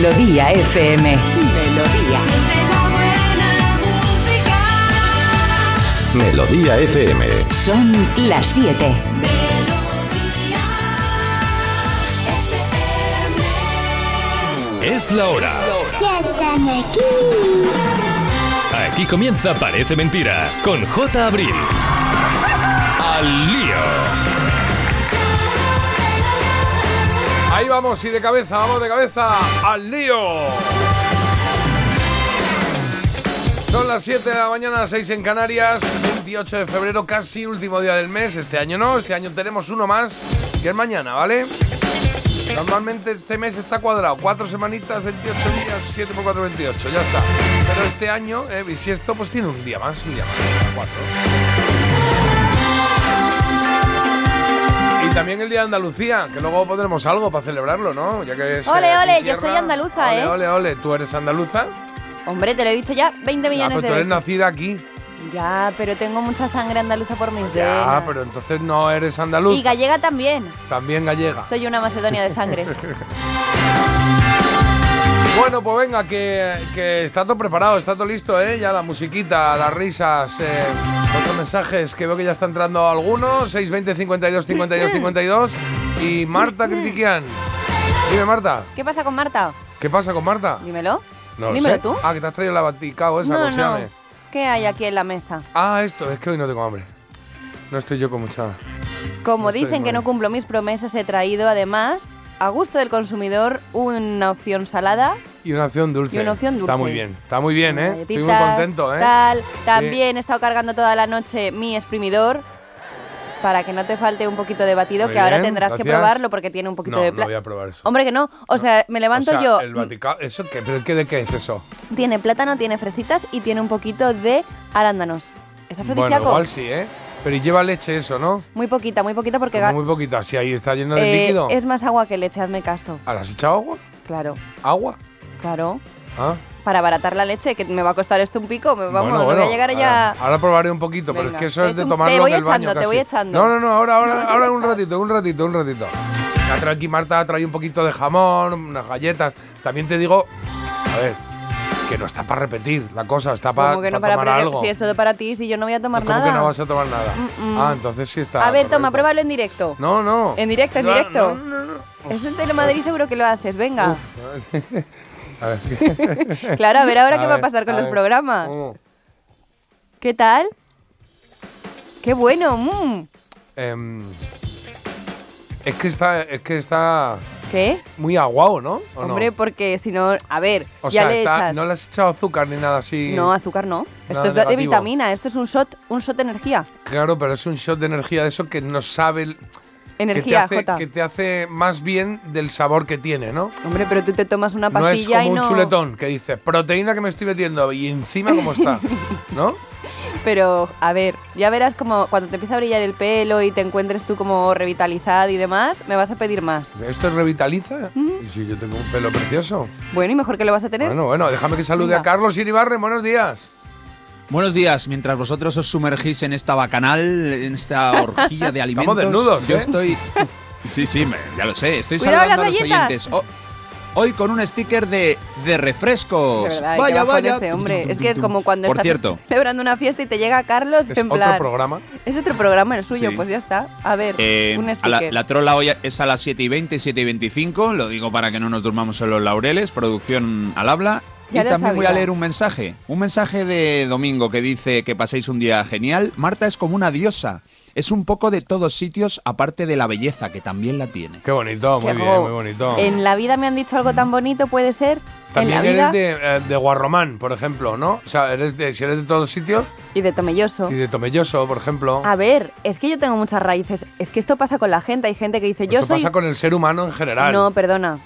Melodía FM. Melodía. Melodía FM. Son las 7. Es la hora. Ya están aquí. Aquí comienza Parece Mentira con J. Abril. Al lío. Ahí vamos, y de cabeza, vamos de cabeza, al lío. Son las 7 de la mañana, 6 en Canarias, 28 de febrero, casi último día del mes. Este año no, este año tenemos uno más, que es mañana, ¿vale? Normalmente este mes está cuadrado, 4 semanitas, 28 días, 7 por 4, 28, ya está. Pero este año, eh, bisiesto, pues tiene un día más, un día más, 4. Y también el día de Andalucía, que luego pondremos algo para celebrarlo, ¿no? Ya que es, eh, Ole, ole, yo soy andaluza, Ole, ¿eh? Ole, ole, tú eres andaluza. Hombre, te lo he dicho ya 20 Ah, millones pero de tú eres veces. nacida aquí. Ya, pero tengo mucha sangre andaluza por mis Ya, venas. pero entonces no eres andaluz. Y gallega también. También gallega. Soy una macedonia de sangre. Bueno, pues venga, que, que está todo preparado, está todo listo, ¿eh? Ya la musiquita, las risas, eh, otros mensajes que veo que ya está entrando algunos. 620 52 52 52. Y Marta Critiquian. Dime, Marta, ¿Qué pasa con Marta? ¿qué pasa con Marta? Dímelo. No lo Dímelo sé. tú. Ah, que te has traído la baticao esa, no. ¿Qué hay aquí en la mesa? Ah, esto, es que hoy no tengo hambre. No estoy yo con mucha. Como No dicen que no cumplo mis promesas, he traído además, a gusto del consumidor, una opción salada. Y una opción dulce. Y una opción Está dulce. muy bien, está muy bien, ¿eh? Estoy muy contento, ¿eh? Tal. También he estado cargando toda la noche mi exprimidor. Para que no te falte un poquito de batido, Muy que ahora tendrás que probarlo porque tiene un poquito No, de no pla- voy a probar eso. Hombre, que no. O sea, me levanto O sea, yo. El Vaticano, ¿eso qué? ¿Pero qué de qué es eso? Tiene plátano, tiene fresitas y tiene un poquito de arándanos. ¿Es Bueno, afrodisíaco? igual sí, ¿eh? Pero y lleva leche eso, ¿no? Muy poquita, muy poquita porque Como muy poquita. Si ahí está lleno de eh, líquido. es más agua que leche, hazme caso. ¿Ah, ¿le has echado agua? Claro, ¿Agua? Claro. Ah. Para abaratar la leche, que me va a costar esto un pico, me, vamos, Bueno, no bueno, voy a llegar ya... Ahora, ahora probaré un poquito, pero es que eso te es de tomarlo te voy del baño echando, te voy casi. echando. No, no, no, ahora, ahora, ahora un ratito, un ratito, un ratito. Aquí Marta, traído un poquito de jamón, unas galletas. También te digo, a ver, que no está para repetir la cosa, está para, Como que no para tomar pre- algo. Si es todo para ti, si yo no voy a tomar ¿Cómo nada. que no vas a tomar nada? Mm, mm. Ah, entonces sí está. A ver, toma, pruébalo en directo. No, no. En directo, en No, directo. No, no, no. Eso en Telemadrid seguro que lo haces, venga. A ver. Claro, a ver ahora A qué va a pasar con a los ver. programas. Mm. ¿Qué tal? ¡Qué bueno! mm. Es que está, es que está ¿Qué? muy aguado, ¿no? Hombre, porque si no... A ver, o ya sea, le está- echas... no le has echado azúcar ni nada así. No, azúcar no. Esto es de vitamina, esto es un shot, un shot de energía. Claro, pero es un shot de energía de eso que no sabe. Energía, que te, hace, Jota. que te hace más bien del sabor que tiene, ¿no? Hombre, pero tú te tomas una No es pastilla como y un chuletón que dice proteína que me estoy metiendo y encima cómo está, ¿no? Pero, a ver, ya verás como cuando te empieza a brillar el pelo y te encuentres tú como revitalizada y demás, me vas a pedir más. ¿Esto es revitaliza? Y si yo tengo un pelo precioso. Bueno, y mejor que lo vas a tener. Bueno, bueno, déjame que salude Venga. a Carlos Iribarren. Buenos días. Buenos días, mientras vosotros os sumergís en esta bacanal, en esta orgía de alimentos. desnudos, Yo ¿eh? estoy. Sí, sí, me- ya lo sé. Estoy Cuidado saludando a los oyentes. Oh, hoy con un sticker de, de refrescos. De verdad, vaya, vaya. ese hombre. Es que es como cuando Por estás cierto. celebrando una fiesta y te llega Carlos Es en otro programa. Es otro programa el suyo, Sí. pues ya está. A ver, Eh, un a sticker. la, la trola hoy es a las 7 y 20, 7 y 25. Lo digo para que no nos durmamos en los laureles. Producción al habla. Ya y también voy a leer un mensaje. Un mensaje de domingo que dice que paséis un día genial. Marta es como una diosa. Es un poco de todos sitios, aparte de la belleza, que también la tiene. Qué bonito, muy Qué bien, muy bonito. En la vida me han dicho algo tan bonito, ¿puede ser? También eres de, eh, de Guarromán, por ejemplo, ¿no? O sea, eres de, si eres de todos sitios y de Tomelloso. y de Tomelloso, por ejemplo. A ver, es que yo tengo muchas raíces. Es que esto pasa con la gente. Hay gente que dice, yo Esto soy... pasa con el ser humano en general. No, perdona.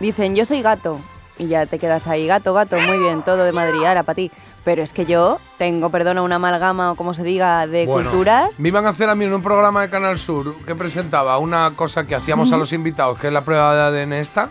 Dicen, yo soy gato. Y ya te quedas ahí, gato, gato, muy bien, todo de Madrid, ala, para ti. Pero es que yo tengo, perdona, una amalgama o como se diga, de Bueno, culturas. Me iban a hacer a mí en un programa de Canal Sur que presentaba una cosa que hacíamos a los invitados, que es la prueba de ADN esta.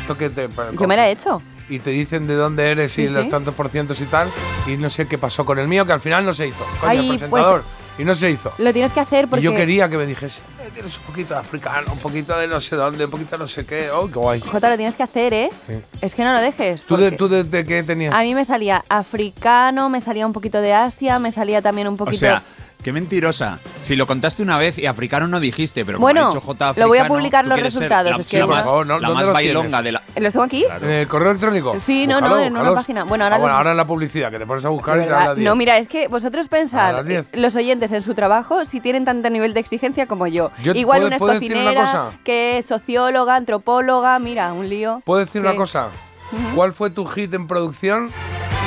Esto que te, Yo me la he hecho. Y te dicen de dónde eres y Sí, los sí. tantos por cientos y tal. Y no sé qué pasó con el mío, que al final no se hizo. Coño, Ay, el presentador. Y no se hizo. Lo tienes que hacer porque... Y yo quería que me dijese, "Eh, tienes un poquito de africano, un poquito de no sé dónde, un poquito de no sé qué. Oh, qué guay. Jota, lo tienes que hacer, ¿eh? Sí. Es que no lo dejes. ¿Tú, de, ¿Tú de, de qué tenías? A mí me salía africano, me salía un poquito de Asia, me salía también un O poquito... sea, qué mentirosa. Si lo contaste una vez y africano no dijiste, pero como Bueno, ha dicho J lo voy a africano, publicar los resultados, La, es que la no- más, no- la ¿dónde más los bailonga tienes? de la. ¿Los tengo aquí? ¿En el correo electrónico? Sí, no, no, en una página. Bueno, ahora Ah, bueno, los- ahora en la publicidad, que te pones a buscar y te da las No, mira, es que vosotros A pensad, 10. eh, los oyentes en su trabajo, si tienen tanto nivel de exigencia como yo. Yo Igual ¿puedo- una es una cosa? que es socióloga, antropóloga, mira, un lío. ¿Puedo decir una cosa? ¿Cuál fue tu hit en producción?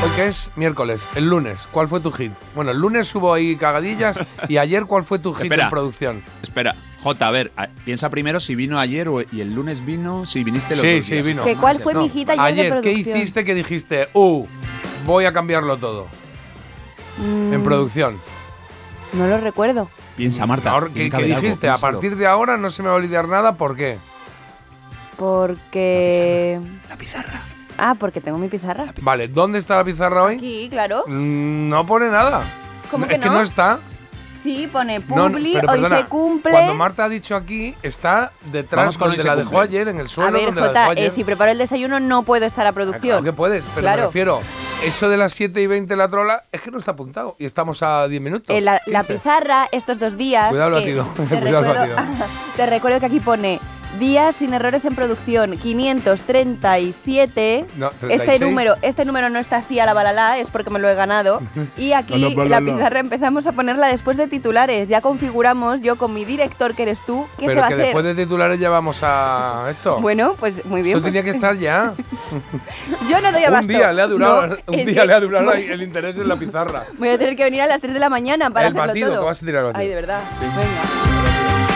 Hoy que es miércoles, el lunes. ¿Cuál fue tu hit? Bueno, el lunes hubo ahí cagadillas y ayer ¿cuál fue tu hit Espera. en producción? Espera, J, a ver, a- piensa primero si vino ayer o, y el lunes vino, si viniste los Sí, dos sí, días. vino. Que ¿Cuál fue mi hit ayer de Ayer, ¿qué hiciste que dijiste, uh, voy a cambiarlo todo? Mm, En producción. No lo recuerdo. Piensa, Marta. Ahora, ¿Qué, que algo, dijiste? a partir de ahora no se me va a olvidar nada, ¿por qué? Porque... La pizarra. Ah, porque tengo mi pizarra. Vale, ¿dónde está la pizarra hoy? Aquí, claro. Mm, No pone nada. ¿Cómo es que que no? no está. Sí, pone No, no, Publi, pero hoy perdona, se cumple. Cuando Marta ha dicho aquí, está detrás Vamos con hoy donde se la dejó cumple. ayer, en el A suelo ver, donde la Jota, eh, ayer. si preparo el desayuno no puedo estar a Ah, producción. Claro que puedes, pero Claro. me refiero, eso de las 7 y 20 la trola es que no está apuntado y estamos a 10 minutos. Eh, la, la 15. pizarra, estos dos días. Cuidado el que batido, Te cuidado el recuerdo, batido. te recuerdo que aquí pone días sin errores en producción 537. No, este 36. número, este número no está así a la balala, es porque me lo he ganado. Y aquí la pizarra empezamos a ponerla después de titulares. Ya configuramos yo con mi director, que eres tú, ¿qué se va que a hacer? después de titulares ya vamos a esto. Bueno, pues muy bien. Esto pues, tenía que estar ya. Yo no doy un abasto. día le ha durado, un día le ha durado el interés en la pizarra. Voy a tener que venir a las 3 de la mañana para El hacerlo batido, todo. que vas a tirar el batido. Ay, de verdad. Sí. Venga.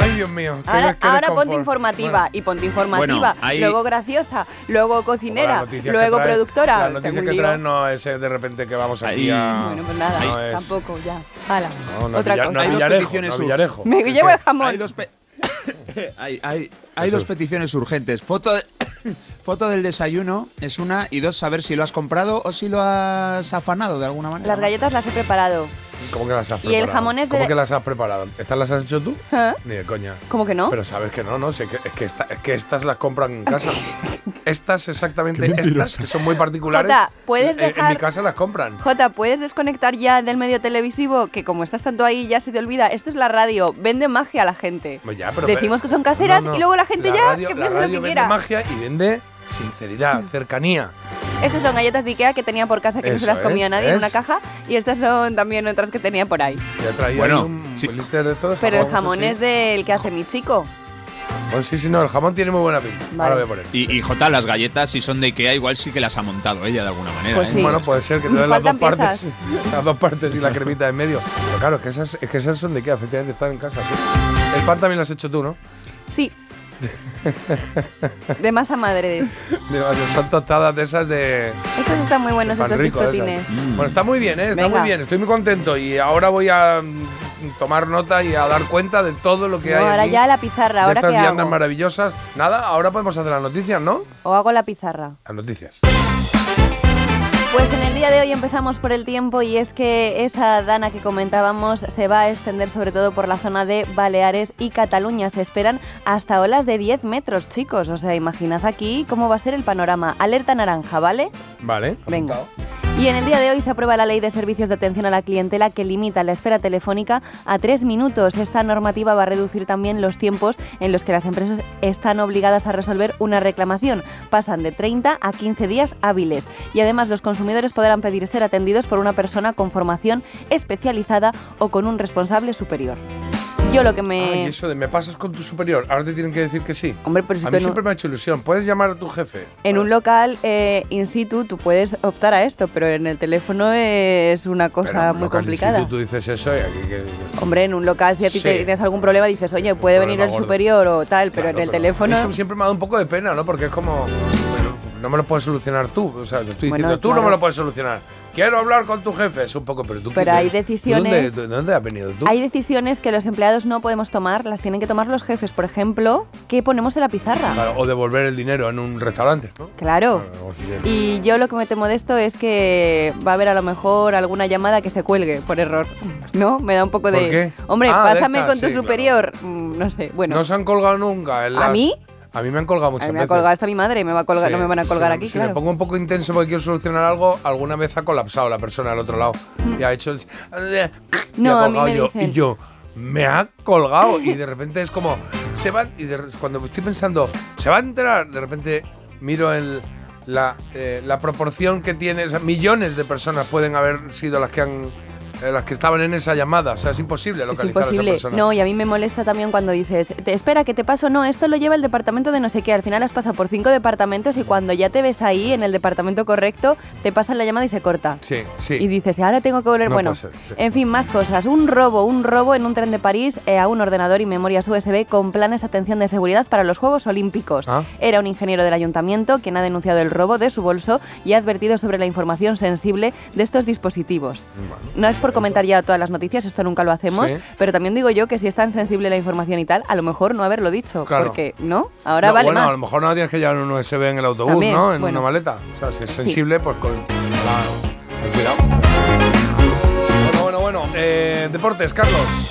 Ay, Dios mío. qué Ahora, des- qué ahora ponte informativa Bueno, y ponte informativa, Bueno, ahí- luego graciosa, luego cocinera, luego trae- productora. Las noticias Tengo un que lío. traen no es eh, de repente que vamos aquí Ahí- a. Bueno, pues nada, No es- tampoco, ya. Hala, No, no, otra Villa- cosa. no, Hay dos Villarejo, peticiones no, sur- Villarejo. Me ¿Qué, llevo el jamón. Hay dos, pe- hay, hay- hay dos peticiones urgentes. Foto, de- foto del desayuno es una y dos, saber si lo has comprado o si lo has afanado de alguna manera. Las galletas las he preparado. ¿Cómo que las has Y el preparado? jamón es de- ¿Cómo que las has preparado? ¿Estas las has hecho tú? ¿Eh? Ni de coña. ¿Cómo que no? Pero sabes que no, no, sé es, que esta- es que estas las compran en casa. estas, exactamente estas, que son muy particulares. Jota, ¿puedes en- mi casa las compran. Jota, ¿puedes desconectar ya del medio televisivo? Que como estás tanto ahí ya se te olvida. Esto es la radio, vende magia a la gente. Pues ya, pero- Decimos pero- que son caseras No, no. y luego la gente La ya radio- que la lo que vende quiera. magia y vende sinceridad, cercanía. Estas son galletas de Ikea que tenía por casa que no se Eso las comía es, nadie en ¿ves? una caja. Y estas son también otras que tenía por ahí. Ya traía Bueno, un sí. blister de todo. Pero el jamón, es del que hace mi chico. Pues sí, sí, no, el jamón tiene muy buena pinta. Vale. Ahora voy a poner. Y, y J, las galletas, si son de Ikea, igual sí que las ha montado ella de alguna manera. Pues ¿eh? sí. Bueno, puede ser que te den las dos partes. Las dos partes y la cremita en medio. Pero claro, es que esas, es que esas son de qué, efectivamente están en casa. sí. El pan también lo has hecho tú, ¿no? Sí. de masa madre. de. De- Son tostadas de esas de. Estos están muy buenos, estos pistotines. Mm. Bueno, está muy bien, ¿eh? Está Venga. muy bien. Estoy muy contento y ahora voy a mm, tomar nota y a dar cuenta de todo lo que No, hay. ahora aquí, ya la pizarra, de ¿ahora estas qué viandas hago? maravillosas. Nada, ahora podemos hacer las noticias, ¿no? O hago la pizarra. Las noticias. Pues en el día de hoy empezamos por el tiempo y es que esa dana que comentábamos se va a extender sobre todo por la zona de Baleares y Cataluña. Se esperan hasta olas de 10 metros, chicos. O sea, imaginad aquí cómo va a ser el panorama. Alerta naranja, ¿vale? Vale. Venga. apuntado. Y en el día de hoy se aprueba la Ley de Servicios de Atención a la Clientela que limita la espera telefónica a tres minutos. Esta normativa va a reducir también los tiempos en los que las empresas están obligadas a resolver una reclamación. Pasan de 30 a 15 días hábiles. Y además los consumidores podrán pedir ser atendidos por una persona con formación especializada o con un responsable superior. Yo lo que me... Ay, eso de me pasas con tu superior. Ahora te tienen que decir que sí. Hombre, pero si A mí en un- siempre me ha hecho ilusión. Puedes llamar a tu jefe. En un local eh, in situ tú puedes optar a esto, pero en el teléfono es una Pero cosa en un muy local in complicada. situ Tú dices eso y aquí que. Hombre, en un local si a ti Sí. tienes algún problema dices, oye, puede venir el gordo. superior o tal, pero Claro, en el teléfono... Eso siempre me ha dado un poco de pena, ¿no? Porque es como. bueno, no me lo puedes solucionar tú. O sea, te estoy Bueno, diciendo, tú no me lo puedes solucionar. Quiero hablar con tu jefe. Es un poco, pero tú. Pero hay ¿tú decisiones- ¿Dónde, tú- dónde has venido tú? Hay decisiones que los empleados no podemos tomar, las tienen que tomar los jefes. Por ejemplo, ¿qué ponemos en la pizarra? Claro, o devolver el dinero en un restaurante, ¿no? Claro. Bien. Y yo lo que me temo de esto es que va a haber a lo mejor alguna llamada que se cuelgue por error. ¿No? Me da un poco ¿Por de. qué? Hombre, Ah, de pásame con tu sí, superior. Mm, No sé. Bueno, No se han colgado nunca. en ¿A las- mí? A mí me han colgado a muchas mí me ha veces. colgado hasta mi madre, me va a colgar, Sí, no me van a colgar aquí, Si claro. me pongo un poco intenso porque quiero solucionar algo, alguna vez ha colapsado la persona al otro lado. Y ha hecho. No, ha a mí me yo. dicen- Y yo, me ha colgado. Y de repente es como. Se va. Y de- cuando estoy pensando, se va a enterar, de repente miro el. La, eh, la proporción que tiene, o sea, millones de personas pueden haber sido las que han las que estaban en esa llamada, o sea, es imposible Es localizar a esa imposible. persona. No, y a mí me molesta también cuando dices, te espera que te paso, no, esto lo lleva el departamento de no sé qué. Al final has pasado por cinco departamentos y cuando ya te ves ahí en el departamento correcto, te pasan la llamada y se corta. Sí, sí. Y dices, ahora tengo que volver. No bueno, ser, sí. en fin, más cosas. Un robo, un robo en un tren de París eh, a un ordenador y memorias USB con planes de atención de seguridad para los Juegos Olímpicos. Ah. Era un ingeniero del ayuntamiento quien ha denunciado el robo de su bolso y ha advertido sobre la información sensible de estos dispositivos. No es por comentar ya todas las noticias, esto nunca lo hacemos, Sí. pero también digo yo que si es tan sensible la información y tal, a lo mejor no haberlo dicho, Claro. porque, ¿no? Ahora No, vale bueno, más. a lo mejor no tienes que llevar un USB en el autobús, También, ¿no? En bueno. una maleta. O sea, si es Sí. sensible, pues con. Claro, cuidado. Bueno, bueno, bueno. Eh, deportes, Carlos.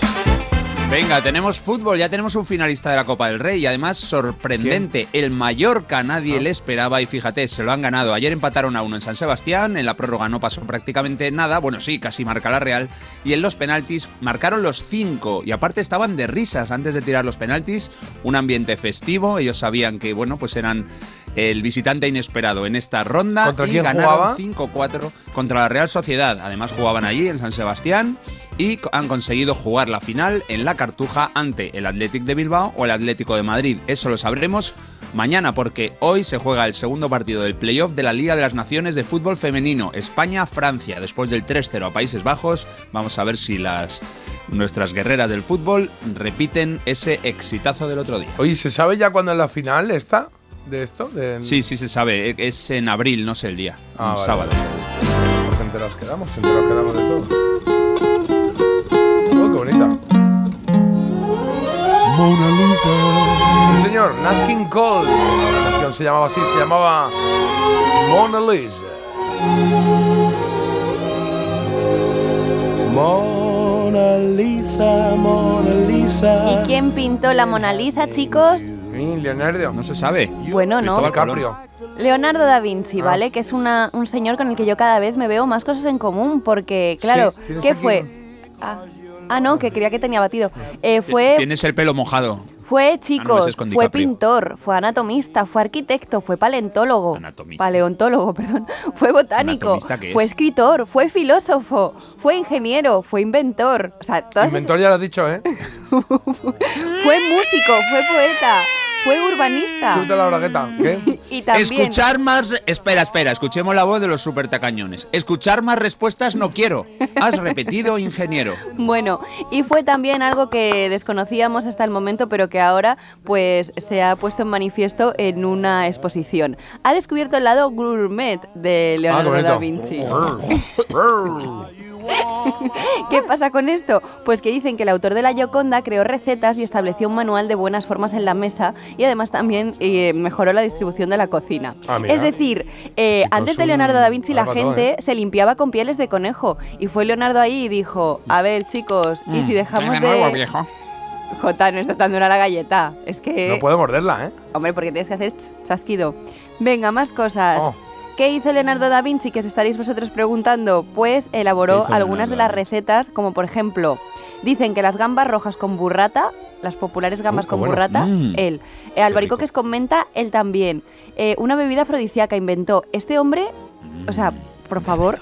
Venga, tenemos fútbol, ya tenemos un finalista de la Copa del Rey y además sorprendente, el Mallorca nadie le esperaba y fíjate, se lo han ganado. Ayer empataron a uno en San Sebastián, en la prórroga no pasó prácticamente nada, bueno sí, casi marca la Real, y en los penaltis marcaron los cinco. Y aparte estaban de risas antes de tirar los penaltis, un ambiente festivo, ellos sabían que bueno, pues eran el visitante inesperado en esta ronda ¿Contra y quién ganaron jugaba? 5-4 contra la Real Sociedad. Además jugaban allí en San Sebastián y han conseguido jugar la final en la Cartuja ante el Athletic de Bilbao o el Atlético de Madrid. Eso lo sabremos mañana porque hoy se juega el segundo partido del playoff de la Liga de las Naciones de Fútbol Femenino, España-Francia. Después del 3-0 a Países Bajos, vamos a ver si las nuestras guerreras del fútbol repiten ese exitazo del otro día. Oye, ¿se sabe ya cuándo es la final esta? ¿De esto? De- Sí, sí se sabe, e- es en abril, no sé el día, Ah, un vale, sábado. Pues enterados quedamos, enterados quedamos de todo. Oh, qué bonita. Sí, señor, Nat King Cole. La canción se llamaba así, se llamaba Mona Lisa. Mona Lisa, Mona Lisa. ¿Y quién pintó la Mona Lisa, chicos? Sí, Leonardo. No se sabe. Bueno, no. Caprio. Leonardo da Vinci, Ah. ¿vale? Que es una, un señor con el que yo cada vez me veo más cosas en común, porque, claro, Sí, ¿qué fue? un- Ah, ah, no, que creía que tenía batido. Eh, fue, Tienes el pelo mojado. fue, es con fue pintor, fue anatomista, fue arquitecto, fue paleontólogo. Anatomista. Paleontólogo, perdón. Fue botánico, ¿Anatomista qué es? fue escritor, fue filósofo, fue ingeniero, fue inventor. O sea, todas esas- Inventor ya lo has dicho, ¿eh? fue músico, fue poeta, fue urbanista. Súbete la bragueta. ¿Qué? Y también. Escuchar más. Espera, espera, escuchemos la voz de los supertacañones. Escuchar más respuestas no quiero. Has repetido, ingeniero. Bueno, y fue también algo que desconocíamos hasta el momento, pero que ahora pues se ha puesto en manifiesto en una exposición. Ha descubierto el lado gourmet de Ah, Leonardo da. Vinci. ¿Qué pasa con esto? Pues que dicen que el autor de la Gioconda creó recetas y estableció un manual de buenas formas en la mesa y además también eh, mejoró la distribución de la cocina. Ah, es decir, eh, Chicos, antes de Leonardo da Vinci la todo, gente ¿eh? se limpiaba con pieles de conejo y fue Leonardo ahí y dijo, a ver chicos, ¿y si dejamos ¿Qué de nuevo, viejo? Jota, no está tan dura la galleta. Es que... No puedo morderla, ¿eh? Hombre, porque tienes que hacer ch- chasquido. Venga, más cosas. Oh. ¿Qué hizo Leonardo da Vinci? Que os estaréis vosotros preguntando. Pues elaboró ¿Qué hizo algunas Leonardo de las recetas, como por ejemplo, dicen que las gambas rojas con burrata, las populares gambas Uh, con bueno. burrata, Mm. él. Eh, albaricoques rico. con menta, él también. Eh, una bebida afrodisíaca inventó. Este hombre, o sea, por favor,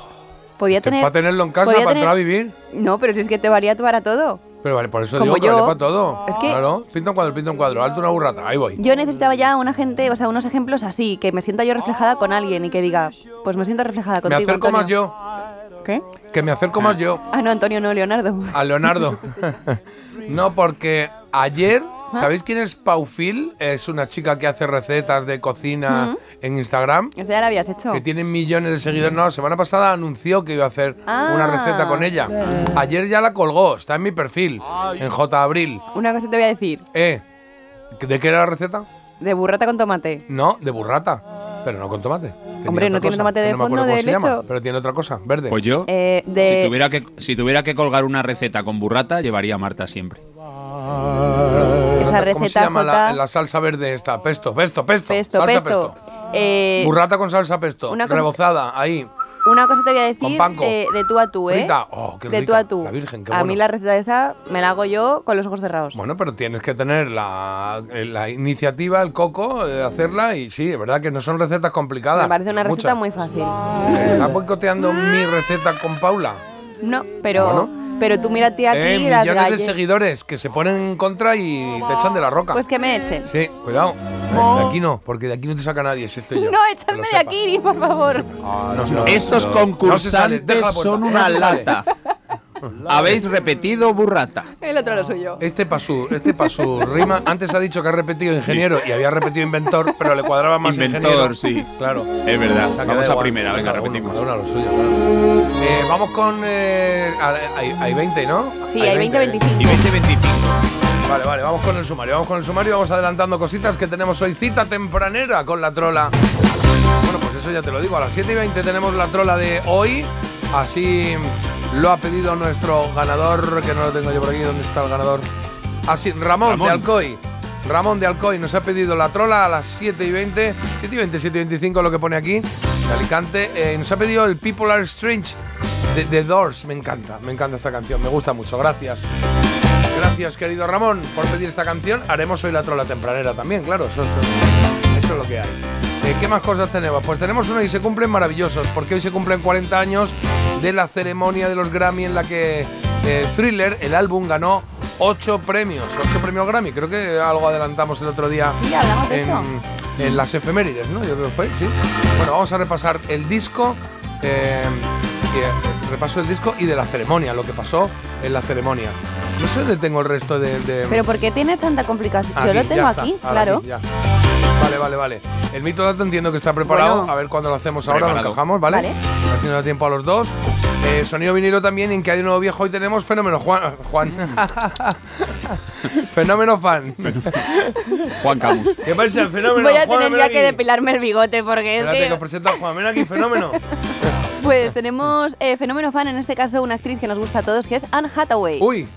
podía tener... Para tenerlo en casa, para entrar a vivir. No, pero si es que te varía para todo. Pero vale, por eso Como digo que vale yo. para todo. Es que- Claro, pinta un cuadro, pinta un cuadro. Alto una burrata, ahí voy. Yo necesitaba ya una gente, o sea, unos ejemplos así, que me sienta yo reflejada con alguien y que diga, pues me siento reflejada Me contigo. acerco más Antonio. yo. ¿Qué? Que me acerco más yo Ah, no, Antonio, no, Leonardo. a Leonardo. no, porque ayer ¿Sabéis quién es Paufil? Es una chica que hace recetas de cocina en Instagram. Esa ya la habías hecho. Que tiene millones de seguidores. No, la semana pasada anunció que iba a hacer Ah. una receta con ella. Ayer ya la colgó, está en mi perfil, en J. Abril. Una cosa te voy a decir. Eh, ¿de qué era la receta? De burrata con tomate. No, de burrata. Pero no con tomate. Tenía Hombre, ¿no tiene tomate de no me acuerdo fondo cómo de se llama, pero tiene otra cosa, verde. Pues yo, Eh, de- si, tuviera que, si tuviera que colgar una receta con burrata, llevaría a Marta siempre. Esa ¿Cómo se llama la, salsa verde esta? Pesto, pesto, pesto. Pesto, salsa pesto. Eh, Burrata con salsa pesto. una rebozada, ahí. Una cosa te voy a decir eh, de tú a tú, ¿eh? Frita. Oh, qué de rica. tú a tú. La Virgen, qué a mí la receta esa me la hago yo con los ojos cerrados. Bueno, pero tienes que tener la, eh, la iniciativa, el coco, de hacerla y sí, es verdad que no son recetas complicadas. me parece una receta Muchas. muy fácil. Eh, ¿Estás boicoteando mi receta con Paula? No, pero, Bueno. Pero tú mírate aquí Eh, las millones de seguidores que se ponen en contra y te echan de la roca. Pues que me echen. Sí, cuidado. De aquí no, porque de aquí no te saca nadie, si estoy yo. No, échame de aquí, por favor. No, no, Estos no. concursantes sale, la puerta, son una lata. Habéis repetido burrata. El otro lo suyo. Este para su, este pa' su rima. Antes ha dicho que ha repetido ingeniero y había repetido inventor, pero le cuadraba más Inventor, ingeniero. sí. Claro. Es verdad. O sea, que Vamos a igual. primera, venga, uno, repetimos. cada uno a lo suyo, claro. Eh, vamos con. eh, hay, hay 20, ¿no? Sí, hay 20, 25. Y 2025. Vale, vale, vamos con el sumario. Vamos con el sumario, vamos adelantando cositas que tenemos hoy. Cita tempranera con la trola. Bueno, pues eso ya te lo digo. A las 7 y 20 tenemos la trola de hoy. Así lo ha pedido nuestro ganador, que no lo tengo yo por aquí. ¿Dónde está el ganador? Así, Ramón, Ramón. de Alcoy. Ramón de Alcoy nos ha pedido la trola a las 7 y 20. 7 y 20, 7 y 25 lo que pone aquí. De Alicante. Eh, nos ha pedido el People Are Strange de The Doors. Me encanta, me encanta esta canción. Me gusta mucho. Gracias. Gracias, querido Ramón, por pedir esta canción. Haremos hoy la trola tempranera también, claro. Eso, eso- eso es lo que hay. Eh, ¿Qué más cosas tenemos? Pues tenemos uno y se cumplen maravillosos, porque hoy se cumplen 40 años de la ceremonia de los Grammy en la que eh, Thriller, el álbum, ganó 8 premios. 8 premios Grammy. Creo que algo adelantamos el otro día Sí, hablamos de en, esto. en las efemérides, ¿no? Yo creo que fue, sí. Bueno, vamos a repasar el disco. eh, eh, repaso el disco y de la ceremonia, lo que pasó en la ceremonia. No sé dónde tengo el resto de. de- Pero ¿por qué tienes tanta complicación? Yo lo tengo está, aquí, claro. aquí. Vale, vale, vale. El mito dato entiendo que está preparado. Bueno. a ver cuándo lo hacemos ahora, lo encajamos, ¿vale? Vale. Así nos da tiempo a los dos. Eh, sonido vinilo también, en que hay un nuevo viejo. Hoy tenemos Fenómeno Juan. Juan. Fenómeno fan. Juan Camus. ¿Qué pasa, el fenómeno? Voy a Juan, tener ven ya aquí. que depilarme el bigote porque es Espérate, que que... os presento a Juan. Ven aquí, fenómeno. Pues tenemos eh, fenómeno fan, en este caso una actriz que nos gusta a todos, que es Anne Hathaway. Uy.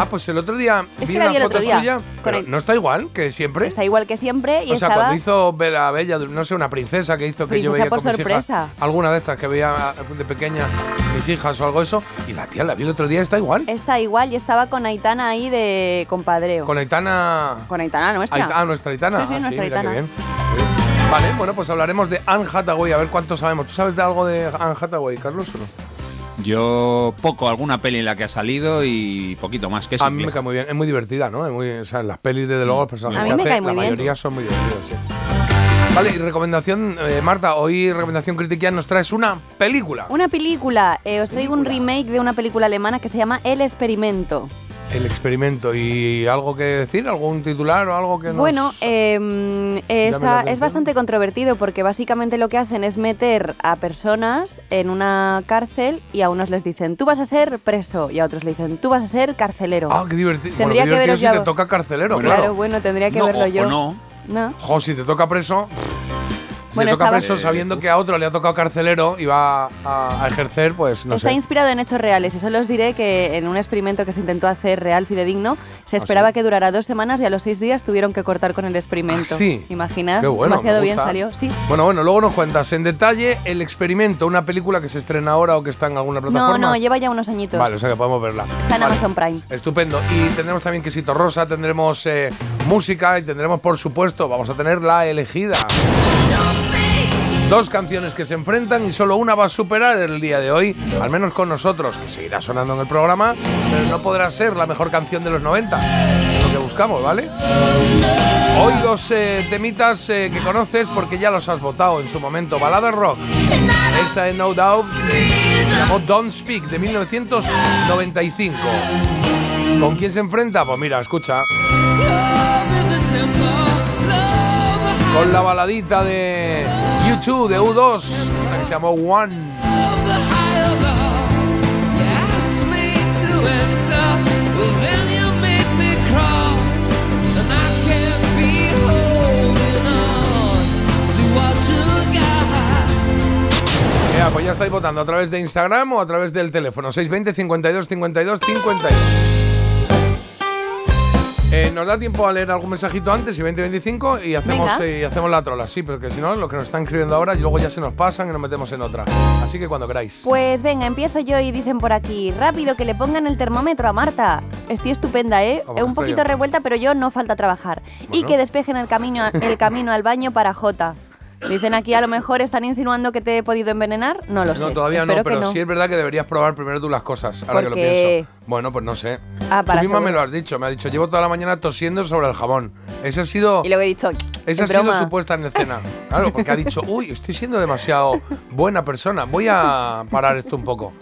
Ah, pues el otro día Es vi que la una vi el foto otro día, suya. con pero el- no está igual que siempre. Está igual que siempre y o sea, estaba... cuando hizo Bella Bella, no sé, una princesa que hizo que yo Princesa veía por con mis sorpresa. hijas. Alguna de estas que veía de pequeña mis hijas o algo eso. Y la tía la vi el otro día, está igual. Está igual y estaba con Aitana ahí de compadreo. Con Aitana. Con Aitana nuestra. Aita- ah, nuestra Aitana. Sí, sí, Ah, nuestra mira qué Aitana. bien. Vale, bueno, pues hablaremos de Anne Hathaway, a ver cuánto sabemos. ¿Tú sabes de algo de Anne Hathaway, Carlos, o no? Yo poco, alguna peli en la que ha salido y poquito más. Que es A mí me cae muy bien, es muy divertida, ¿no? Es muy, o sea, las pelis, desde luego, los personajes A mí que me hace, cae muy la bien. mayoría son muy divertidos, sí. Vale, y recomendación, eh, Marta, hoy recomendación crítica nos traes una película. Una película, eh, os traigo un remake de una película alemana que se llama El Experimento. El experimento. ¿Y algo que decir? ¿Algún titular o algo que nos...? Bueno, em, atención? es bastante controvertido porque básicamente lo que hacen es meter a personas en una cárcel y a unos les dicen tú vas a ser preso y a otros le dicen tú vas a ser carcelero. Ah, qué divertido. Bueno, Tendría qué que divertido veros si te toca carcelero, Bueno, claro. claro, bueno, tendría que No, verlo o- yo. o no. No. Jo, si te toca preso... Bueno, toca preso sabiendo que a otro le ha tocado carcelero y va a, a ejercer, pues no Está sé. inspirado en hechos reales y solo os diré que en un experimento que se intentó hacer real fidedigno se esperaba ¿Ah, sí? que durara dos semanas y a los seis días tuvieron que cortar con el experimento. ¿Ah, sí? Imaginad, Qué bueno, demasiado bien salió. Sí. Bueno, bueno, luego nos cuentas en detalle el experimento, una película que se estrena ahora o que está en alguna No, plataforma. no, lleva ya unos añitos. Vale, o sea que podemos verla. Está en Vale. Amazon Prime. Estupendo. Y tendremos también quesito rosa, tendremos eh, música y tendremos, por supuesto, vamos a tener la elegida. Dos canciones que se enfrentan y solo una va a superar el día de hoy, al menos con nosotros, que seguirá sonando en el programa, pero no podrá ser la mejor canción de los 90. Es lo que buscamos, ¿vale? Hoy dos eh, temitas eh, que conoces porque ya los has votado en su momento. Balada rock. Esta de No Doubt se llamó Don't Speak de 1995. ¿Con quién se enfrenta? Pues mira, escucha. Con la baladita de YouTube, de U2, esta que se llamó One. Ya, pues ya estáis votando a través de Instagram o a través del teléfono 620 52 52 52. Eh, ¿Nos da tiempo a leer algún mensajito antes y 2025 y hacemos, eh, y hacemos la trola? Sí, pero que si no, lo que nos están escribiendo ahora y luego ya se nos pasan y nos metemos en otra. Así que cuando queráis. Pues venga, empiezo yo y dicen por aquí, rápido que le pongan el termómetro a Marta. Estoy estupenda, ¿eh? Oh, Eh, Un poquito revuelta, pero yo no falta trabajar. Y que despejen el camino, el camino al baño para Jota. Dicen aquí, a lo mejor están insinuando que te he podido envenenar. No lo sé. No, todavía Espero no, pero no. sí es verdad que deberías probar primero tú las cosas, ahora que lo pienso. Bueno, pues no sé. Ah, tú para misma me lo has dicho, me ha dicho, llevo toda la mañana tosiendo sobre el jabón. Esa ha sido, Y luego he dicho, esa ha sido su puesta en escena. Claro, porque ha dicho, uy, estoy siendo demasiado buena persona, voy a parar esto un poco.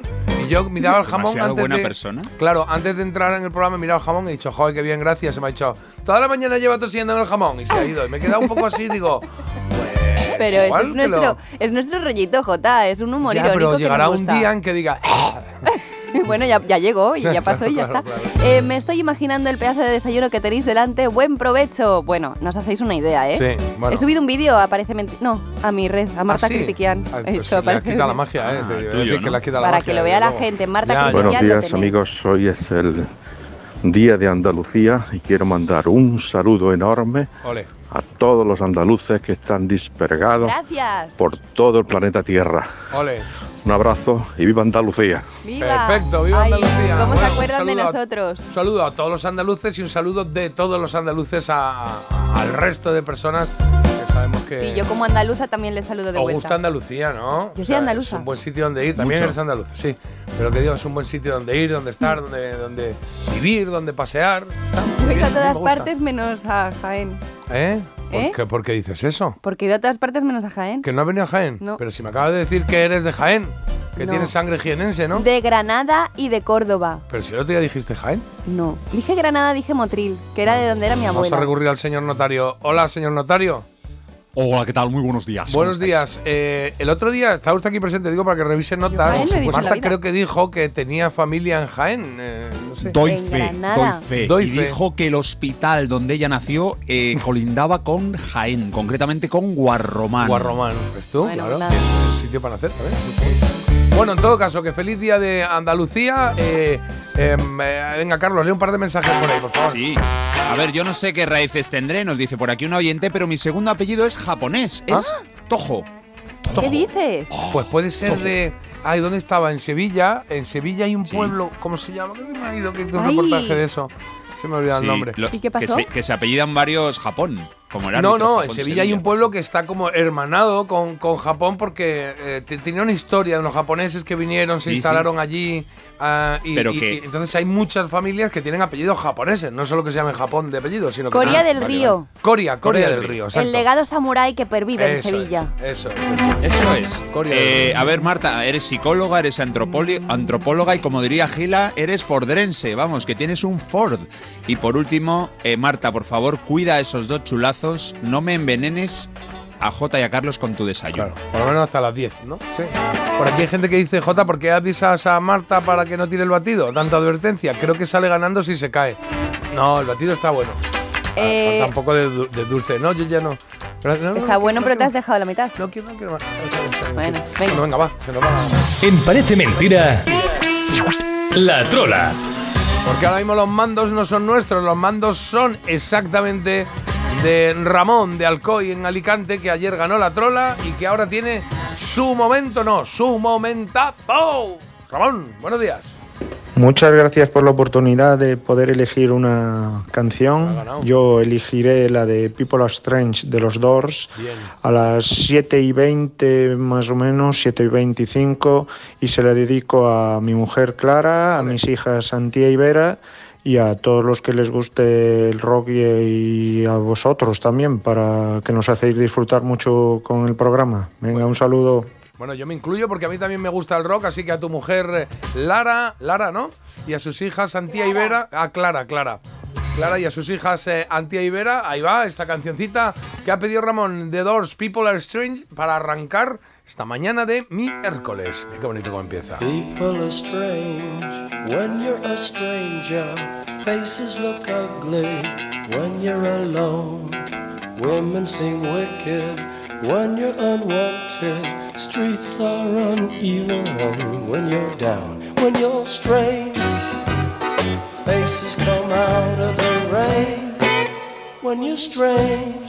Y yo miraba el jamón ¿Demasiado antes buena de, persona? Claro, antes de entrar en el programa he mirado el jamón y he dicho, joder, qué bien, gracias. Se me ha dicho, toda la mañana lleva tosiendo en el jamón y se ha ido. Y me he quedado un poco así digo, Pero eso es que lo- nuestro, es nuestro rollito, Jota. Es un humor Ya, irónico pero que llegará nos un día en que diga, bueno, ya, ya llegó y ya pasó y ya Claro, está. claro. Eh, me estoy imaginando el pedazo de desayuno que tenéis delante. Buen provecho. Bueno, nos hacéis una idea, ¿eh? Sí, bueno. He subido un vídeo, aparece menti- No, a mi red, a Marta ¿Ah, sí? Critiquian. Ah, pues le la magia, ¿eh? Ah, Te tuyo, decir que Para magia, que lo vea la gente. Marta Ya, Critiquian. Buenos días amigos, hoy es el Día de Andalucía y quiero mandar un saludo enorme Ole. A todos los andaluces que están dispergados Gracias. por todo el planeta Tierra. Ole. Un abrazo y viva Andalucía. Viva. Perfecto, viva Ay, Andalucía. ¿Cómo Bueno, se un acuerdan de saludo a- nosotros? Un saludo a todos los andaluces y un saludo de todos los andaluces a- a- al resto de personas que sabemos que Sí, yo como andaluza también les saludo de os vuelta. gusta Andalucía, ¿no? Yo soy andaluza. Es un buen sitio donde ir. También Mucho. eres andaluza, sí. Pero que digo, es un buen sitio donde ir, donde estar, donde, donde vivir, donde pasear. Bien, ido a me todas partes menos a Jaén. ¿Eh? ¿Por, ¿Eh? Qué, por qué dices eso? Porque he ido a todas partes menos a Jaén. ¿Que no has venido a Jaén? No. Pero si me acabas de decir que eres de Jaén, que No. tienes sangre jienense, ¿no? De Granada y de Córdoba. Pero si el otro día dijiste Jaén. No. Dije Granada, dije Motril, que era de donde era mi Vamos abuela. a recurrir al señor notario. Hola, señor notario. Hola, ¿qué tal? Muy buenos días. Buenos días. Eh, el otro día, está usted aquí presente, digo, para que revise notas. Marta creo que dijo que tenía familia en Jaén. eh, no sé. Doy En fe, Granada. doy fe. Doy y fe. dijo que el hospital donde ella nació eh, colindaba con Jaén, concretamente con Guarromán. Guarromán. ¿Ves tú? Bueno, claro. nada. Es sitio para nacer, ¿sabes? Bueno, en todo caso, que feliz día de Andalucía. Eh, em, eh, venga, Carlos, lee un par de mensajes por ahí, por favor. Sí. A ver, yo no sé qué raíces tendré, nos dice por aquí un oyente, pero mi segundo apellido es japonés. Es ¿Ah? Tojo. ¿Qué dices? Pues puede ser de. Ay, ¿dónde estaba? En Sevilla. En Sevilla hay un pueblo. ¿Cómo se llama? Que me ha ido que hizo un Ay. reportaje de eso. Se me olvida el nombre. lo- ¿Y qué pasó? Que se, que se apellidan varios Japón. Como el No, árbitro, no, en Japón, Sevilla hay un pueblo que está como hermanado con, con Japón porque eh, te- tenía una historia de unos japoneses que vinieron, se Sí, instalaron allí. Ah, y, Pero y- que- y entonces hay muchas familias que tienen apellidos japoneses, no solo que se llamen Japón de apellido, sino que. Corea Ah, del vale, Río. Coria, Corea del Río. exacto. El legado samurái que pervive en Sevilla. es, eso es, eso es. Eso es. Corea Eh, a ver, Marta, eres psicóloga, eres antropóloga y como diría Gila, eres fordrense, vamos, que tienes un Ford. Y por último, eh, Marta, por favor, cuida a esos dos chulazos, no me envenenes a Jota y a Carlos con tu desayuno. Claro, por lo menos hasta las 10, ¿no? Sí. Por aquí hay gente que dice, Jota, ¿por qué avisas a Marta para que no tire el batido? Tanta advertencia. Creo que sale ganando si se cae. No, el batido está bueno. Ah, Eh, falta un poco de, du- de dulce. No, yo ya no. Pero- no, no, Está no, bueno, no pero te has dejado la mitad. No quiero, no quiero más. Bueno, sí. venga. Bueno, venga, va. Se nos va. En Parece Mentira, La Trola. Porque ahora mismo los mandos no son nuestros, los mandos son exactamente de Ramón de Alcoy en Alicante, que ayer ganó la trola y que ahora tiene su momento, no, su momentazo. Ramón, buenos días. Muchas gracias por la oportunidad de poder elegir una canción. Yo elegiré la de People Are Strange de los Doors Bien. a las 7 y 20 más o menos, 7 y 25 y se la dedico a mi mujer Clara, a mis hijas Santía y Vera y a todos los que les guste el rock y, a vosotros también para que nos hacéis disfrutar mucho con el programa. Venga, un saludo. Bueno, yo me incluyo porque a mí también me gusta el rock, así que a tu mujer eh, Lara, Lara, ¿no? Y a sus hijas Santía y Vera, a Clara, Clara. Clara y a sus hijas eh, Antía y Vera. Ahí va, esta cancioncita que ha pedido Ramón The Doors, People Are Strange, para arrancar esta mañana de miércoles. Mira qué bonito cómo empieza. People are strange when you're a stranger. Faces look ugly when you're alone. Women seem wicked when you're unwanted. Streets are uneven when you're down. When you're strange, faces come out of the rain. When you're strange,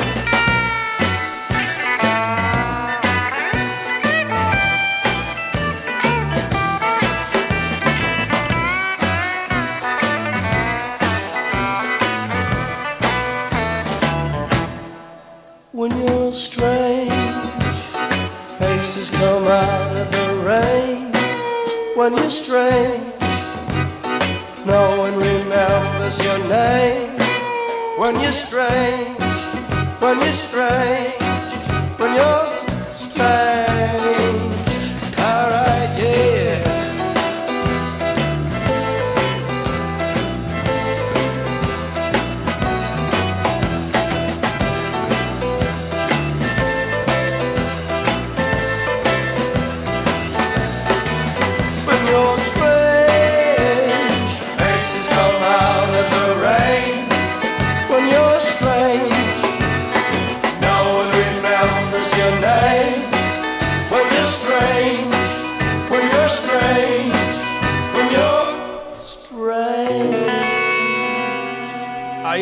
When you're strange, no one remembers your name. When you're strange, when you're strange, when you're strange.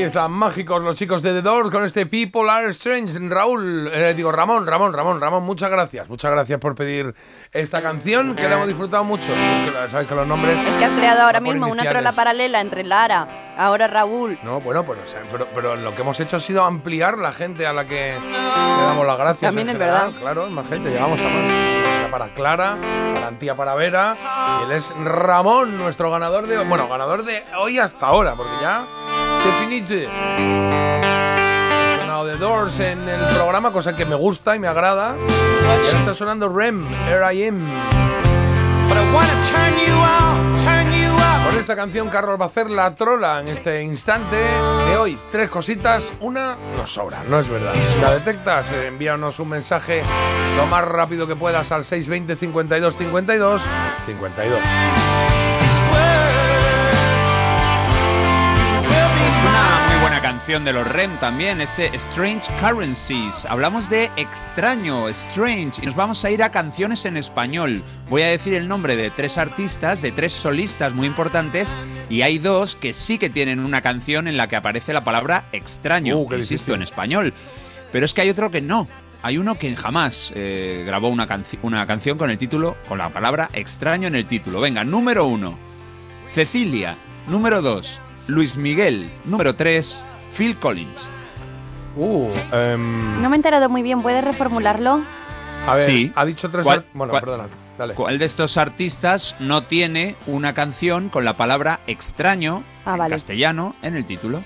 Están mágicos los chicos de The Doors con este People Are Strange. Raúl, eh, digo Ramón, Ramón, Ramón, Ramón, muchas gracias. Muchas gracias por pedir esta canción que la hemos disfrutado mucho. Sabes que los nombres. Es que has creado ahora mismo una trola paralela entre Lara, ahora Raúl. No, bueno, pues, o sea, pero, pero lo que hemos hecho ha sido ampliar la gente a la que le damos las gracias. También es general. verdad. Claro, es más gente. Llegamos a más. Para Clara, para Antía, para Vera. Y él es Ramón, nuestro ganador de. Bueno, ganador de hoy hasta ahora, porque ya se finite. Ha sonado The Doors en el programa, cosa que me gusta y me agrada. Ahora está sonando Rem, Here I Am. Con esta canción Carlos va a hacer la trola en este instante de hoy. Tres cositas, una nos sobra, no es verdad. Si la detectas, eh, envíanos un mensaje lo más rápido que puedas al 620 52 52 52. Canción de los REM también, este Strange Currencies. Hablamos de extraño, strange, y nos vamos a ir a canciones en español. Voy a decir el nombre de tres artistas, de tres solistas muy importantes, y hay dos que sí que tienen una canción en la que aparece la palabra extraño, Uh, insisto, en español. Pero es que hay otro que no. Hay uno que jamás eh, grabó una, canci- una canción con el título, con la palabra extraño en el título. Venga, número uno, Cecilia. Número dos, Luis Miguel. Número tres, Phil Collins. Uh, em, No me he enterado muy bien, ¿puedes reformularlo? a ver, Sí. ha dicho tres. ¿Cuál- bueno, cuál- perdona, dale. ¿Cuál de estos artistas no tiene una canción con la palabra extraño Ah, en vale. castellano en el título?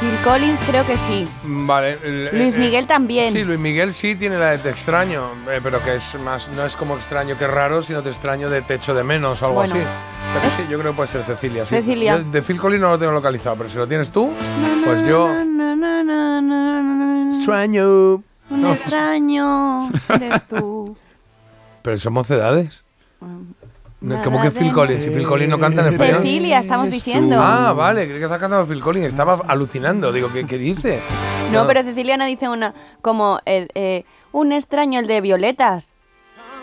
Phil Collins creo que sí. Vale. el- Luis eh, Miguel también. Sí, Luis Miguel sí tiene la de te extraño, eh, pero que es más, no es como extraño que raro, sino te extraño de techo de menos o algo Bueno. así. O sea que sí, yo creo que puede ser Cecilia. Sí. Cecilia. Yo de Phil Collins no lo tengo localizado, pero si lo tienes tú, pues yo. Na, na, na, na, na, na. Extraño. Un No. extraño eres tú. Pero son mocedades. Nada ¿Cómo que Phil Collins? Si Phil Collins no canta en español. Cecilia, estamos diciendo. Ah, vale, creí que estaba cantando Phil Collins. Estaba alucinando. Digo, ¿qué, qué dice? No, pero Cecilia no dice una como eh, eh, un extraño el de violetas.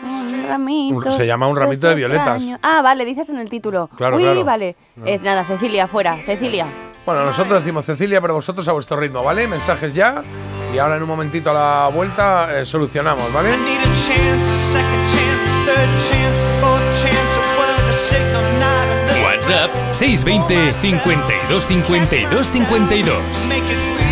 Un ramito. Se llama Un ramito de violetas. extraño. Ah, vale, dices en el título. Claro, Uy, claro. vale. No. Eh, nada, Cecilia, fuera. Cecilia. Bueno, nosotros decimos Cecilia, pero vosotros a vuestro ritmo, ¿vale? Mensajes ya. Y ahora en un momentito a la vuelta eh, solucionamos, ¿vale? WhatsApp 620 52 52 52.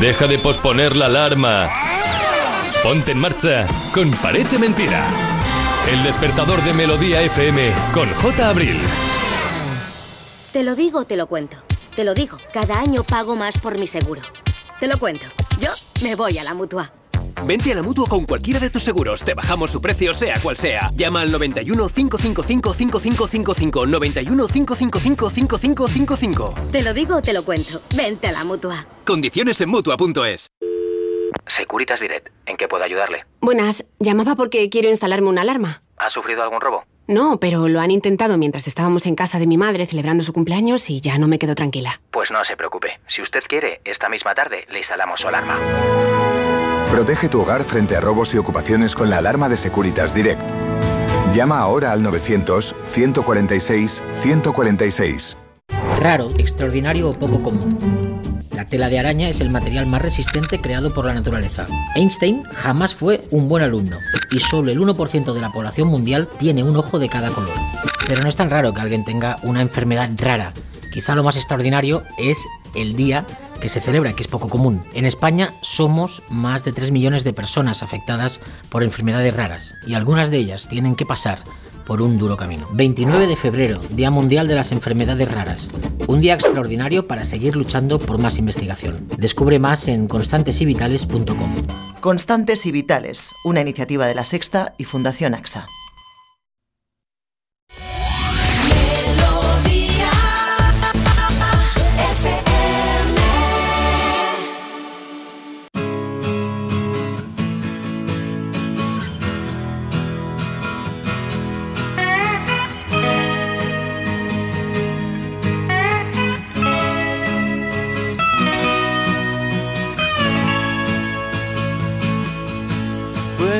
Deja de posponer la alarma. Ponte en marcha con Parece Mentira. El despertador de Melodía FM con J. Abril. Te lo digo, te lo cuento. Te lo digo, cada año pago más por mi seguro. Te lo cuento. Yo me voy a la mutua. Vente a la mutua con cualquiera de tus seguros. Te bajamos su precio, sea cual sea. Llama al 91 555 5555. 91 555 5555. Te lo digo, te lo cuento. Vente a la mutua. Condiciones en mutua.es. Securitas Direct, ¿en qué puedo ayudarle? Buenas, llamaba porque quiero instalarme una alarma. ¿Ha sufrido algún robo? No, pero lo han intentado mientras estábamos en casa de mi madre celebrando su cumpleaños y ya no me quedo tranquila. Pues no se preocupe. Si usted quiere, esta misma tarde le instalamos su alarma. Protege tu hogar frente a robos y ocupaciones con la alarma de Securitas Direct. Llama ahora al 900-146-146. Raro, extraordinario o poco común. La tela de araña es el material más resistente creado por la naturaleza. Einstein jamás fue un buen alumno y solo el 1% de la población mundial tiene un ojo de cada color. Pero no es tan raro que alguien tenga una enfermedad rara. Quizá lo más extraordinario es el día que se celebra, que es poco común. En España somos más de 3 millones de personas afectadas por enfermedades raras y algunas de ellas tienen que pasar por un duro camino. 29 de febrero, Día Mundial de las Enfermedades Raras. Un día extraordinario para seguir luchando por más investigación. Descubre más en constantesivitales.com. Constantes y Vitales, una iniciativa de la Sexta y Fundación AXA.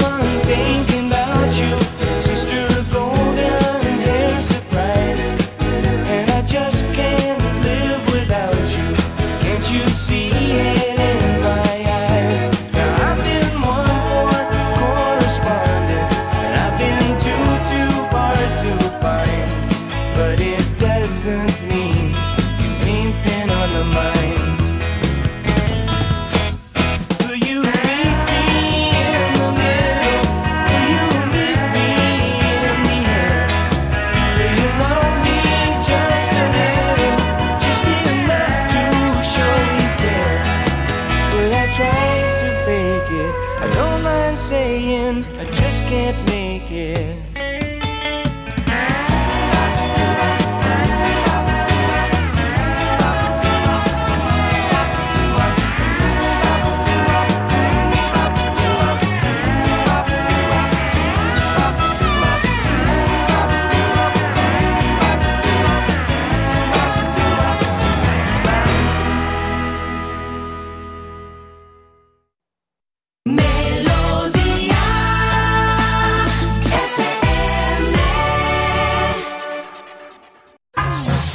something.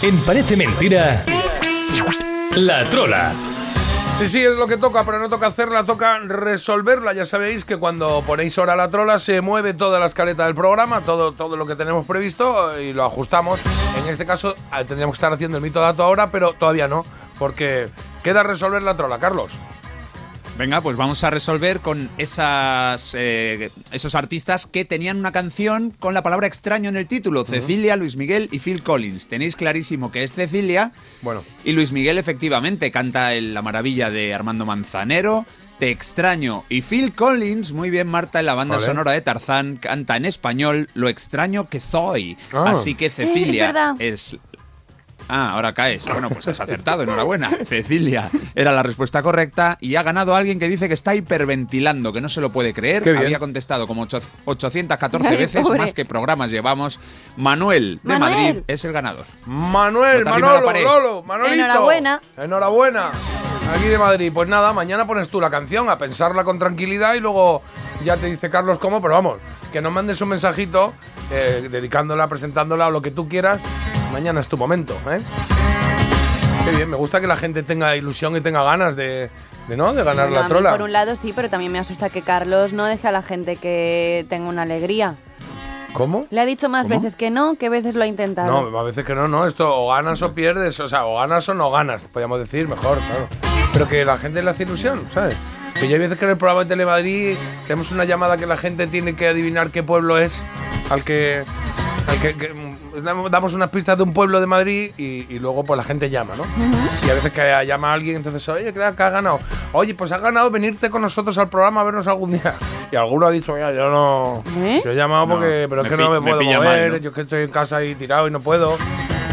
En Parece Mentira, La Trola. Sí, sí, es lo que toca, pero no toca hacerla, toca resolverla. Ya sabéis que cuando ponéis hora la trola se mueve toda la escaleta del programa, todo, todo lo que tenemos previsto eh, y lo ajustamos. En este caso eh, tendríamos que estar haciendo el mito dato ahora, pero todavía no, porque queda resolver la trola, Carlos. Venga, pues vamos a resolver con esas, eh, esos artistas que tenían una canción con la palabra extraño en el título. Cecilia, Luis Miguel y Phil Collins. Tenéis clarísimo que es Cecilia. Bueno. Y Luis Miguel efectivamente canta el- la maravilla de Armando Manzanero. Te extraño. Y Phil Collins, muy bien Marta, en la banda Vale. sonora de Tarzán, canta en español Lo extraño que soy. Ah. Así que Cecilia es Ah, ahora caes. Bueno, pues has acertado, enhorabuena. Cecilia era la respuesta correcta y ha ganado alguien que dice que está hiperventilando, que no se lo puede creer. Qué bien. Había contestado como ocho- 814 Ay, veces, pobre. más que programas llevamos. Manuel de Manuel. Madrid es el ganador. Manuel, Manolo. Lolo, Manolito. Enhorabuena. Enhorabuena. Aquí de Madrid. Pues nada, mañana pones tú la canción a pensarla con tranquilidad y luego ya te dice Carlos cómo, pero vamos, que nos mandes un mensajito eh, dedicándola, presentándola o lo que tú quieras. Mañana es tu momento, ¿eh? Qué bien, me gusta que la gente tenga ilusión y tenga ganas de, de ¿no? De ganar Bueno, la a mí, trola. por un lado sí, pero también me asusta que Carlos no deje a la gente que tenga una alegría. ¿Cómo? Le ha dicho más ¿Cómo? veces que no, que veces lo ha intentado. No, a veces que no, no. Esto o ganas o pierdes, o sea, o ganas o no ganas, podríamos decir mejor, claro. Pero que la gente le hace ilusión, ¿sabes? Que yo hay veces que en el programa de Telemadrid tenemos una llamada que la gente tiene que adivinar qué pueblo es al que. Que, que, mm, damos- unas pistas de un pueblo de Madrid y, y luego pues la gente llama, ¿no? Y a veces que llama a alguien, entonces, oye, ¿qué que has ganado? Oye, pues has ganado venirte con nosotros al programa a vernos algún día. Y alguno ha dicho, mira, yo no. ¿Eh? Yo he llamado No, porque. Pero es me que no me me puedo pilla mover, mal, ¿no? yo que estoy en casa ahí tirado y no puedo.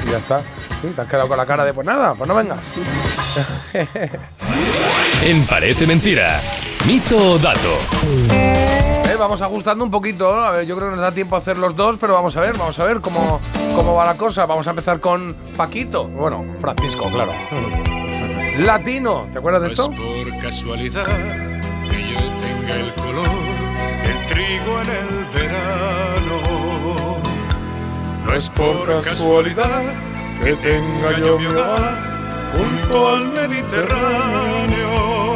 Y ya está. Sí, te has quedado con la cara de, pues nada, pues no vengas. En Parece Mentira. Mito o dato. Eh, vamos ajustando un poquito. A ver, yo creo que nos da tiempo a hacer los dos, pero vamos a ver, vamos a ver cómo, cómo va la cosa. Vamos a empezar con Paquito. Bueno, Francisco, claro. Latino, ¿te acuerdas de No es esto? por casualidad que yo tenga el color del trigo en el verano. No es por casualidad que tenga yo mi hogar junto al Mediterráneo.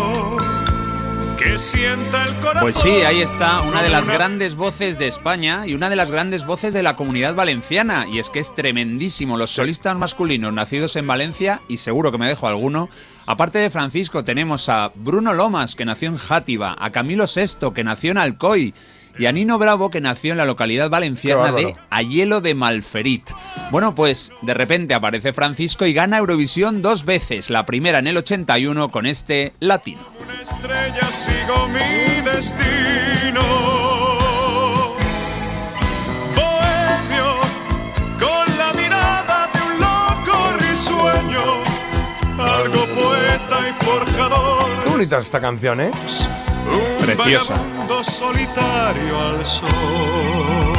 Que sienta el corazón. Pues sí, ahí está una de las grandes voces de España y una de las grandes voces de la comunidad valenciana. Y es que es tremendísimo. Los solistas masculinos nacidos en Valencia, y seguro que me dejo alguno. Aparte de Francisco, tenemos a Bruno Lomas, que nació en Játiva, a Camilo VI, que nació en Alcoy. Y a Nino Bravo, que nació en la localidad valenciana de. Ayelo de Malferit. Bueno, pues de repente aparece Francisco y gana Eurovisión dos veces. La primera en el 81 con este latino. Una estrella sigo mi destino. Bohemio, con la mirada de un loco risueño. Algo poeta y forjador. Qué bonita es esta canción, ¿eh? Preciosa. solitario al sol.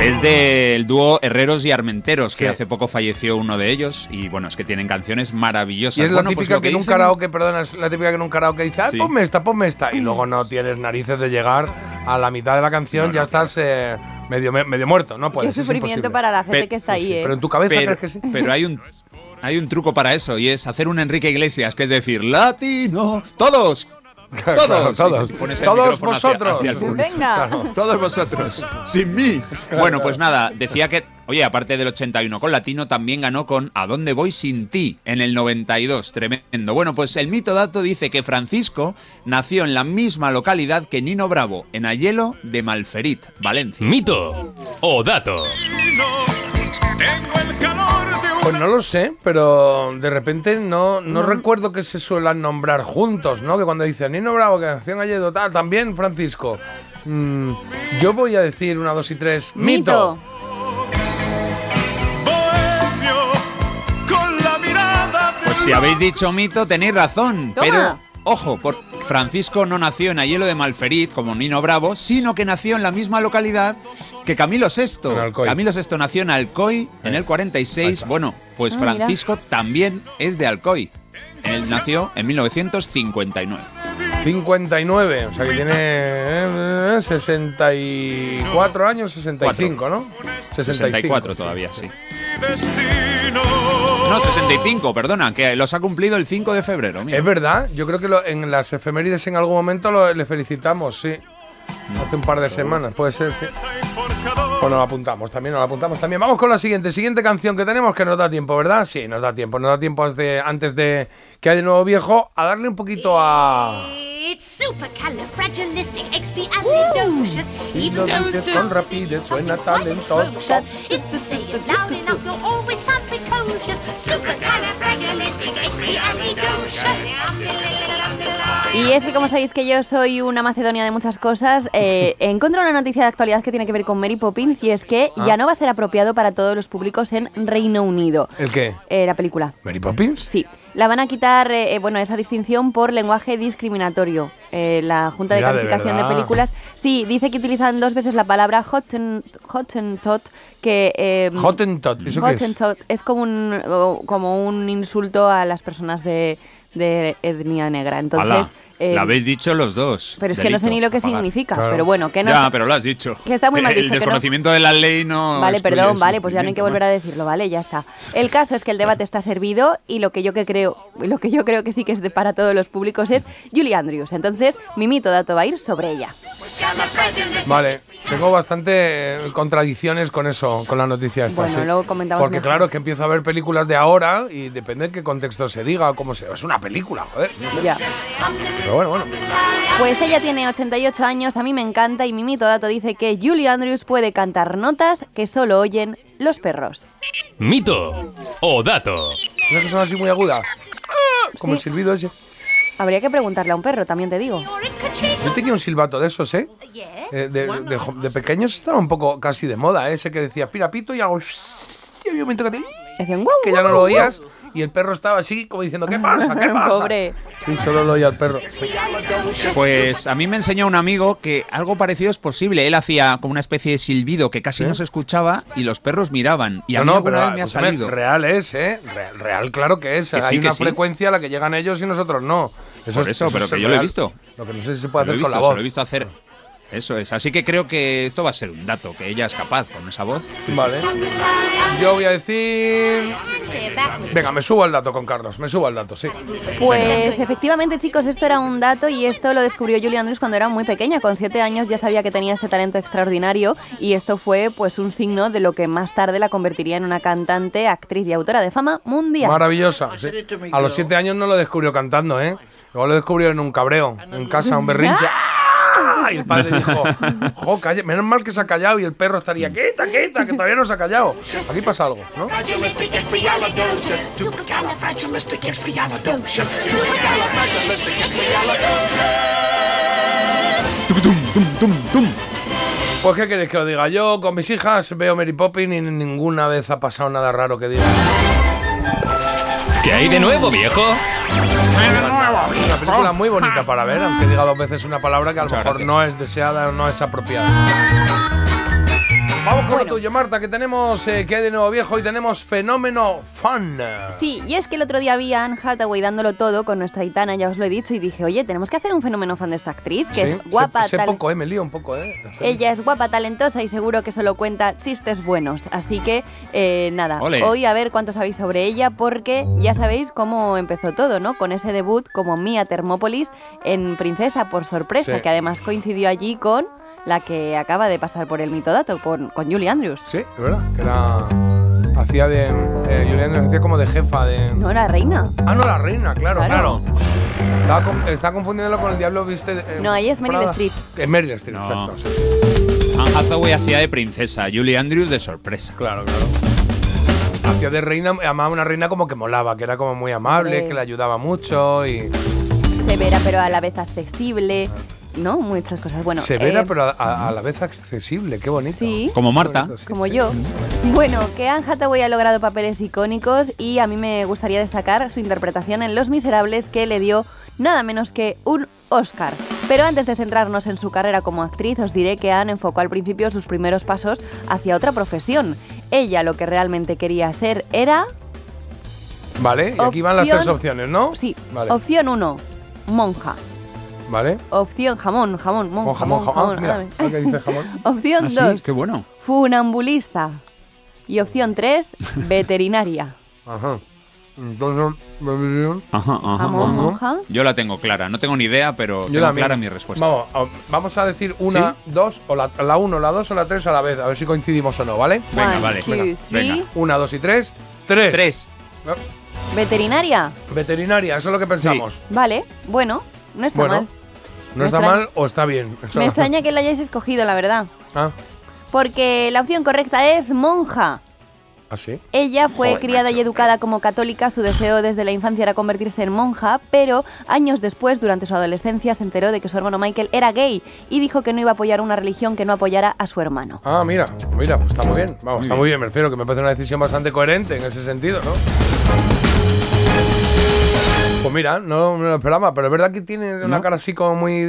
Es del dúo Herreros y Armenteros, que Sí. hace poco falleció uno de ellos. Y bueno, es que tienen canciones maravillosas. Y es la Bueno, pues típica lo que, en un dicen- karaoke, perdona, es la típica que en un karaoke dice, ah, Sí. ponme esta, ponme esta. Y luego no tienes narices de llegar a la mitad de la canción, ya estás eh, medio, medio muerto, ¿no? Qué Puedes, es sufrimiento imposible. para la gente Pe- que está ahí, ¿eh? Pero en tu cabeza Pero, crees que sí. pero hay un hay un truco para eso y es hacer un Enrique Iglesias, que es decir, latino, todos, Claro, todos, todos. Todos hacia- vosotros. hacia. Venga. Todos vosotros, sin mí. Bueno, pues nada, decía que, oye, aparte del 81 con Latino, también ganó con ¿A dónde voy sin ti? en el 92, tremendo. Bueno, pues el mito dato dice que Francisco nació en la misma localidad que Nino Bravo, en Ayelo de Malferit, Valencia. Mito o dato. Tengo el Pues no lo sé, pero de repente no, no recuerdo que se suelan nombrar juntos, ¿no? Que cuando dicen Nino Bravo, en Alledo, tal, también Francisco. Mm, yo voy a decir una, dos y tres. Mito. Pues si habéis dicho mito, tenéis razón. Toma. Pero, ojo, por Francisco no nació en Ayelo de Malferit, como Nino Bravo, sino que nació en la misma localidad que Camilo VI. Camilo VI nació en Alcoy en el 46. Bueno, pues Ah, mira. Francisco también es de Alcoy. Él nació en 1959. 59, o sea que tiene eh, 64 años, 65, ¿no? 64 todavía, sí. No, 65, perdona, que los ha cumplido el 5 de febrero. mira. Es verdad, yo creo que lo- en las efemérides en algún momento lo- le felicitamos, sí. Hace un par de semanas, puede ser, sí. Pues nos apuntamos también, nos lo apuntamos también. Vamos con la siguiente, siguiente canción que tenemos, que nos da tiempo, ¿verdad? Sí, nos da tiempo, nos da tiempo antes de, antes de que haya nuevo viejo, a darle un poquito a... It's supercalifragilisticexpialidocious. Even though son sound rápidos, is suena something quite talentoso. atrocious. If you say it loud enough, you'll always sound precocious. Supercalifragilisticexpialidocious. Y es que como sabéis que yo soy una macedonia de muchas cosas, eh, he encontrado una noticia de actualidad que tiene que ver con Mary Poppins y es que Ah. ya no va a ser apropiado para todos los públicos en Reino Unido. ¿El qué? Eh, la película. ¿Mary Poppins? Sí. La van a quitar, eh, eh, bueno, esa distinción por lenguaje discriminatorio. Eh, la Junta de Mira, ¿de Calificación de? Películas, sí, dice que utilizan dos veces la palabra hotten- hottentot, que... eh, Hottentot, ¿eso qué es? Es como un, como un insulto a las personas de, de etnia negra. Entonces, eh, lo habéis dicho los dos. pero es que no sé ni lo que significa, pero bueno, que no... Ya, pero lo has dicho. Que está muy mal El dicho, que no- desconocimiento de la ley no. Vale, perdón, vale, pues ya no hay que volver a decirlo, vale, ya está. El caso es que el debate está servido y lo que yo que creo, lo que yo creo que sí que es de para todos los públicos es Julie Andrews. Entonces, mi mito dato va a ir sobre ella. Vale, tengo bastante eh, contradicciones con eso, con la noticia esta. Bueno, sí. luego comentamos Porque mejor. claro, es que empiezo a ver películas de ahora y depende de qué contexto se diga o cómo se... Es una película, joder. Ya. Pero bueno, bueno. Pues ella tiene 88 años, a mí me encanta y mi mito dato dice que Julie Andrews puede cantar notas que solo oyen los perros. Mito o dato. ¿No es que son así muy agudas? Como el silbido ese. Habría que preguntarle a un perro, también te digo. Yo tenía un silbato de esos, ¿eh? Eh, de, de jo- de pequeños estaba un poco casi de moda, ¿eh? ese que decía, pira pito y hago... Y había un momento que, te- Decían, "Guau, que ya no guau, lo guau". oías y el perro estaba así como diciendo, ¿qué pasa? ¿Qué pasa? Pobre. Sí, solo lo oía el perro. Pues a mí me enseñó un amigo que algo parecido es posible. Él hacía como una especie de silbido que casi no se escuchaba y los perros miraban. Y a no, mí no, pero vez me ha escúchame, salido. real es, ¿eh? Real, real, claro que es. Que Hay sí, una sí. frecuencia a la que llegan ellos y nosotros no. Por es- eso, pero es que yo lo he real. visto. Lo que no sé si se puede Lo he hacer con la se voz. lo he visto hacer. Eso es. Así que creo que esto va a ser un dato, que ella es capaz con esa voz. Vale. Yo voy a decir... Venga, me subo al dato con Carlos, me subo al dato, sí. Pues efectivamente, chicos, esto era un dato y esto lo descubrió Julie Andrews cuando era muy pequeña. Con siete años ya sabía que tenía este talento extraordinario y esto fue pues un signo de lo que más tarde la convertiría en una cantante, actriz y autora de fama mundial. Maravillosa. sí. A los siete años no lo descubrió cantando, ¿eh? Luego lo descubrió en un cabreo, en casa, un berrinche. ¡Ah! Y el padre dijo, jo, calla- menos mal que se ha callado y el perro estaría, quieta, quieta, que todavía no se ha callado. Aquí pasa algo, ¿no? Pues qué queréis que os diga, yo con mis hijas veo Mary Poppins y ninguna vez ha pasado nada raro que diga. ¿Qué hay de nuevo, viejo? Una película muy bonita para ver, aunque diga dos veces una palabra que a lo mejor no es deseada o no es apropiada. Vamos con lo tuyo, Marta, que tenemos eh, que hay de nuevo viejo y tenemos fenómeno fun. Sí, y es que el otro día vi a Anne Hathaway dándolo todo con nuestra Itana, ya os lo he dicho, y dije, oye, tenemos que hacer un fenómeno fan de esta actriz, que Sí, es guapa, sé, sé tal- poco, eh, me lío un poco, eh. Ella es guapa, talentosa y seguro que solo cuenta chistes buenos. Así que, eh, nada, Ole. hoy a ver cuánto sabéis sobre ella, porque ya sabéis cómo empezó todo, ¿no? Con ese debut como Mia Thermopolis en Princesa por sorpresa, Sí. que además coincidió allí con la que acaba de pasar por el mitodato, con, con Julie Andrews. Sí, es verdad, que era. Hacía de. Eh, Julián nos hacía como de jefa de. No, la reina. Ah, no, la reina, claro, Claro. claro. Estaba, con- estaba confundiéndolo con el diablo, viste. eh, No, ahí es Meryl. Streep. Es Meryl Streep, No. exacto. sí, sí. Anne Hathaway hacía de princesa, Julie Andrews de sorpresa. Claro, claro. Hacía de reina, amaba una reina como que molaba, que era como muy amable, que le ayudaba mucho y. Severa, pero a la vez accesible, ¿no? Muchas cosas. Bueno, severa, eh, pero a, a- a la vez accesible, qué bonito. Sí. Como Marta. Qué bonito, sí, como sí. yo. Bueno, que Anne Hathaway ha logrado papeles icónicos y a mí me gustaría destacar su interpretación en Los Miserables que le dio nada menos que un Oscar. Pero antes de centrarnos en su carrera como actriz, os diré que Anne enfocó al principio sus primeros pasos hacia otra profesión. Ella lo que realmente quería ser era... Vale, y aquí van las tres opciones, ¿no? Sí, Vale. opción 1, monja. Vale. Opción jamón, jamón, mon- Con jamón, jamón, jamón. Ah, jamón, mira, dame. ¿qué dice jamón? Opción ¿Ah, sí? 2, Qué bueno. funambulista. Y opción 3, veterinaria. Ajá. Entonces, Ajá, ajá, Jamón, ajá. monja. Yo la tengo clara, no tengo ni idea, pero Yo tengo también. clara mi respuesta. Vamos, a- vamos a decir una, dos, o la, la uno, la dos o la tres a la vez, a ver si coincidimos o no, ¿vale? Venga, One, vale. two, Venga, venga. Una, dos y tres. Tres. Tres. ¿Veterinaria? Veterinaria, eso es lo que pensamos. Vale, bueno, no está Bueno, mal. ¿No Me está extraña- mal o está bien? Me extraña que lo hayáis escogido, la verdad. Ah, Porque la opción correcta es monja. ¿ah, sí? Ella fue Joder, criada y educada como católica, su deseo desde la infancia era convertirse en monja, pero años después, durante su adolescencia, se enteró de que su hermano Michael era gay y dijo que no iba a apoyar una religión que no apoyara a su hermano. Ah, mira, mira, pues está muy bien. Vamos, Muy está bien. muy bien, me refiero que me parece una decisión bastante coherente en ese sentido, ¿no? Pues mira, no me lo esperaba, pero es verdad que tiene una ¿No? cara así como muy,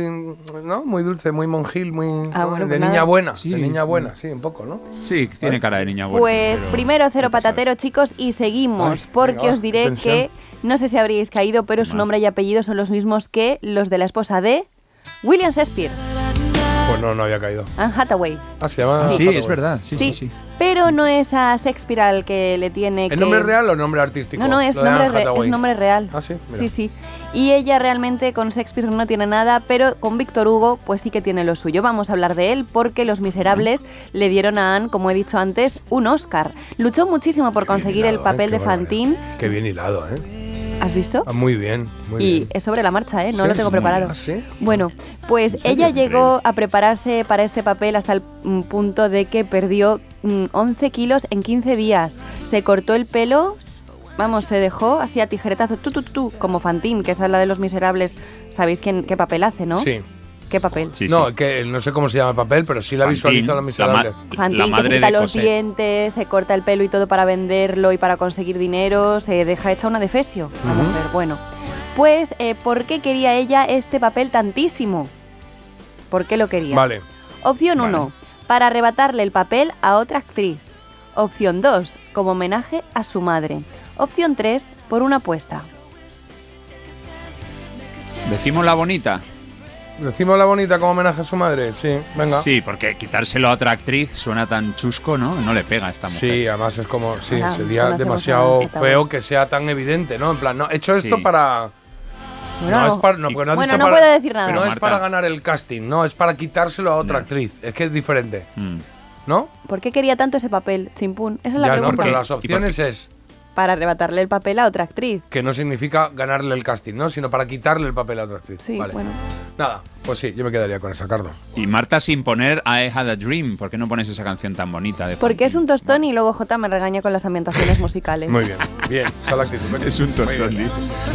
¿no? Muy dulce, muy monjil, muy Ah, ¿no? bueno, de pues niña nada. buena, Sí. de niña buena, sí, un poco, ¿no? Sí, tiene cara de niña buena. Pues pero- primero cero patatero, chicos, y seguimos, Ay, porque venga, os diré que no sé si habríais caído, pero su nombre y apellido son los mismos que los de la esposa de William Shakespeare, Pues no, no había caído. Anne Hathaway. Ah, se llama. Sí, Hathaway. es verdad. Sí, sí, Sí. sí. Pero no es a Shakespeare al que le tiene que... ¿El nombre real o nombre artístico? No, no, es nombre, Anne re- Hathaway. es nombre real. Ah, sí, mira. Sí, sí. Y ella realmente con Shakespeare no tiene nada, pero con Víctor Hugo pues sí que tiene lo suyo. Vamos a hablar de él porque Los Miserables le dieron a Anne, como he dicho antes, un Oscar. Luchó muchísimo por Qué conseguir el hilado, ¿eh? papel de. Fantine. Qué bien hilado, ¿eh? ¿Has visto? Ah, muy bien, muy y bien. es sobre la marcha, ¿eh? No Sí, lo tengo preparado. bien. ¿Ah, sí? Bueno, pues ella llegó a prepararse para este papel hasta el mm, punto de que perdió mm, 11 kilos en 15 días. Se cortó el pelo, vamos, se dejó así a tijeretazo, tú, tú, tú, como Fantine, que es la de los miserables. ¿Sabéis quién, qué papel hace, no? Sí. ¿Qué papel? Sí, no, sí. que no sé cómo se llama el papel, pero sí la Fantine, visualizo a los la. Fantine, La que madre se quita los Cosette. dientes, se corta el pelo y todo para venderlo y para conseguir dinero, se deja hecha una defesio, Ujú. mujer. Bueno, pues, eh, ¿por qué quería ella este papel tantísimo? ¿Por qué lo quería? Vale. Opción Vale. 1, para arrebatarle el papel a otra actriz. Opción 2, como homenaje a su madre. Opción 3, por una apuesta. Decimos la bonita. Decimos la bonita como homenaje a su madre, sí, venga. Sí, porque quitárselo a otra actriz suena tan chusco, ¿no? No le pega a esta mujer. Sí, además es como, sí, sería demasiado feo que sea tan evidente, ¿no? En plan, no, he hecho esto Sí. para... Bueno, no es para, no, porque no has bueno, dicho no para- puedo decir nada. No es para ganar el casting, no, es para quitárselo a otra No. actriz. Es que es diferente, Mm. ¿no? ¿Por qué quería tanto ese papel, Chimpún? Esa es la ya no, pregunta. pero las opciones es Para arrebatarle el papel a otra actriz. que no significa ganarle el casting, ¿no? Sino para quitarle el papel a otra actriz. Sí, Vale. bueno. Nada, pues sí, yo me quedaría con esa, Carlos. Y Marta sin poner I Had a Dream. ¿Por qué no pones esa canción tan bonita? De Porque es un tostón y luego J me regaña con las ambientaciones musicales. Muy bien, bien, esa es la actitud. coño. Es un tostón.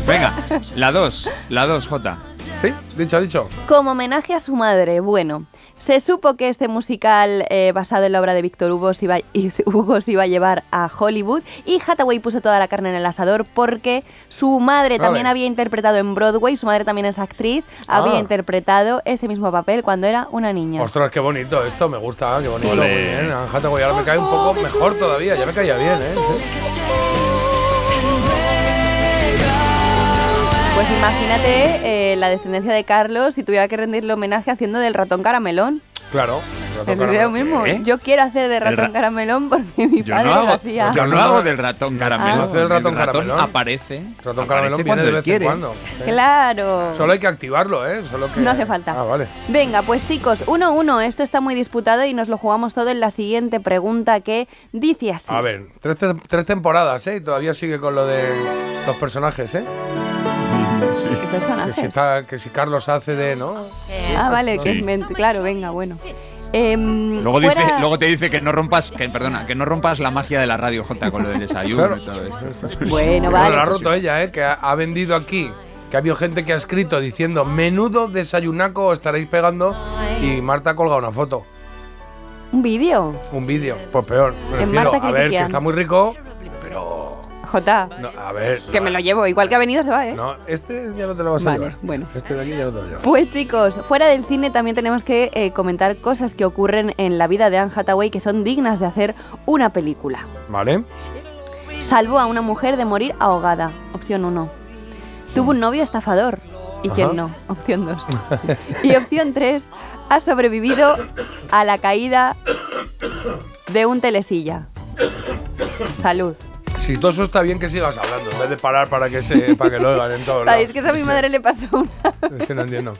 Venga, la 2. La 2, J. Sí, dicho, dicho. Como homenaje a su madre, bueno, se supo que este musical eh, basado en la obra de Víctor Hugo se, iba, y se- Hugo se iba a llevar a Hollywood y Hathaway puso toda la carne en el asador porque su madre también había interpretado en Broadway, su madre también es actriz, Ah. había interpretado ese mismo papel cuando era una niña. Ostras, qué bonito esto, me gusta, qué bonito, Sí. muy Ole. bien. Hathaway ahora me cae un poco mejor todavía, ya me caía bien, ¿eh? Pues imagínate eh, la descendencia de Carlos si tuviera que rendirle homenaje haciendo del ratón caramelón. Claro. ratón sería lo mismo. ¿Eh? Yo quiero hacer de ratón ra- caramelón porque mi Yo padre no, lo hago, hacía. yo no hago del ratón caramelo. Ah. Hace del ratón el ratón caramelón. aparece. Ratón aparece caramelo viene cuando de vez quiere. en cuando. sí. Claro. Solo hay que activarlo, ¿eh? Solo que... No hace falta. Ah, vale. Venga, pues chicos, 1-1. Esto está muy disputado y nos lo jugamos todo en la siguiente pregunta que dice así. A ver, tres, te- tres temporadas, ¿eh? Y todavía sigue con lo de los personajes, ¿eh? ¿Qué Que si, está, que si Carlos hace de, ¿no? Ah, vale, que es Claro, venga, bueno. Em, Luego, dice, luego te dice que no rompas, que perdona, que no rompas la magia de la radio J con lo del desayuno Claro. y todo esto. Bueno, Pero vale. lo ha roto ella, ¿eh? Que ha, ha vendido aquí. Que ha habido gente que ha escrito diciendo menudo desayunaco os estaréis pegando y Marta ha colgado una foto, ¿Un vídeo? un vídeo. Pues peor. Me refiero, a ver, que está muy rico, pero... J. no, a ver... Que no, me lo llevo. Igual que ha venido se va, ¿eh? No, este ya no te lo vas a llevar. bueno. Este de aquí ya no te lo llevas. Pues chicos, fuera del cine también tenemos que eh, comentar cosas que ocurren en la vida de Anne Hathaway que son dignas de hacer una película. ¿Vale? Salvó a una mujer de morir ahogada. Opción 1. Tuvo un novio estafador. ¿Y Ajá. quién no? Opción 2. y opción 3. Ha sobrevivido a la caída de un telesilla. Salud. Si todo eso está bien que sigas hablando, en vez de parar para que, se, para que lo oigan en todos ¿Sabéis que eso a mi madre le pasó una Es que no entiendo.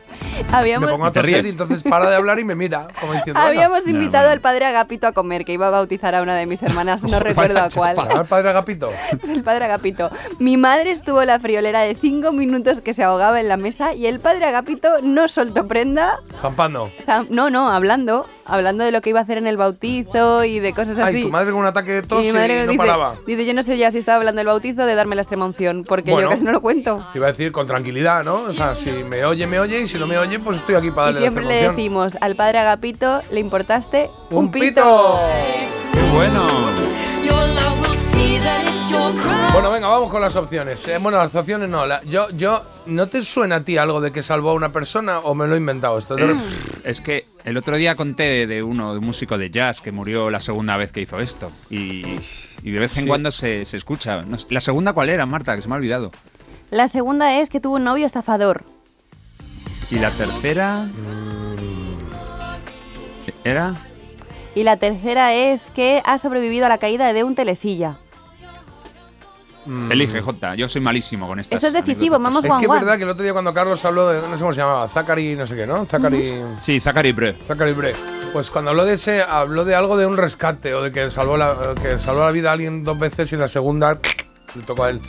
Habíamos, Me pongo a ¿Te toser y entonces para de hablar y me mira, como diciendo... Habíamos invitado al padre Agapito a comer, que iba a bautizar a una de mis hermanas, no recuerdo a cuál. ¿Para el padre Agapito? Es el padre Agapito. Mi madre estuvo en la friolera de cinco minutos que se ahogaba en la mesa y el padre Agapito no soltó prenda. Zampando. zam- No, no, hablando. Hablando de lo que iba a hacer en el bautizo y de cosas así. Ay, tu madre con un ataque de tos y y, mi madre no dice, paraba. dice, yo no sé ya si estaba hablando del bautizo de darme la extrema unción, porque Bueno. yo casi no lo cuento. Te iba a decir con tranquilidad, ¿no? O sea, si me oye, me oye, y si no me oye, pues estoy aquí para Y darle siempre la le decimos al padre Agapito, le importaste un, ¡Un pito! ¡Qué bueno! Bueno, venga, vamos con las opciones. Eh, bueno, las opciones no. la- yo, yo, ¿no te suena a ti algo de que salvó a una persona o me lo he inventado esto? Eh, Es que el otro día conté de uno, de un músico de jazz que murió la segunda vez que hizo esto. Y, y de vez en Sí. cuando se, se escucha. No ¿La segunda cuál era, Marta? Que se me ha olvidado. La segunda es que tuvo un novio estafador. Y la tercera. ¿Era? Y la tercera es que ha sobrevivido a la caída de un telesilla. Mm. Elige, J. Yo soy malísimo con estas. Eso es decisivo, anécdotas. vamos Es Juan que es verdad que el otro día cuando Carlos habló de, no sé cómo se llamaba, Zachary no sé qué, ¿no? Zachary... Sí, Zachary Bre. Zachary Bre. Pues cuando habló de ese, habló de algo de un rescate o de que salvó la, que salvó la vida a alguien dos veces y la segunda le tocó a él.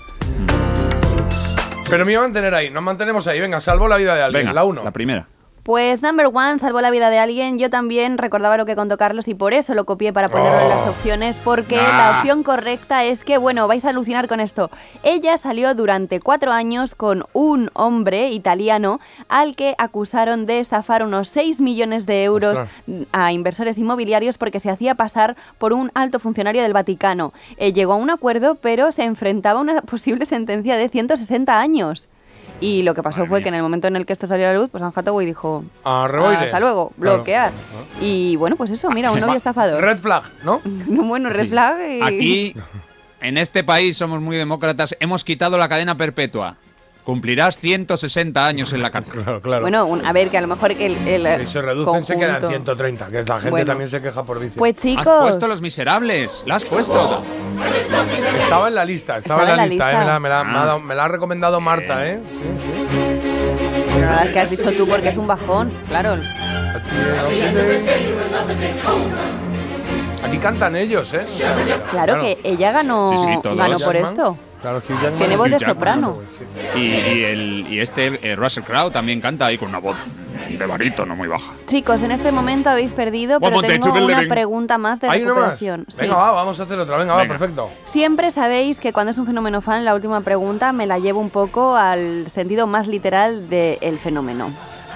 Pero me iba a mantener ahí, nos mantenemos ahí. Venga, salvó la vida de alguien, Venga, la uno. La primera. Pues number one salvó la vida de alguien. Yo también recordaba lo que contó Carlos y por eso lo copié para ponerlo en las opciones. Porque Ah. la opción correcta es que, bueno, vais a alucinar con esto. Ella salió durante cuatro años con un hombre italiano al que acusaron de estafar unos 6 millones de euros Ostras. a inversores inmobiliarios porque se hacía pasar por un alto funcionario del Vaticano. Eh, llegó a un acuerdo, pero se enfrentaba a una posible sentencia de 160 años. Y lo que pasó fue que en el momento en el que esto salió a la luz, pues Anne Hathaway dijo, hasta luego, Claro. bloquear. Y bueno, pues eso, mira, un novio estafador. Red flag, ¿no? bueno, red flag y- Aquí, en este país, somos muy demócratas. Hemos quitado la cadena perpetua. Cumplirás 160 años en la cárcel. Claro, claro. Bueno, un- a ver, que a lo mejor el, el Y se reducen, se quedan conjunto- 130, que es la gente Bueno. también se queja por vicio. Pues chicos, Has puesto Los Miserables. La has puesto. Estaba en la lista, estaba, en la, lista, eh, me, la, me la- me Ah. la ha recomendado Marta, ¿eh? pero nada, es que has dicho tú porque es un bajón, claro. Aquí cantan ellos, ¿eh? Claro, que ella ganó, Sí, sí, todos. ganó por esto. Claro, Hugh Jackman. Tiene voz de soprano. Y, y el, y este, eh, Russell Crowe, también canta ahí con una voz de barítono muy baja. Chicos, en este momento habéis perdido, pero tengo una living. pregunta más de ¿Hay una más? recuperación. Sí. Venga, va, vamos a hacer otra. Venga, Venga. va, perfecto. Siempre sabéis que cuando es un fenómeno fan, la última pregunta me la llevo un poco al sentido más literal del fenómeno.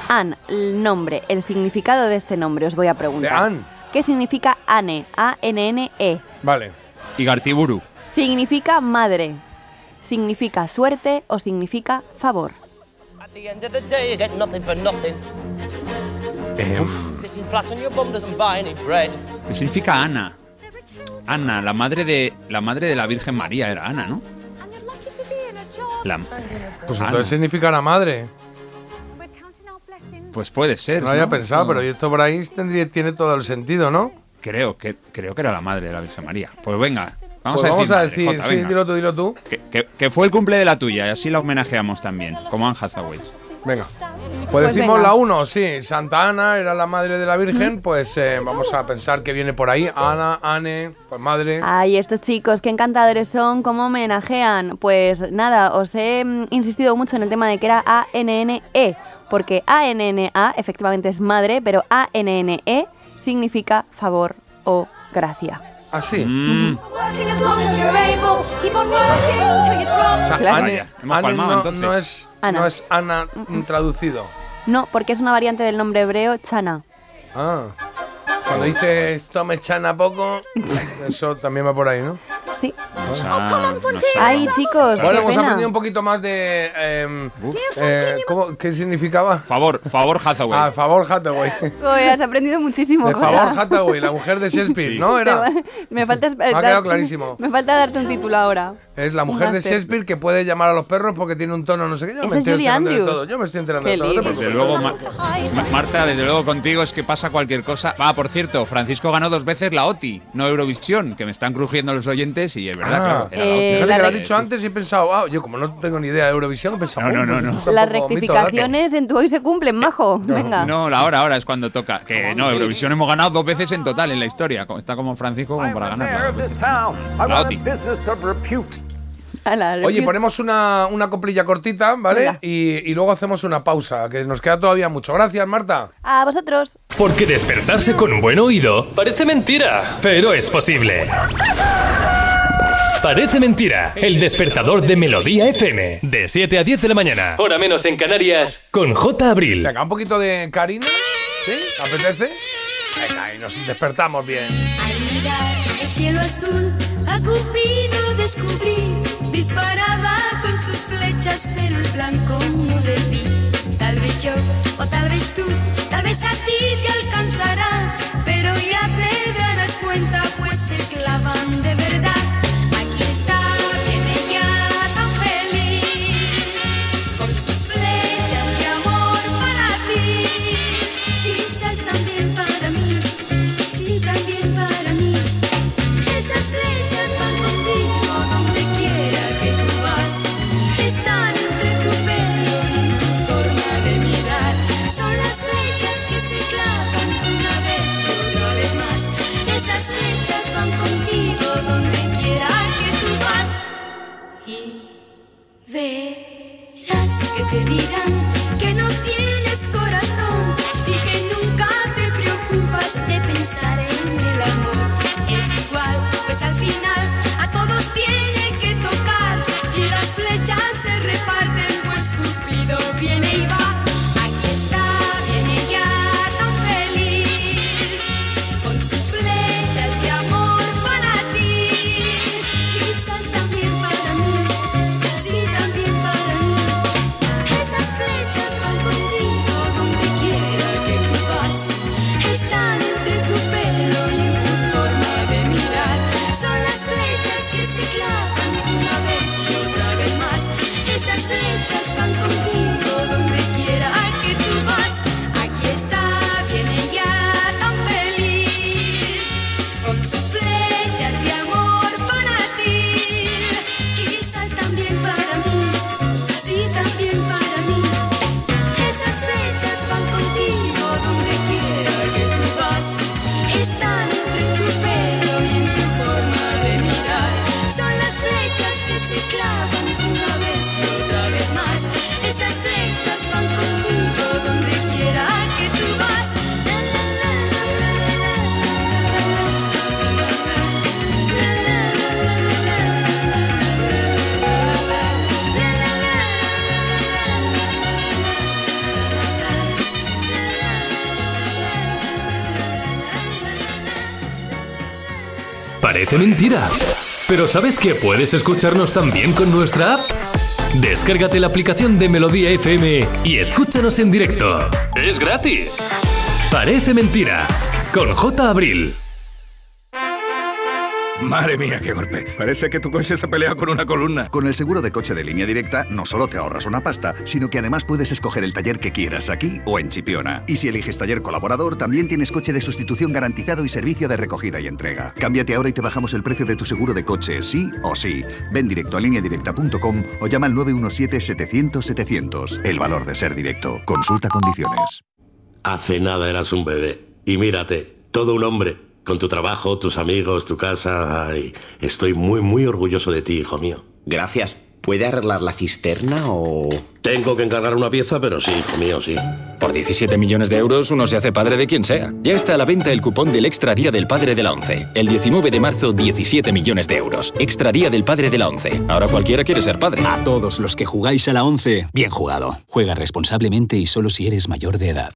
Anne, el nombre, el significado de este nombre, os voy a De preguntar. Anne. ¿Qué significa Anne? A-N-N-E. Vale. Y Gartiburu. ¿Significa madre? ¿Significa suerte o significa favor? Eh. ¿Qué significa Ana? Ana, la madre de la madre de la Virgen María era Ana, ¿no? La, pues Ana. entonces significa la madre. Pues puede ser. No lo había ¿no? pensado, pero esto por ahí tendría, tiene todo el sentido, ¿no? Creo que, creo que era la madre de la Virgen María. Pues venga, vamos Pues a decir. vamos a madre, decir, Jota, sí, venga. dilo tú, dilo tú. Que, que- que fue el cumple de la tuya y así la homenajeamos también, como Anne Hathaway. Venga. Pues, Pues decimos venga. la 1, sí. Santa Ana era la madre de la Virgen, pues eh, vamos a pensar que viene por ahí. Ana, Anne, pues madre. Ay, estos chicos, qué encantadores son, cómo homenajean. Pues nada, os he mm, insistido mucho en el tema de que era A-N-N-E, porque A-N-N-A efectivamente es madre, pero A-N-N-E significa favor o gracia. Así. Mm, you drop. O sea, no, entonces. no es, Ana. no es Ana mm, traducido. No, porque es una variante del nombre hebreo Chana. Ah. Cuando dice esto me chana poco, eso también va por ahí, ¿no? Sí. o sea, no sé. Ay, chicos, Bueno, qué hemos pena. aprendido un poquito más de. em, eh, ¿cómo- ¿Qué significaba? Favor, favor Hathaway. Ah, favor Hathaway. Joder, has aprendido muchísimo. De favor Hathaway, la mujer de Shakespeare, ¿no? Era. Me falta, Me ha quedado clarísimo. Me falta darte un título ahora. Es la mujer de. Shakespeare que puede llamar a los perros porque tiene un tono no sé qué. Yo me es estoy Julie enterando de todo. Yo me estoy enterando Qué de todo. Desde luego, Ma- Ma- Marta, desde luego contigo es que pasa cualquier cosa. Ah, por cierto, Francisco ganó dos veces la OTI, no Eurovisión, que me están crujiendo los oyentes y es verdad, Ah, claro. era la Eh. Fíjate la que lo has dicho antes y he pensado, ah, yo como no tengo ni idea de Eurovisión, he pensado, No, no, "Oh, no, pues no. Las rectificaciones en tu hoy se cumplen, majo. Venga. No, la hora, ahora es cuando toca. Que no, Eurovisión hemos ganado dos veces en total en la historia. Está como Francisco como para ganar. La OTI. Oye, ponemos una, una coplilla cortita, ¿vale? Y, y luego hacemos una pausa, que nos queda todavía mucho. Gracias, Marta. A vosotros. Porque despertarse con un buen oído parece mentira, pero es posible. Parece mentira, el despertador de Melodía FM, de 7 a 10 de la mañana, hora menos en Canarias, con J. Abril. Venga, un poquito de Karina. ¿Sí? ¿Apetece? Venga, y nos despertamos bien. Al mirar el cielo azul, a Cupido descubrí. Disparaba con sus flechas, pero el blanco no debí. Tal vez yo, o tal vez tú, tal vez a ti te alcanzará. Pero ya te darás cuenta, pues se clavan de que te dirán que no tienes corazón y que nunca te preocupas de pensar en el amor. Es igual, pues al final a todos tiene que tocar y las flechas se reparten, Parece mentira. Pero ¿sabes que puedes escucharnos también con nuestra app? Descárgate la aplicación de Melodía FM y escúchanos en directo. Es gratis. Parece mentira. Con J. Abril. Madre mía, qué golpe. Parece que tu coche se pelea con una columna. Con el seguro de coche de línea directa no solo te ahorras una pasta, sino que además puedes escoger el taller que quieras aquí o en Chipiona. Y si eliges taller colaborador, también tienes coche de sustitución garantizado y servicio de recogida y entrega. Cámbiate ahora y te bajamos el precio de tu seguro de coche, sí o sí. Ven directo a lineadirecta.com o llama al 917-700-700. El valor de ser directo. Consulta condiciones. Hace nada eras un bebé. Y mírate, todo un hombre. Con tu trabajo, tus amigos, tu casa. Ay, estoy muy, muy orgulloso de ti, hijo mío. Gracias. ¿Puede arreglar la cisterna o...? Tengo que encargar una pieza, pero sí, hijo mío, sí. Por 17 millones de euros uno se hace padre de quien sea. Ya está a la venta el cupón del Extra Día del Padre de la ONCE. El 19 de marzo, 17 millones de euros. Extra Día del Padre de la ONCE. Ahora cualquiera quiere ser padre. A todos los que jugáis a la 11, bien jugado. Juega responsablemente y solo si eres mayor de edad.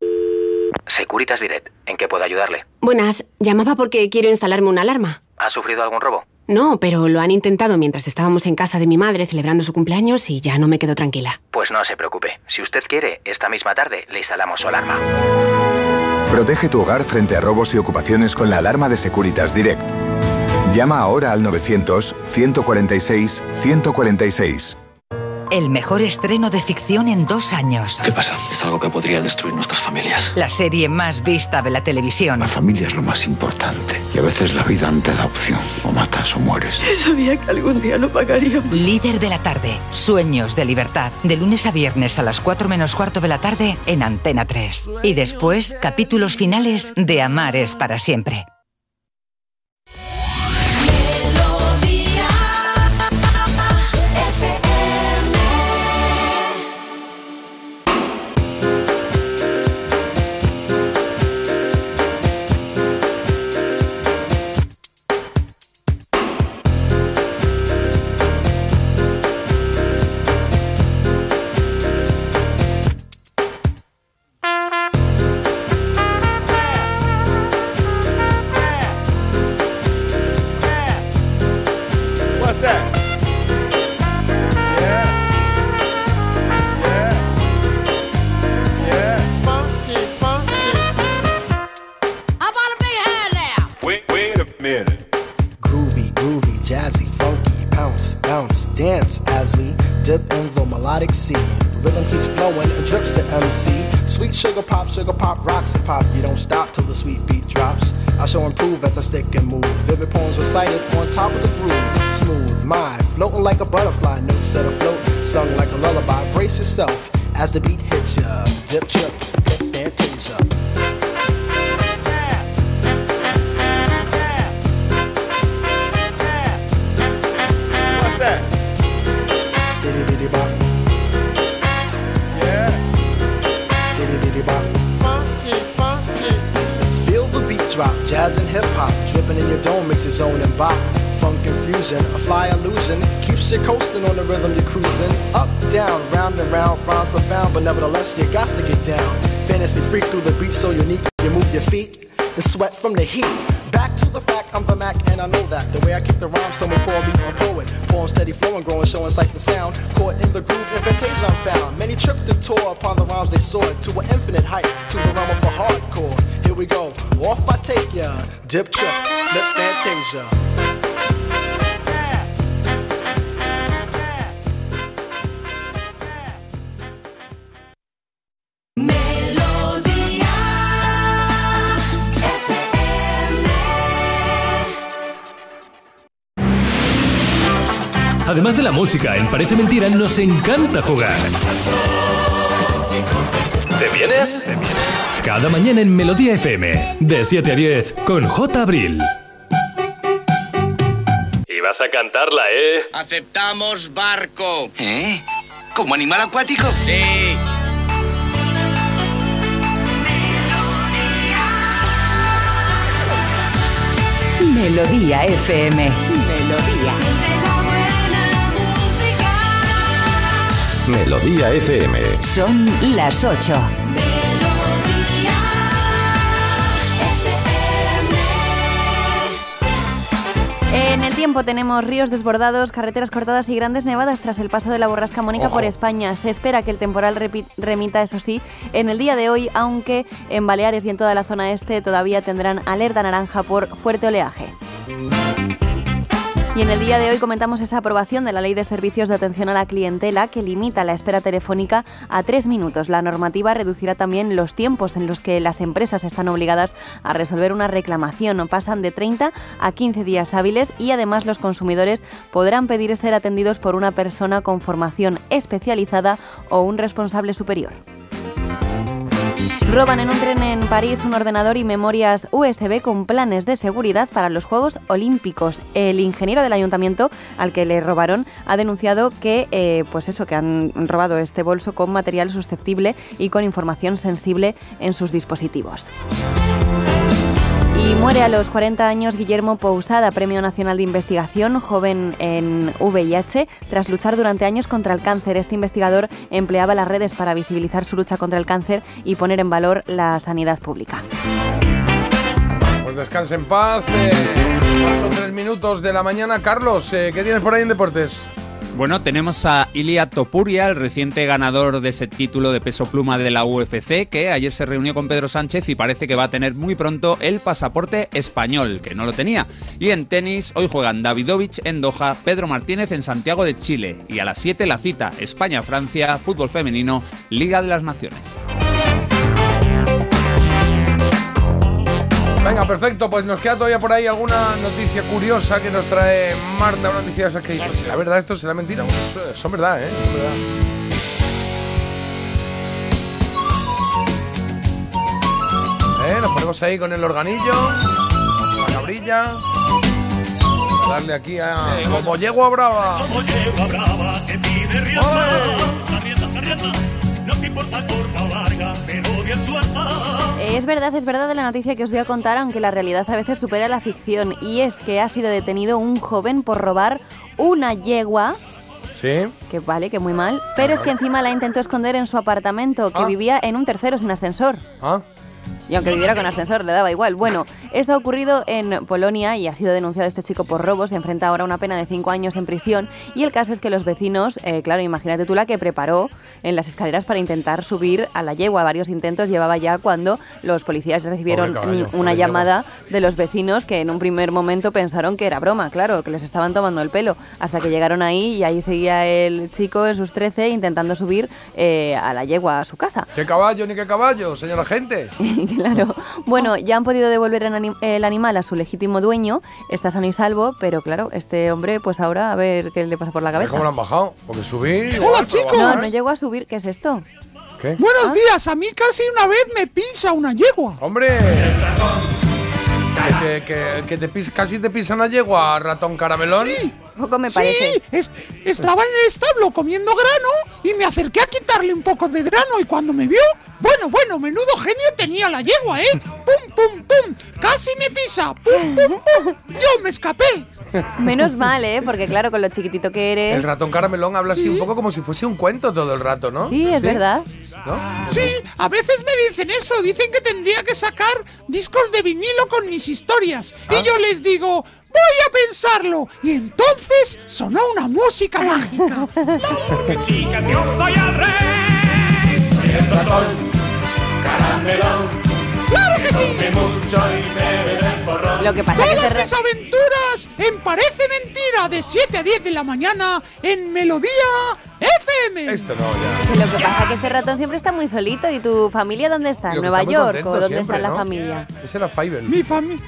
Securitas Direct, ¿en qué puedo ayudarle? Buenas, llamaba porque quiero instalarme una alarma. ¿Ha sufrido algún robo? No, pero lo han intentado mientras estábamos en casa de mi madre celebrando su cumpleaños y ya no me quedo tranquila. Pues no se preocupe. Si usted quiere, esta misma tarde le instalamos su alarma. Protege tu hogar frente a robos y ocupaciones con la alarma de Securitas Direct. Llama ahora al 900-146-146. El mejor estreno de ficción en dos años. ¿Qué pasa? Es algo que podría destruir nuestras familias. La serie más vista de la televisión. La familia es lo más importante. Y a veces la vida no te da opción. O matas o mueres. Sabía que algún día lo pagaría. Líder de la tarde. Sueños de libertad. De lunes a viernes a las 4 menos cuarto de la tarde en Antena 3. Y después, capítulos finales de Amar es para siempre. Música, en Parece Mentira nos encanta jugar. ¿Te vienes? Cada mañana en Melodía FM, de 7 a 10, con J. Abril. Y vas a cantarla, ¿eh? Aceptamos barco. ¿Eh? ¿Como animal acuático? Sí. Melodía FM. Melodía FM. Son las 8. En el tiempo tenemos ríos desbordados, carreteras cortadas y grandes nevadas tras el paso de la borrasca Mónica Ojo. por España. Se espera que el temporal remita, eso sí, en el día de hoy, aunque en Baleares y en toda la zona este todavía tendrán alerta naranja por fuerte oleaje. Y en el día de hoy comentamos esa aprobación de la Ley de Servicios de Atención a la Clientela que limita la espera telefónica a tres minutos. La normativa reducirá también los tiempos en los que las empresas están obligadas a resolver una reclamación. Pasan de 30 a 15 días hábiles y además los consumidores podrán pedir ser atendidos por una persona con formación especializada o un responsable superior. Roban en un tren en París un ordenador y memorias USB con planes de seguridad para los Juegos Olímpicos. El ingeniero del ayuntamiento al que le robaron ha denunciado que, eh, pues eso, que han robado este bolso con material susceptible y con información sensible en sus dispositivos. Y muere a los 40 años Guillermo Pousada, Premio Nacional de Investigación, joven en VIH, tras luchar durante años contra el cáncer. Este investigador empleaba las redes para visibilizar su lucha contra el cáncer y poner en valor la sanidad pública. Pues descanse en paz. eh, son tres minutos de la mañana. Carlos, eh, ¿qué tienes por ahí en deportes? Bueno, tenemos a Ilia Topuria, el reciente ganador de ese título de peso pluma de la UFC, que ayer se reunió con Pedro Sánchez y parece que va a tener muy pronto el pasaporte español, que no lo tenía. Y en tenis, hoy juegan Davidovich en Doha, Pedro Martínez en Santiago de Chile. Y a las 7 la cita España-Francia, fútbol femenino, Liga de las Naciones. Venga, perfecto, pues nos queda todavía por ahí alguna noticia curiosa que nos trae Marta, una noticia esa que dice, ¿será verdad esto? ¿Será mentira? Son verdad, ¿eh? Son verdad. ¿Eh? Nos ponemos ahí con el organillo, la cabrilla, a darle aquí a... Como yegua brava. Como yegua brava que pide rienda. Es verdad, es verdad de la noticia que os voy a contar, aunque la realidad a veces supera la ficción. Y es que ha sido detenido un joven por robar una yegua, Sí. que vale, que muy mal, pero es que encima la intentó esconder en su apartamento, que Ah. vivía en un tercero sin ascensor. Ah. Y aunque viviera con ascensor, le daba igual. Bueno, esto ha ocurrido en Polonia y ha sido denunciado este chico por robos. Se enfrenta ahora a una pena de cinco años en prisión. Y el caso es que los vecinos, eh, claro, imagínate tú la que preparó en las escaleras para intentar subir a la yegua. Varios intentos llevaba ya cuando los policías recibieron caballo, una llamada de los vecinos que en un primer momento pensaron que era broma, claro, que les estaban tomando el pelo. Hasta que llegaron ahí y ahí seguía el chico en sus 13 intentando subir eh, a la yegua a su casa. ¿Qué caballo ni qué caballo, señora gente? claro. Bueno, ya han podido devolver el, ani- el animal a su legítimo dueño. Está sano y salvo, pero claro, este hombre, pues ahora a ver qué le pasa por la ¿Cómo lo cabeza. han bajado? Porque subir... Hola, igual, chicos. No, no llegó a subir. ¿Qué es esto? ¿Qué? Buenos Ah. días, a mí casi una vez me pisa una yegua. ¡Hombre! Que, que- que te pis- casi te pisan a yegua, ratón caramelón. Sí. Poco me parece. Sí, es- estaba en el establo comiendo grano y me acerqué a quitarle un poco de grano y cuando me vio, bueno, bueno, menudo genio tenía la yegua, ¿eh? ¡Pum, pum, pum! ¡Casi me pisa! ¡Pum, pum, pum! Yo me escapé. Menos mal, ¿eh? Porque claro, con lo chiquitito que eres. El ratón caramelón habla así un poco como si fuese un cuento todo el rato, ¿no? Sí, es verdad. ¿No? Sí, a veces me dicen eso, dicen que tendría que sacar discos de vinilo con mis historias. Ah. Y yo les digo, voy a pensarlo. Y entonces sonó una música mágica. Chicas, yo soy el rey. Soy el ratón, caramelón. ¡Claro que sí! Lo que pasa que Todas este mis ra- aventuras en Parece Mentira de 7 a 10 de la mañana en Melodía FM. Esto no, ya. que lo que pasa es que este ratón siempre está muy solito. ¿Y tu familia dónde está? ¿En que Nueva está York? ¿O dónde siempre, está la ¿no? familia? Ese era Fievel. Mi familia.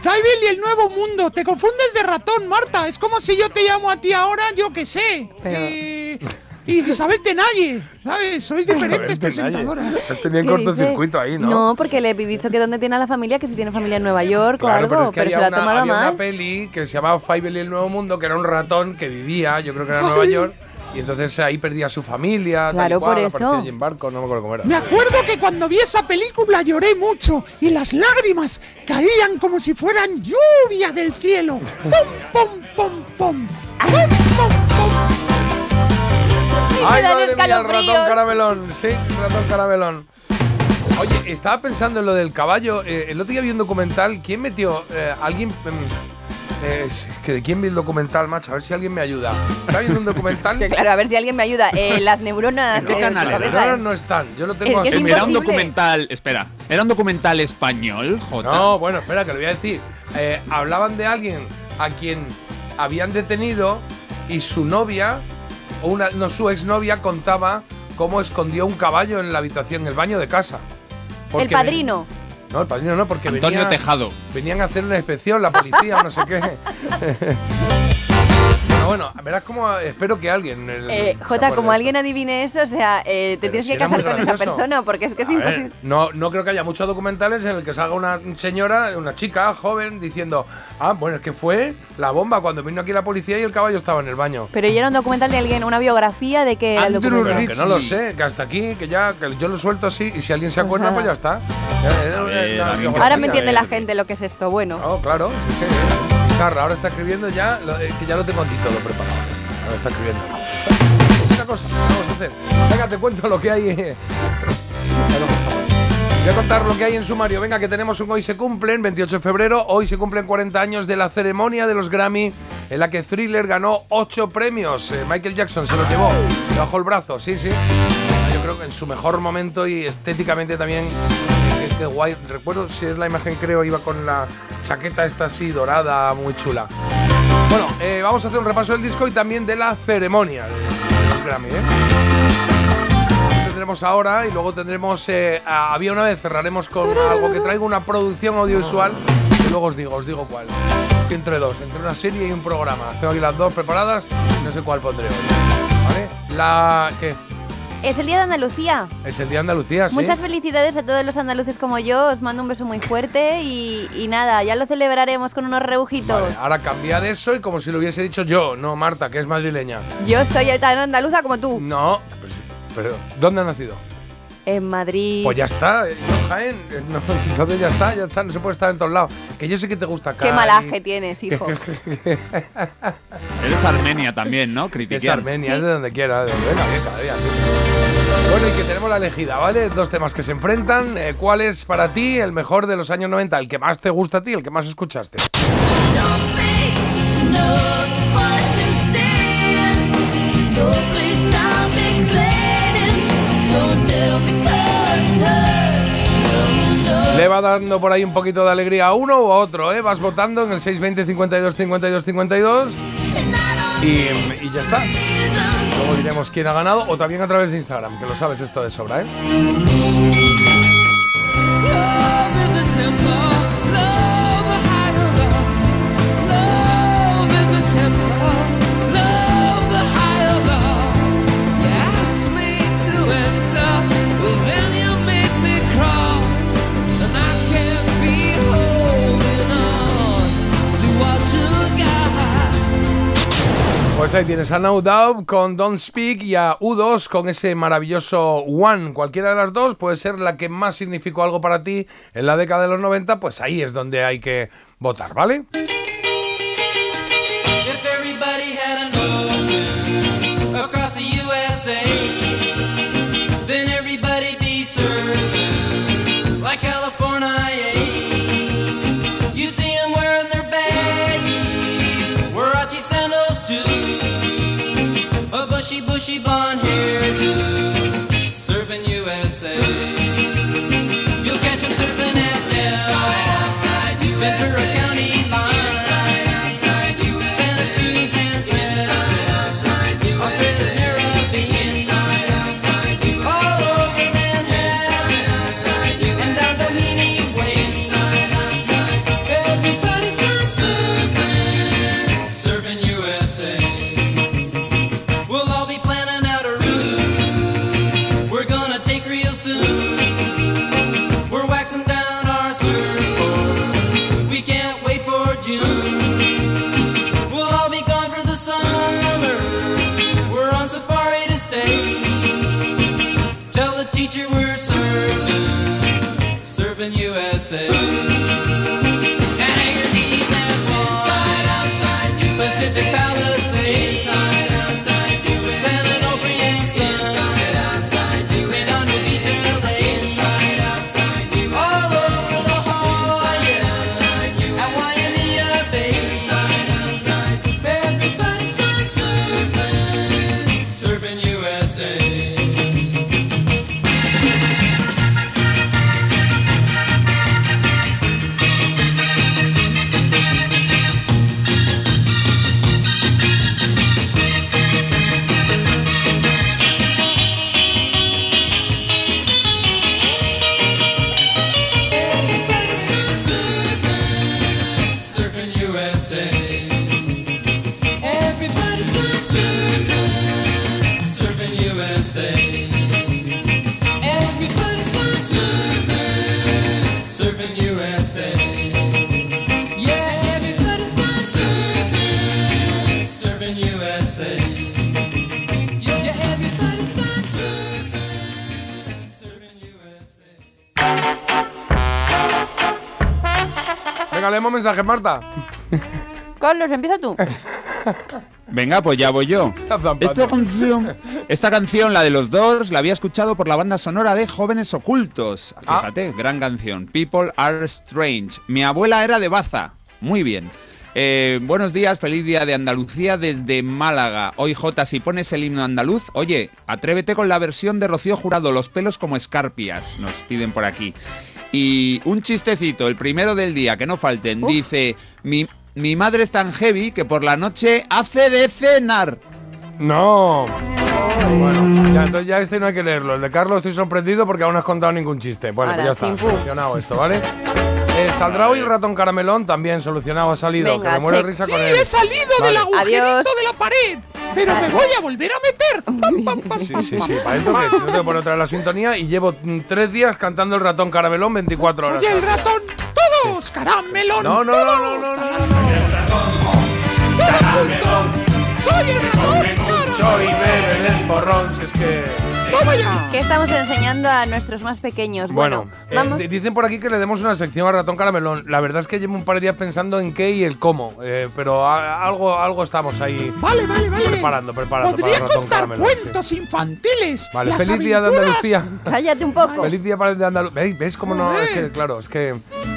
Tribal y el nuevo mundo. Te confundes de ratón, Marta. Es como si yo te llamo a ti ahora, yo qué sé. Pero- Eh, y Isabel Tenalle, ¿sabes? Sois diferentes Isabel Tenalle. presentadoras. Él tenía el ¿Qué cortocircuito ahí, ¿no? No, porque le he dicho que dónde tiene a la familia, que si tiene familia en Nueva York Claro, o pero algo, es que pero se había, ha una, tomado había una mal. peli que se llamaba Fievel y el Nuevo Mundo, que era un ratón que vivía, yo creo que era en Nueva York, y entonces ahí perdía a su familia, tal y Claro, cual, por eso. allí en barco, no me acuerdo cómo era. Me acuerdo que cuando vi esa película lloré mucho y las lágrimas caían como si fueran lluvia del cielo. ¡Pum, pum, pum, pum! ¡Pum, pum, pum! ¡Ay, me madre mía, el ratón caramelón! Sí, ratón caramelón. Oye, estaba pensando en lo del caballo. eh, el otro día vi un documental. ¿Quién metió? eh, alguien. mm, eh, es que de quién vi el documental, macho. A ver si alguien me ayuda. Estaba viendo un documental. Que claro, a ver si alguien me ayuda. Eh, las neuronas. ¿En qué canal era? cabeza, No, están. Yo lo tengo es así. Era un documental. Espera, ¿era un documental español, Jota? No, bueno, espera, que lo voy a decir. Eh, hablaban de alguien a quien habían detenido y su novia, una, no, su exnovia, contaba cómo escondió un caballo en la habitación, en el baño de casa. El padrino. ven- no, el padrino no, porque Antonio venía- Tejado. venían a hacer una inspección, la policía, no sé qué. bueno, bueno, verás cómo espero que alguien. el- Eh, Jota, como alguien adivine eso, o sea, eh, te Pero tienes si que casar con esa persona, porque es que es A ver, imposible. no, no creo que haya muchos documentales en el que salga una señora, una chica joven, diciendo, ah, bueno, es que fue la bomba cuando vino aquí la policía y el caballo estaba en el baño. Pero ya era un documental de alguien, una biografía de que era el documental. Pero que no lo sé, que hasta aquí, que ya, que yo lo suelto así y si alguien se acuerda, nada. pues ya está. Ver, biografía. Ahora me entiende la gente lo que es esto. Bueno, No, claro. es que, eh, Carla, ahora está escribiendo ya, lo- eh, que ya lo tengo aquí todo preparado. Ahora está escribiendo. Una cosa, vamos a hacer. Venga, te cuento lo que hay. eh. Voy a contar lo que hay en sumario. Venga, que tenemos un hoy se cumplen, 28 de febrero. Hoy se cumplen 40 años de la ceremonia de los Grammy en la que Thriller ganó ocho premios. Eh, Michael Jackson se los llevó bajo el brazo, sí, sí. Yo creo que en su mejor momento y estéticamente también. Qué, qué guay. Recuerdo si es la imagen, creo, iba con la chaqueta esta así dorada, muy chula. Bueno, eh, vamos a hacer un repaso del disco y también de la ceremonia de los Grammy, ¿eh? tendremos ahora y luego tendremos eh, había una vez cerraremos con algo que traigo una producción audiovisual y luego os digo os digo cuál entre dos entre una serie y un programa tengo aquí las dos preparadas y no sé cuál pondré hoy vale la que Es el Día de Andalucía. es el día de Andalucía sí Muchas felicidades a todos los andaluces como yo. Os mando un beso muy fuerte y, y nada, ya lo celebraremos con unos rebujitos. Vale, ahora cambia de eso y como si lo hubiese dicho yo no Marta que es madrileña Yo soy tan andaluza como tú. no pues, pero ¿dónde ha nacido? En Madrid. Pues ya está, no, Jaén, no, entonces ya está, ya está, no se puede estar en todos lados. Que yo sé que te gusta acá. Qué malaje tienes, hijo. Eres Armenia también, ¿no? Es Critiquian. Armenia, es de donde quiera, de donde venga. Bueno, y que tenemos la elegida, ¿vale? Dos temas que se enfrentan. Eh, ¿Cuál es para ti el mejor de los años 90? El que más te gusta a ti, el que más escuchaste. Le va dando por ahí un poquito de alegría a uno o a otro, ¿eh? Vas votando en el 620 52 52 52 y, y ya está. Luego diremos quién ha ganado o también a través de Instagram, que lo sabes esto de sobra, ¿eh? Pues ahí tienes a No Doubt con Don't Speak y a U2 con ese maravilloso One. Cualquiera de las dos puede ser la que más significó algo para ti en la década de los 90, pues ahí es donde hay que votar, ¿vale? Mensajes, Marta. Carlos, empieza tú. Venga, pues ya voy yo. Esta canción, esta canción, la de los Doors, la había escuchado por la banda sonora de Jóvenes Ocultos. Fíjate, gran canción. People Are Strange. Mi abuela era de Baza. Muy bien. Eh, buenos días, feliz día de Andalucía desde Málaga. Hoy J, si pones el himno andaluz, oye, atrévete con la versión de Rocío Jurado, los pelos como escarpias, nos piden por aquí. Y un chistecito, el primero del día, que no falten, dice, mi, mi madre es tan heavy que por la noche hace de cenar. No. Bueno, ya, entonces ya este no hay que leerlo. El de Carlos estoy sorprendido porque aún no has contado ningún chiste. Bueno, pues ya está. Solucionado esto, ¿vale? Eh, ¿Saldrá hoy ratón caramelón? También solucionado, ha salido. Venga, que me muero de check. risa Sí, con él. he salido Vale. del agujerito Adiós. de la pared. Pero me voy a volver a meter. Pam, pam, pam, Sí, pam, sí, pam. sí. ¿Para esto? Si no que poner otra vez la sintonía y llevo tres días cantando el ratón caramelón 24 horas. Soy el ratón. Todos, caramelón. No, no, no, no, no, no, no. Soy el ratón. Soy bebe del porrón, si es que... Toma ya. ¿Qué estamos enseñando a nuestros más pequeños? Bueno, Bueno, eh, dicen por aquí que le demos una sección al ratón caramelón. La verdad es que llevo un par de días pensando en qué y el cómo, eh, pero a- algo, algo estamos ahí Vale, vale, vale. preparando, preparando para ratón contar caramelón. sí. cuentos infantiles. Vale, Las feliz día de Andalucía. Cállate un poco. Feliz día para el de Andalucía. ¿Veis? ¿Veis cómo no? Es que, claro, es que.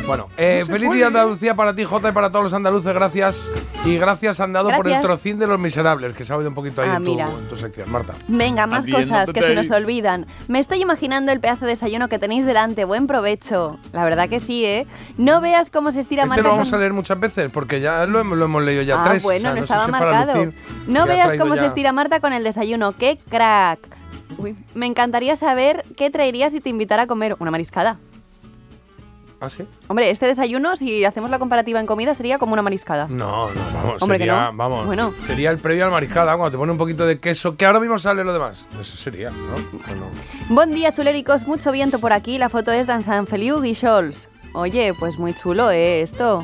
Bueno, eh, No feliz puede. día de Andalucía para ti, Jota, y para todos los andaluces. Gracias. Y gracias han dado por el Gracias. trocín de los miserables, que se ha oído un poquito ahí Ah, en, tu, en tu sección, Marta. Venga, más cosas que se nos olvidan. Me estoy imaginando el pedazo de desayuno que tenéis delante. Buen provecho. La verdad que sí, ¿eh? No veas cómo se estira Este Marta lo vamos a leer muchas veces, porque ya lo, hemos- lo hemos leído ya ah, tres. o bueno, sea, no, sé estaba si marcado. lucir No veas cómo ya- se estira Marta con el desayuno. ¡Qué crack! Uy, me encantaría saber qué traerías si te invitara a comer una mariscada. ¿Ah, sí? Hombre, este desayuno, si hacemos la comparativa en comida, sería como una mariscada. No, no, vamos. Hombre, que sería, no. vamos. Bueno. Sería el previo al mariscada, cuando te pone un poquito de queso, que ahora mismo sale lo demás. Eso sería, ¿no? Bueno. Buen día, chuléricos. Mucho viento por aquí. La foto es de San Feliu y Scholz. Oye, pues muy chulo, ¿eh? Esto.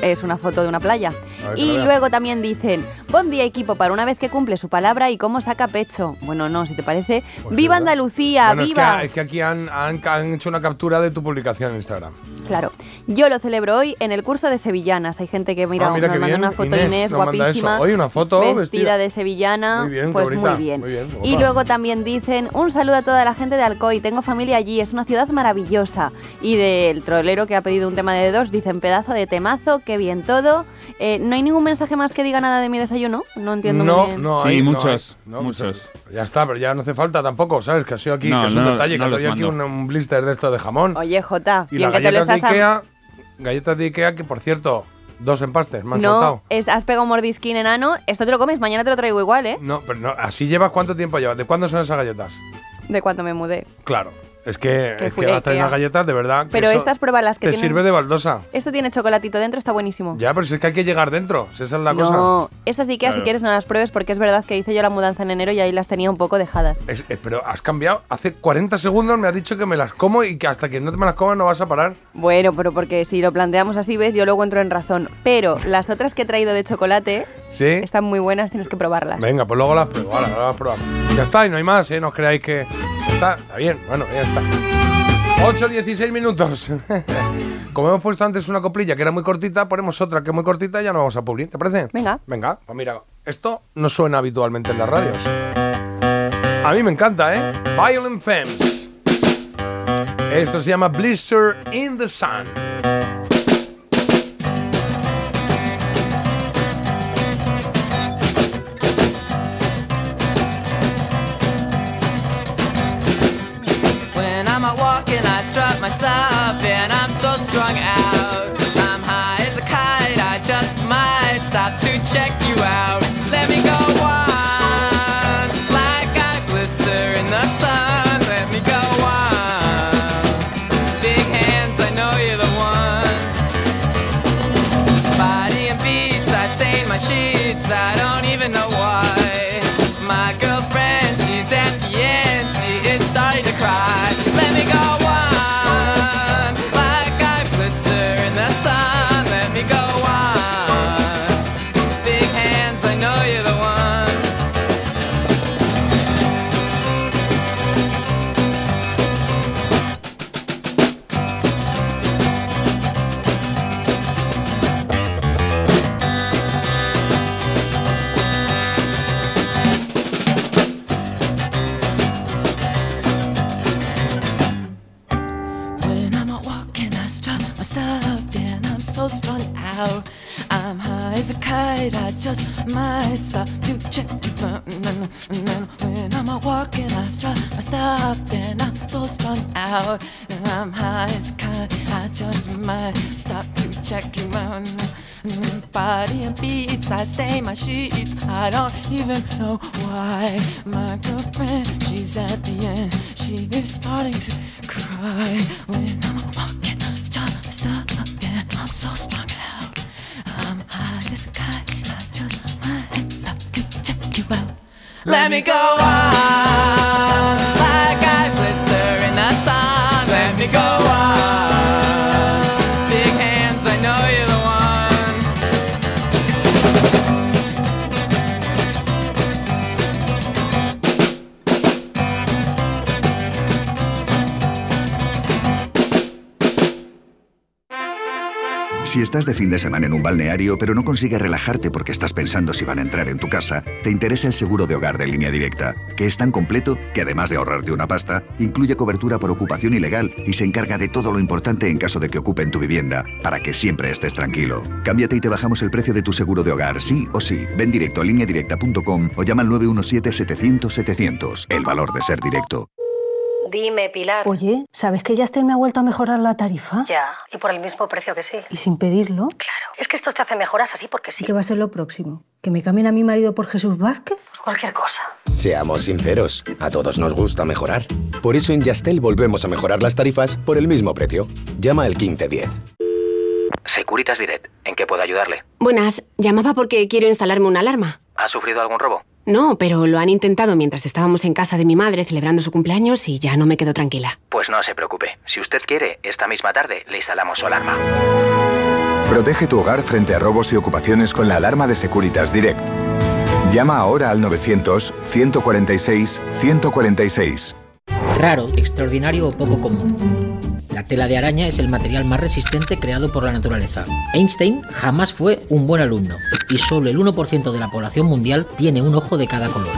Es una foto de una playa. Y luego también dicen, buen día equipo para una vez que cumple su palabra y cómo saca pecho. Bueno, no, si te parece. Pues ¡Viva verdad. Andalucía! Bueno, es que, ¡Viva! es que aquí han, han- han hecho una captura de tu publicación en Instagram. Claro. Yo lo celebro hoy en el curso de sevillanas. Hay gente que mira, Ah, mira nos manda bien. una foto Inés Inés, guapísima. Hoy una foto vestida, vestida. de sevillana. Muy bien, pues muy bien. muy bien, y luego también dicen un saludo a toda la gente de Alcoy. Tengo familia allí, es una ciudad maravillosa. Y del trolero que ha pedido un tema de dos, dicen pedazo de temazo, qué bien todo. Eh, no hay ningún mensaje más que diga nada de mi desayuno. No entiendo muy No, bien. no, Sí, hay, no muchos, hay, no, muchos. Ya está, pero ya no hace falta tampoco, ¿sabes? Que ha sido aquí, No, que es un detalle, no que ha traído aquí un, blister de esto de jamón. Oye, Jota, y bien las que te lo galletas de Ikea, galletas de Ikea que, por cierto, dos empastes, me han No, soltado. es, has pegado un mordisquín enano. Esto te lo comes, mañana te lo traigo igual, ¿eh? No, pero no, así llevas cuánto tiempo llevas. ¿De cuándo son esas galletas? De cuando me mudé. Claro, es que, es que de vas a traer Ikea. unas galletas de verdad. Pero estas pruebas las que Te tienen- sirve de baldosa. Esto tiene chocolatito dentro, está buenísimo. Ya, pero si es que hay que llegar dentro, si esa es la no, cosa. estas de Ikea si quieres no las pruebes porque es verdad que hice yo la mudanza en enero y ahí las tenía un poco dejadas. Es- eh, pero has cambiado. Hace 40 segundos me has dicho que me las como y que hasta que no te me las comas no vas a parar. Bueno, pero porque si lo planteamos así, ves, yo luego entro en razón. Pero las otras que he traído de chocolate ¿Sí? están muy buenas, tienes que probarlas. Venga, pues luego las pruebo. Ahora, ahora las probamos. Ya está, y no hay más, ¿eh? No os creáis que. Está, está bien, bueno, está. 8, 16 minutos. Como hemos puesto antes una coplilla que era muy cortita, ponemos otra que es muy cortita y ya no vamos a publicar. ¿Te parece? Venga. Venga, pues mira, esto no suena habitualmente en las radios. A mí me encanta, ¿eh? Violent Femmes. Esto se llama Blister in the Sun. Stuff, and I'm so strung out. Kite, I just might stop to check it out. When I'm walking, I strut my stuff and I'm so strung out. And I'm high as kite, I just might stop to check you out. Body and beats, I stain my sheets. I don't even know why. My girlfriend, she's at the end. She is starting to cry when I'm walking. Let me go on estás de fin de semana en un balneario pero no consigues relajarte porque estás pensando si van a entrar en tu casa, te interesa el seguro de hogar de línea directa, que es tan completo que además de ahorrarte una pasta, incluye cobertura por ocupación ilegal y se encarga de todo lo importante en caso de que ocupen tu vivienda, para que siempre estés tranquilo. Cámbiate y te bajamos el precio de tu seguro de hogar, sí o sí. Ven directo a lineadirecta.com o llama al 917-700-700. El valor de ser directo. Dime, Pilar. Oye, ¿sabes que Yastel me ha vuelto a mejorar la tarifa? Ya, y por el mismo precio que sí. ¿Y sin pedirlo? Claro, es que estos te hacen mejoras así porque sí. ¿Qué va a ser lo próximo? ¿Que me cambien a mi marido por Jesús Vázquez? Cualquier cosa. Seamos sinceros, a todos nos gusta mejorar. Por eso en Yastel volvemos a mejorar las tarifas por el mismo precio. Llama al 1510. Securitas Direct, ¿en qué puedo ayudarle? Buenas, llamaba porque quiero instalarme una alarma. ¿Ha sufrido algún robo? No, pero lo han intentado mientras estábamos en casa de mi madre celebrando su cumpleaños y ya no me quedo tranquila. Pues no se preocupe. Si usted quiere, esta misma tarde le instalamos su alarma. Protege tu hogar frente a robos y ocupaciones con la alarma de Securitas Direct. Llama ahora al 900-146-146. Raro, extraordinario o poco común. La tela de araña es el material más resistente creado por la naturaleza. Einstein jamás fue un buen alumno y solo el 1% de la población mundial tiene un ojo de cada color.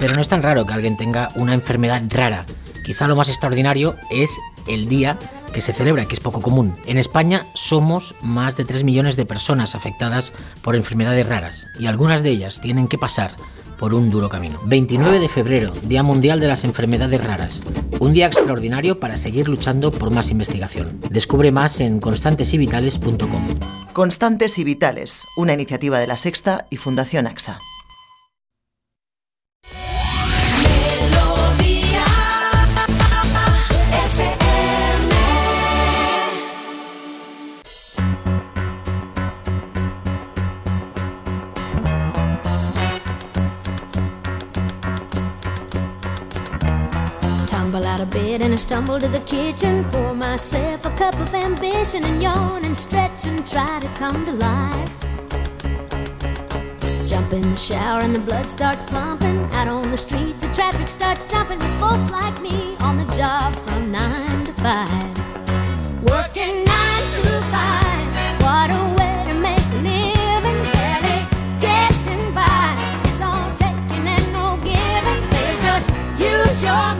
Pero no es tan raro que alguien tenga una enfermedad rara. Quizá lo más extraordinario es el día que se celebra, que es poco común. En España somos más de 3 millones de personas afectadas por enfermedades raras y algunas de ellas tienen que pasar por un duro camino. 29 de febrero, Día Mundial de las Enfermedades Raras. Un día extraordinario para seguir luchando por más investigación. Descubre más en constantesivitales.com. Constantes y Vitales, una iniciativa de la Sexta y Fundación AXA. Out of bed and I stumble to the kitchen. Pour myself a cup of ambition and yawn and stretch and try to come to life. Jump in the shower and the blood starts pumping. Out on the streets, the traffic starts jumping. With folks like me on the job from nine to five. Working nine to five. What a way to make a living. Barely getting by. It's all taking and no giving. They just use your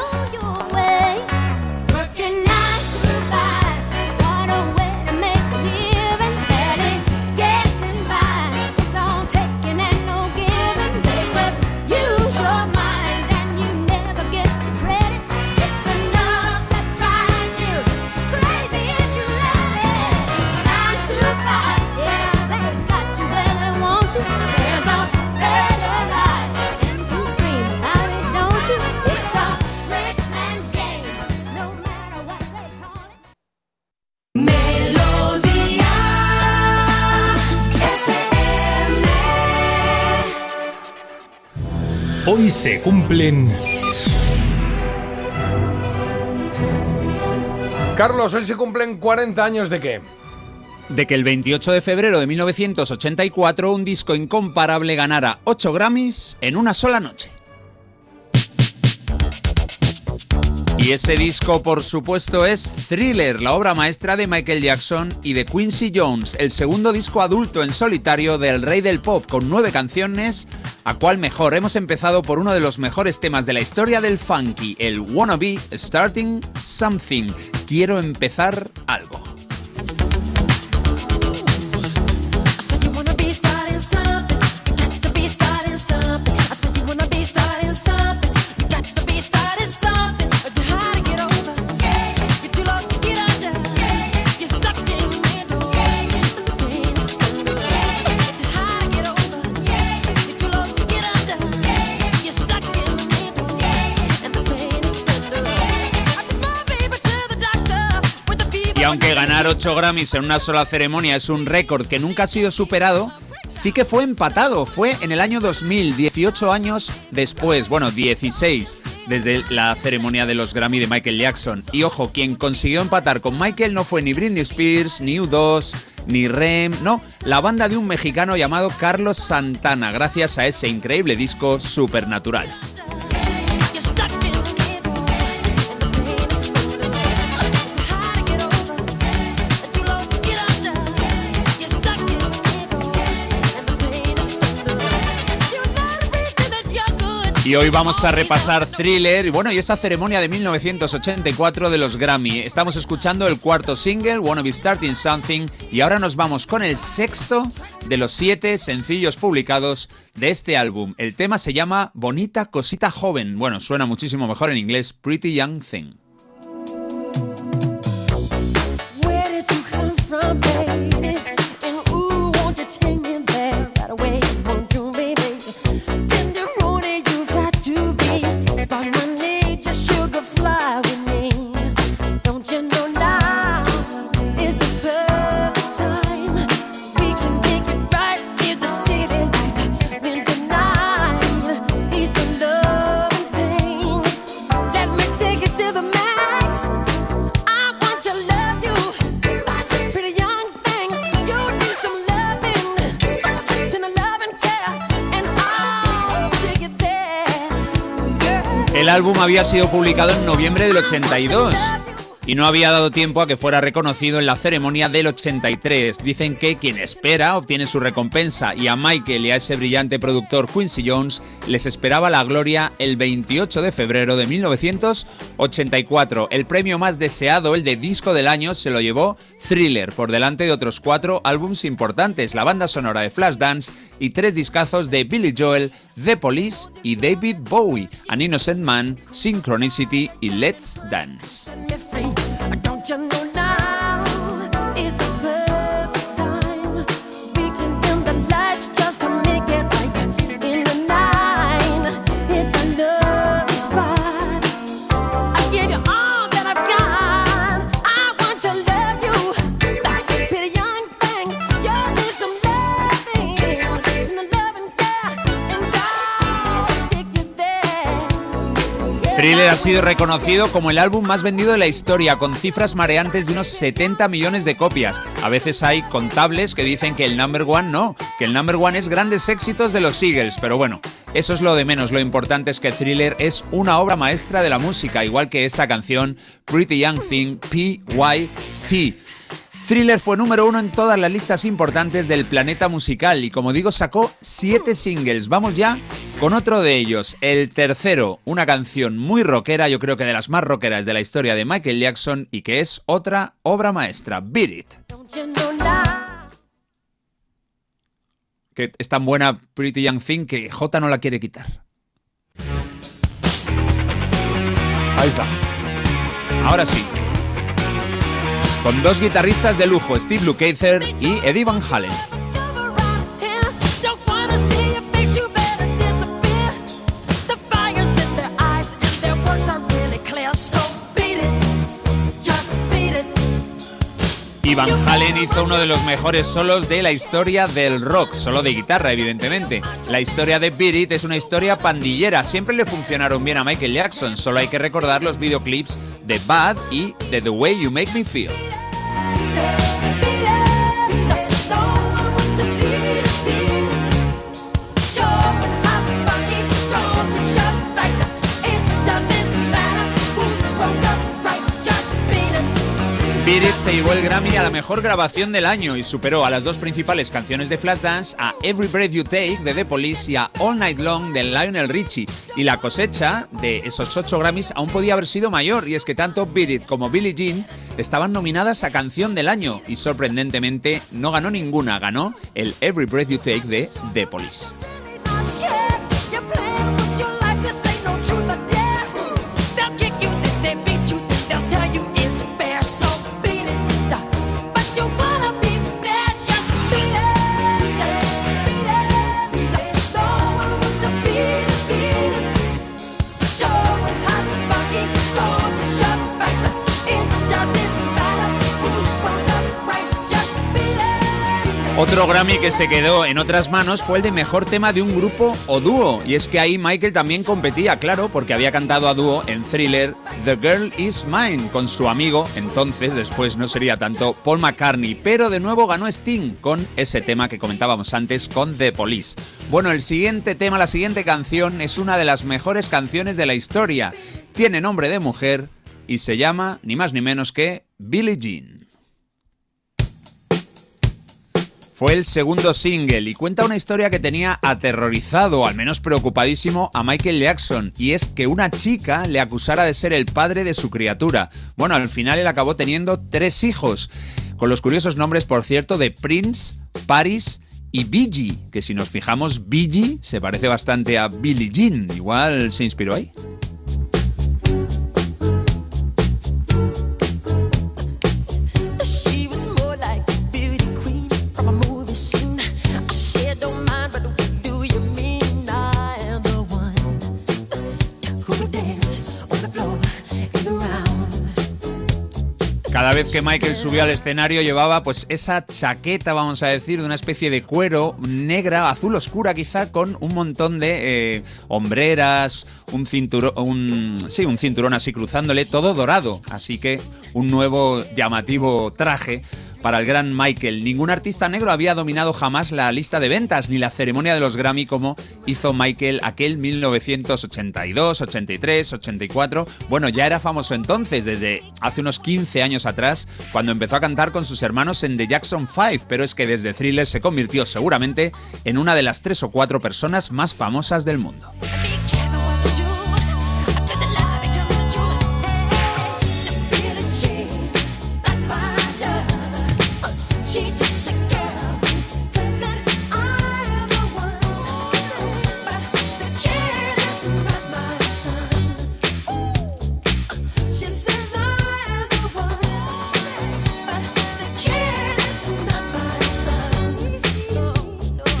Hoy se cumplen Carlos, hoy se cumplen 40 años de qué? de que el 28 de febrero de 1984 un disco incomparable ganara 8 Grammys en una sola noche. Y ese disco, por supuesto, es Thriller, la obra maestra de Michael Jackson y de Quincy Jones, el segundo disco adulto en solitario del rey del pop, con nueve canciones. ¿A cuál mejor? Hemos empezado por uno de los mejores temas de la historia del funky, el Wannabe Starting Something. Quiero empezar algo. Aunque ganar 8 Grammys en una sola ceremonia es un récord que nunca ha sido superado, sí que fue empatado. Fue en el año 2000, 18 años después, bueno, 16 desde la ceremonia de los Grammy de Michael Jackson. Y ojo, quien consiguió empatar con Michael no fue ni Britney Spears, ni U2, ni Rem, no, la banda de un mexicano llamado Carlos Santana, gracias a ese increíble disco Supernatural. Y hoy vamos a repasar Thriller y bueno, y esa ceremonia de 1984 de los Grammy. Estamos escuchando el cuarto single, Wanna Be Starting Something, y ahora nos vamos con el sexto de los siete sencillos publicados de este álbum. El tema se llama Bonita Cosita Joven. Bueno, suena muchísimo mejor en inglés, Pretty Young Thing. El álbum había sido publicado en noviembre del 82 y no había dado tiempo a que fuera reconocido en la ceremonia del 83. Dicen que quien espera obtiene su recompensa y a Michael y a ese brillante productor Quincy Jones les esperaba la gloria el 28 de febrero de 1984. El premio más deseado, el de disco del año, se lo llevó Thriller por delante de otros cuatro álbums importantes, la banda sonora de Flashdance y tres discazos de Billy Joel, The Police y David Bowie, An Innocent Man, Synchronicity y Let's Dance. Thriller ha sido reconocido como el álbum más vendido de la historia, con cifras mareantes de unos 70 millones de copias. A veces hay contables que dicen que el number one no, que el number one es grandes éxitos de los Eagles, pero bueno, eso es lo de menos. Lo importante es que Thriller es una obra maestra de la música, igual que esta canción Pretty Young Thing, P.Y.T. Thriller fue número uno en todas las listas importantes del planeta musical y como digo sacó siete singles. Vamos ya con otro de ellos, el tercero, una canción muy rockera, yo creo que de las más rockeras de la historia de Michael Jackson y que es otra obra maestra, Beat It. Que es tan buena Pretty Young Thing que J no la quiere quitar. Ahí está. Ahora sí. Con dos guitarristas de lujo, Steve Lukather y Eddie Van Halen. Y Van Halen hizo uno de los mejores solos de la historia del rock, solo de guitarra, evidentemente. La historia de Beat es una historia pandillera, siempre le funcionaron bien a Michael Jackson, solo hay que recordar los videoclips de Bad y de The Way You Make Me Feel. Se llevó el Grammy a la mejor grabación del año y superó a las dos principales canciones de Flashdance, a Every Breath You Take de The Police y a All Night Long de Lionel Richie. Y la cosecha de esos ocho Grammys aún podía haber sido mayor, y es que tanto Beat como Billie Jean estaban nominadas a Canción del Año y sorprendentemente no ganó ninguna, ganó el Every Breath You Take de The Police. Otro Grammy que se quedó en otras manos fue el de mejor tema de un grupo o dúo. Y es que ahí Michael también competía, claro, porque había cantado a dúo en thriller The Girl Is Mine con su amigo, entonces después no sería tanto Paul McCartney, pero de nuevo ganó Sting con ese tema que comentábamos antes con The Police. Bueno, el siguiente tema, la siguiente canción es una de las mejores canciones de la historia. Tiene nombre de mujer y se llama ni más ni menos que Billie Jean. Fue el segundo single y cuenta una historia que tenía aterrorizado, al menos preocupadísimo, a Michael Jackson, y es que una chica le acusara de ser el padre de su criatura. Bueno, al final él acabó teniendo tres hijos, con los curiosos nombres, por cierto, de Prince, Paris y Biggie, que si nos fijamos, Biggie se parece bastante a Billie Jean, igual se inspiró ahí. Cada vez que Michael subió al escenario llevaba pues esa chaqueta, vamos a decir, de una especie de cuero negra, azul oscura quizá, con un montón de eh, hombreras, un cinturón, un, sí, un cinturón así cruzándole, todo dorado. Así que un nuevo llamativo traje para el gran Michael. Ningún artista negro había dominado jamás la lista de ventas ni la ceremonia de los Grammy como hizo Michael aquel 1982, 83, 84. Bueno, ya era famoso entonces, desde hace unos 15 años atrás, cuando empezó a cantar con sus hermanos en The Jackson 5, pero es que desde Thriller se convirtió seguramente en una de las tres o cuatro personas más famosas del mundo.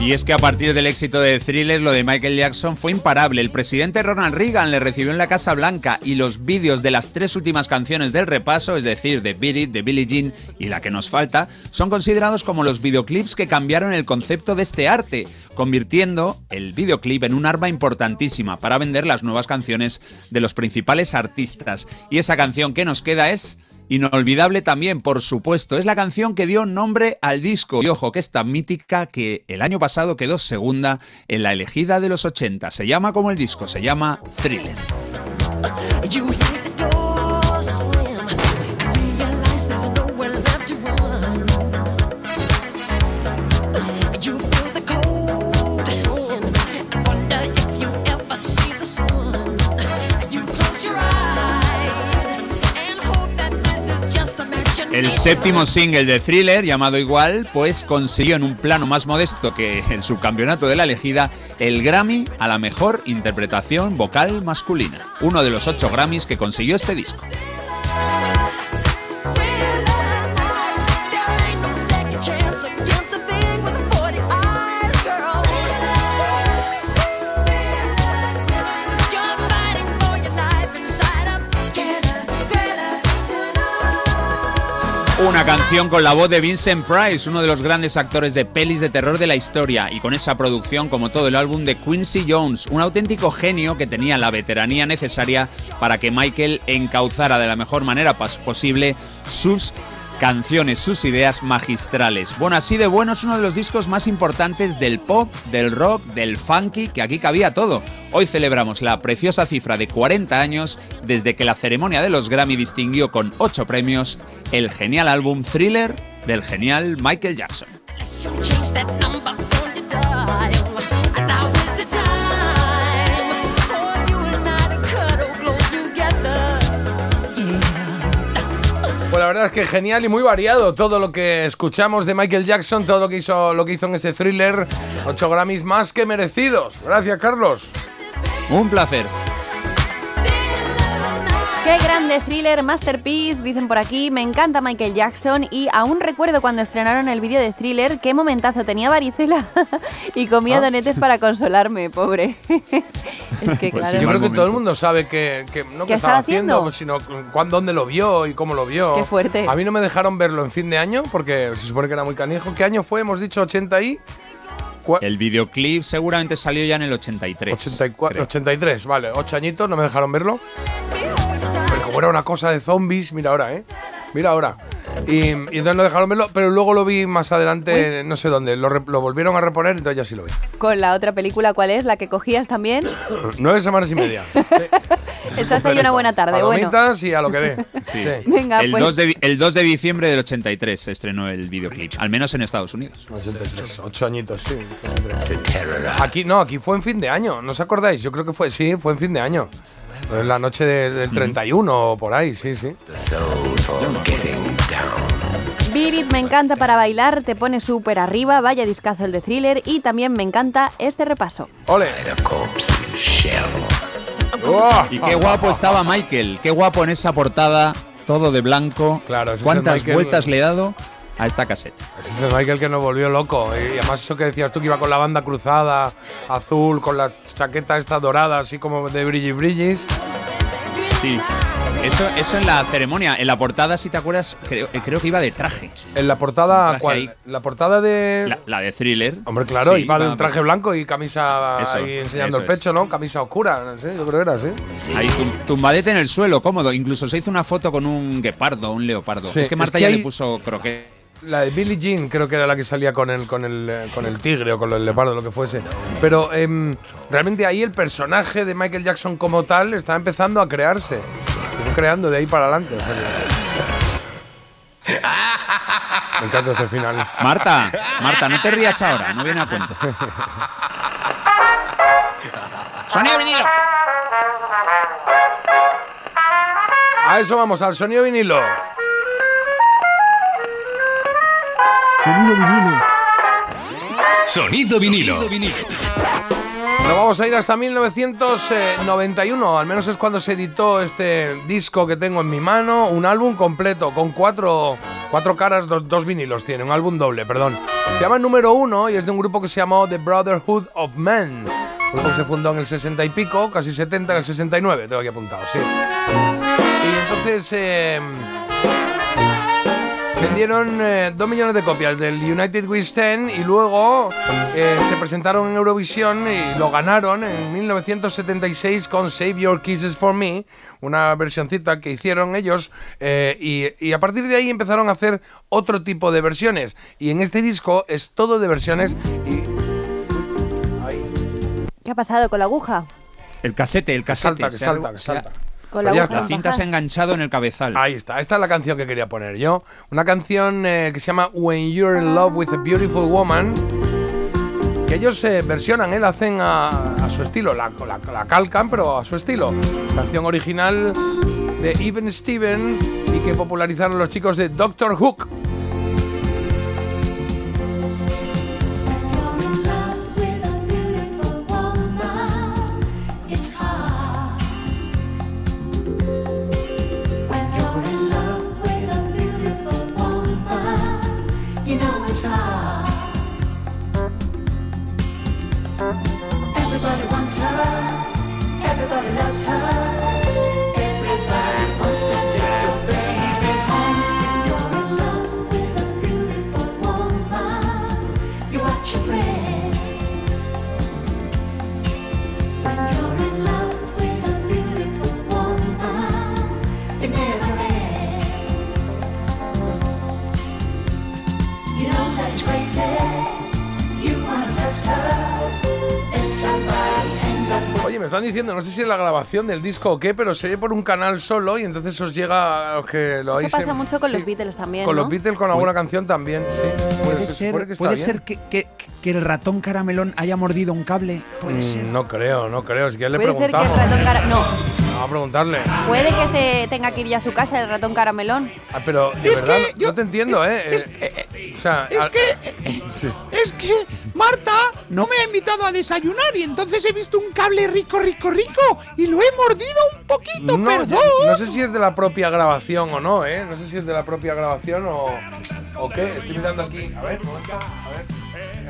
Y es que a partir del éxito de Thriller, lo de Michael Jackson fue imparable. El presidente Ronald Reagan le recibió en la Casa Blanca y los vídeos de las tres últimas canciones del repaso, es decir, de Beat It, de Billie Jean y la que nos falta, son considerados como los videoclips que cambiaron el concepto de este arte, convirtiendo el videoclip en un arma importantísima para vender las nuevas canciones de los principales artistas. Y esa canción que nos queda es Inolvidable también, por supuesto, es la canción que dio nombre al disco. Y ojo, que es tan mítica que el año pasado quedó segunda en la elegida de los 80. Se llama como el disco, se llama Thriller. El séptimo single de Thriller, llamado igual, pues consiguió en un plano más modesto que el subcampeonato de la elegida el Grammy a la mejor interpretación vocal masculina. Uno de los ocho Grammys que consiguió este disco. Una canción con la voz de Vincent Price, uno de los grandes actores de pelis de terror de la historia, y con esa producción como todo el álbum de Quincy Jones, un auténtico genio que tenía la veteranía necesaria para que Michael encauzara de la mejor manera posible sus canciones, sus ideas magistrales. Bueno, así de bueno es uno de los discos más importantes del pop, del rock, del funky, que aquí cabía todo. Hoy celebramos la preciosa cifra de 40 años desde que la ceremonia de los Grammy distinguió con 8 premios el genial álbum Thriller del genial Michael Jackson. Pues la verdad es que genial y muy variado todo lo que escuchamos de Michael Jackson, todo lo que hizo, lo que hizo en ese thriller. 8 Grammys más que merecidos. Gracias, Carlos. Un placer. Qué grande thriller, masterpiece, dicen por aquí. Me encanta Michael Jackson y aún recuerdo cuando estrenaron el vídeo de thriller, qué momentazo tenía varicela y comía Ah. donetes para consolarme, pobre. es que Pues claro. sí, yo creo que todo el mundo sabe que, que no ¿Qué que estaba haciendo? haciendo, sino cuándo, dónde lo vio y cómo lo vio. Qué fuerte. A mí no me dejaron verlo en fin de año porque se supone que era muy canijo. ¿Qué año fue? Hemos dicho 80 y El videoclip seguramente salió ya en el 83. 84, 83, vale, 8 añitos, no me dejaron verlo. Como era una cosa de zombies, mira ahora, ¿eh? Mira ahora. Y, y entonces no dejaron verlo, pero luego lo vi más adelante, no sé dónde. Lo, re- lo volvieron a reponer, entonces ya sí lo vi. Con la otra película, ¿cuál es? La que cogías también. Nueve semanas y media. Echaste ahí una buena tarde, bueno. Palomitas y a lo que dé. Sí. Sí. Venga, el, pues. 2 de, el 2 de diciembre del 83 se estrenó el videoclip, al menos en Estados Unidos. 83, 8 añitos, sí. Aquí no, aquí fue en fin de año, ¿no os acordáis? Yo creo que fue, sí, fue en fin de año. En la noche de- del 31 o por ahí, sí, sí. Vivid me encanta para bailar, te pone súper arriba, vaya discazo el de thriller y también me encanta este repaso. ¡Ole! Y qué guapo estaba Michael, qué guapo en esa portada, todo de blanco. Claro, ¿Cuántas vueltas le he dado a esta caseta? Ese es el Michael que nos volvió loco. Y además eso que decías tú que iba con la banda cruzada, azul, con la chaqueta esta dorada, así como de brillis brillis. Sí. Eso, eso en la ceremonia, en la portada, si te acuerdas, creo, eh, creo que iba de traje. En la portada, ¿cuál? La portada de... La, la de thriller. Hombre, claro, Sí, iba de un traje pues- blanco y camisa Eso, ahí enseñando el pecho, ¿no? Camisa oscura, sé, yo creo que era, sí. Ahí tum- tumbadete en el suelo, cómodo. Incluso se hizo una foto con un guepardo, un leopardo. Sí, es que es Marta que ya hay- le puso croquet. La de Billie Jean creo que era la que salía con el, con el, eh, con el tigre o con el leopardo, lo que fuese. Pero em, realmente ahí el personaje de Michael Jackson como tal está empezando a crearse. Se fue creando de ahí para adelante. o sea que- Me encanta este final. Marta, Marta, no te rías ahora, no viene a cuento. Sonido vinilo. A eso vamos, al sonido vinilo. Sonido vinilo. Sonido vinilo. Nos vamos a ir hasta 1991, al menos es cuando se editó este disco que tengo en mi mano, un álbum completo con cuatro, cuatro caras, dos, dos vinilos tiene, un álbum doble, perdón. Se llama Número Uno y es de un grupo que se llamó The Brotherhood of Men. Un grupo que se fundó en el 60 y pico, casi 70, en el 69, tengo aquí apuntado, sí. Y entonces eh, vendieron eh, 2 millones de copias del United We Stand y luego eh, se presentaron en Eurovisión y lo ganaron en 1976 con Save Your Kisses for Me, una versioncita que hicieron ellos eh, y, y a partir de ahí empezaron a hacer otro tipo de versiones y en este disco es todo de versiones y ¿Qué ha pasado con la aguja? El casete, el casete. salta, que salta, que salta. Con la ya aguja está. La cinta se ha enganchado en el cabezal. Ahí está, esta es la canción que quería poner yo. Una canción eh, que se llama When You're in Love with a Beautiful Woman. Que ellos eh, versionan, eh, la hacen a, a su estilo, la, la- la calcan, pero a su estilo. Canción original de Even Steven y que popularizaron los chicos de Doctor Hook. Me están diciendo, no sé si es la grabación del disco o qué, pero se oye por un canal solo y entonces os llega a los que lo oís. pasa en- mucho con sí, los Beatles también, Con ¿no? los Beatles, con alguna canción también, sí. Puede se ser, que está puede bien. ser que, que- que el ratón caramelón haya mordido un cable. Puede Mm, ser. No creo, no creo. Si quieres le Puede ser que el preguntamos. ratón cara... No, Vamos a preguntarle. puede que se tenga que ir ya a su casa el ratón caramelón. Ah, pero de Es verdad, que no, no te entiendo, ¿eh? Eh, o sea, Es al- que, sí. es que Marta no me ha invitado a desayunar y entonces he visto un cable rico, rico, rico y lo he mordido un poquito, No, perdón. no sé si es de la propia grabación o no, ¿eh? No sé si es de la propia grabación o, o qué. Estoy mirando aquí. A ver. A ver.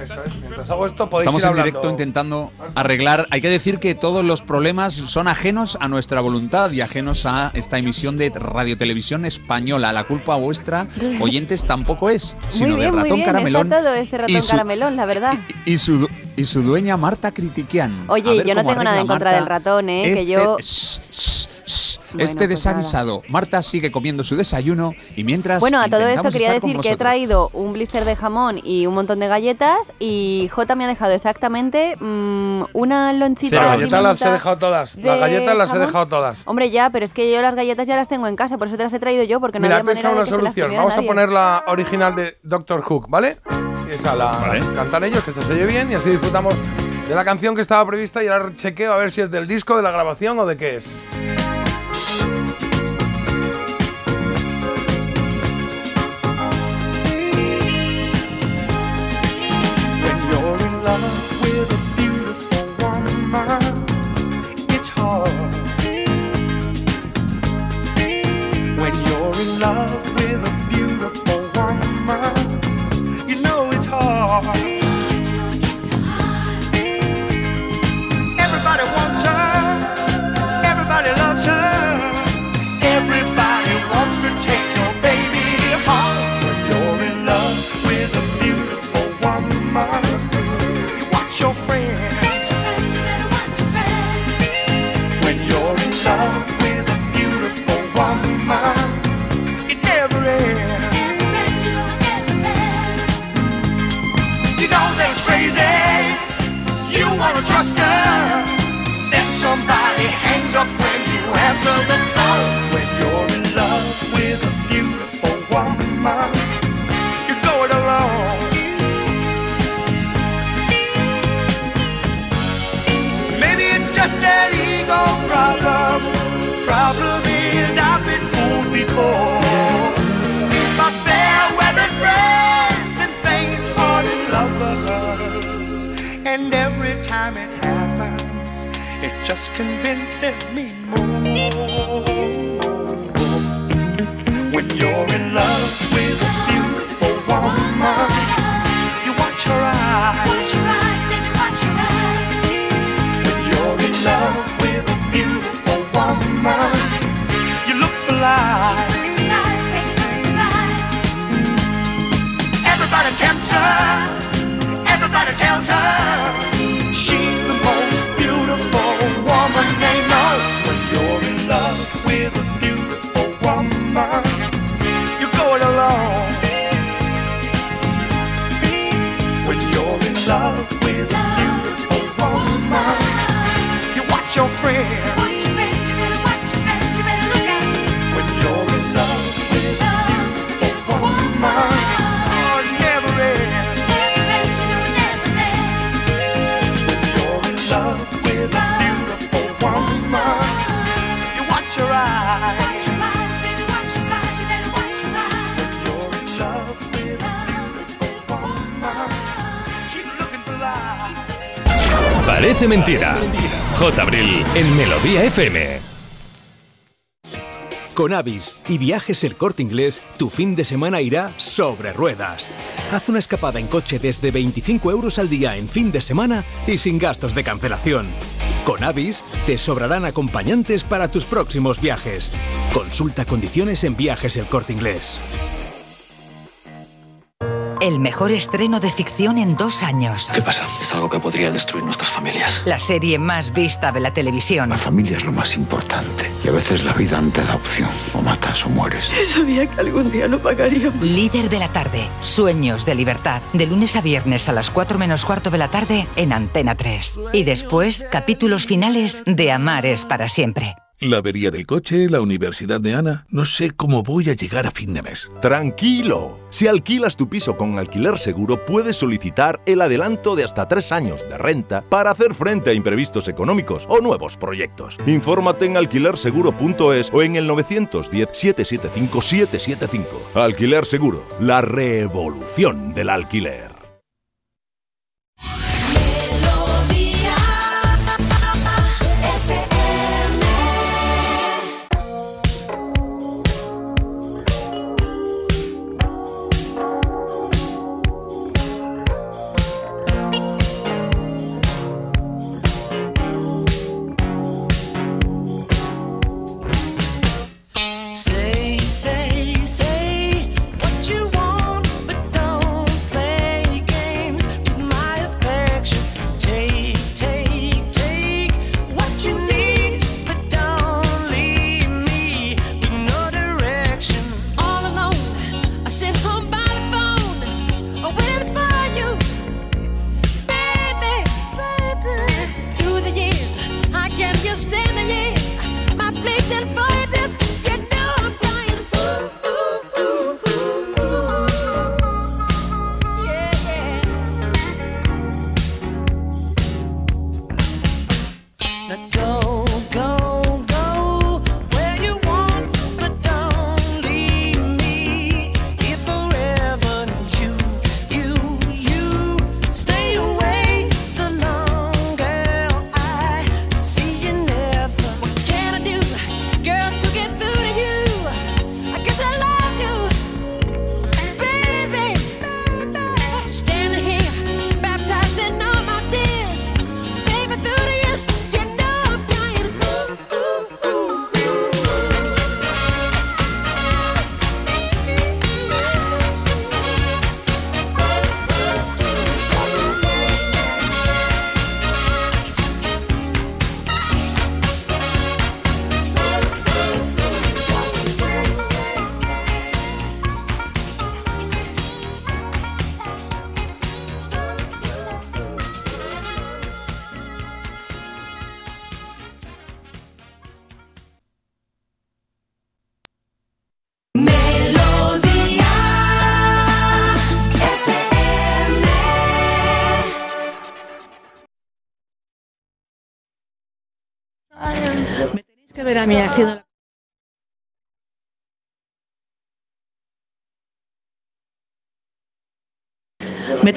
Eso es. Mientras hago esto podéis Estamos ir en hablando. directo intentando arreglar. Hay que decir que todos los problemas son ajenos a nuestra voluntad y ajenos a esta emisión de radiotelevisión española. La culpa vuestra, oyentes, tampoco es, sino muy bien, del muy ratón bien. caramelón Está todo este ratón y su- caramelón, la verdad. y su, du- y su dueña Marta Critiquian. A Oye, yo no tengo nada en contra Marta del ratón, ¿eh? este- que yo... shh, shh, shh, Bueno, este pues desaguisado. Marta sigue comiendo su desayuno y mientras. Bueno, a todo esto quería decir que he traído un blister de jamón y un montón de galletas y J me ha dejado exactamente mm, una lonchita Las galletas las he dejado todas. de Las galletas las he dejado todas. Hombre, ya, pero es que yo las galletas ya las tengo en casa, por eso te las he traído yo, porque no Mira, he había manera pensado de una que se las solución. Vamos a poner la original de Doctor Hook, ¿vale? Y esa la cantan ellos, que esta se oye bien, y así disfrutamos de la canción que estaba prevista y ahora chequeo a ver si es del disco, de la grabación o de qué es. Love with a beautiful woman, you know it's hard. Wanna trust her. Then somebody hangs up when you answer the phone. When you're in love with a beautiful woman, convinces me mentira. J. Abril en Melodía FM. Con Avis y Viajes El Corte Inglés, tu fin de semana irá sobre ruedas. Haz una escapada en coche desde 25 euros al día en fin de semana y sin gastos de cancelación. Con Avis te sobrarán acompañantes para tus próximos viajes. Consulta condiciones en Viajes El Corte Inglés. El mejor estreno de ficción en dos años. ¿Qué pasa? Es algo que podría destruir nuestras familias. La serie más vista de la televisión. La familia es lo más importante. Y a veces la vida no te da opción. O matas o mueres. Sabía que algún día lo pagaríamos. Líder de la tarde. Sueños de libertad. De lunes a viernes a las 4 menos cuarto de la tarde en Antena 3. Y después, capítulos finales de Amar es para siempre. La avería del coche, la universidad de Ana. No sé cómo voy a llegar a fin de mes. Tranquilo. Si alquilas tu piso con alquiler seguro, puedes solicitar el adelanto de hasta tres años de renta para hacer frente a imprevistos económicos o nuevos proyectos. Infórmate en alquilerseguro.es o en el 910-775-775. Alquiler Seguro, la revolución del alquiler.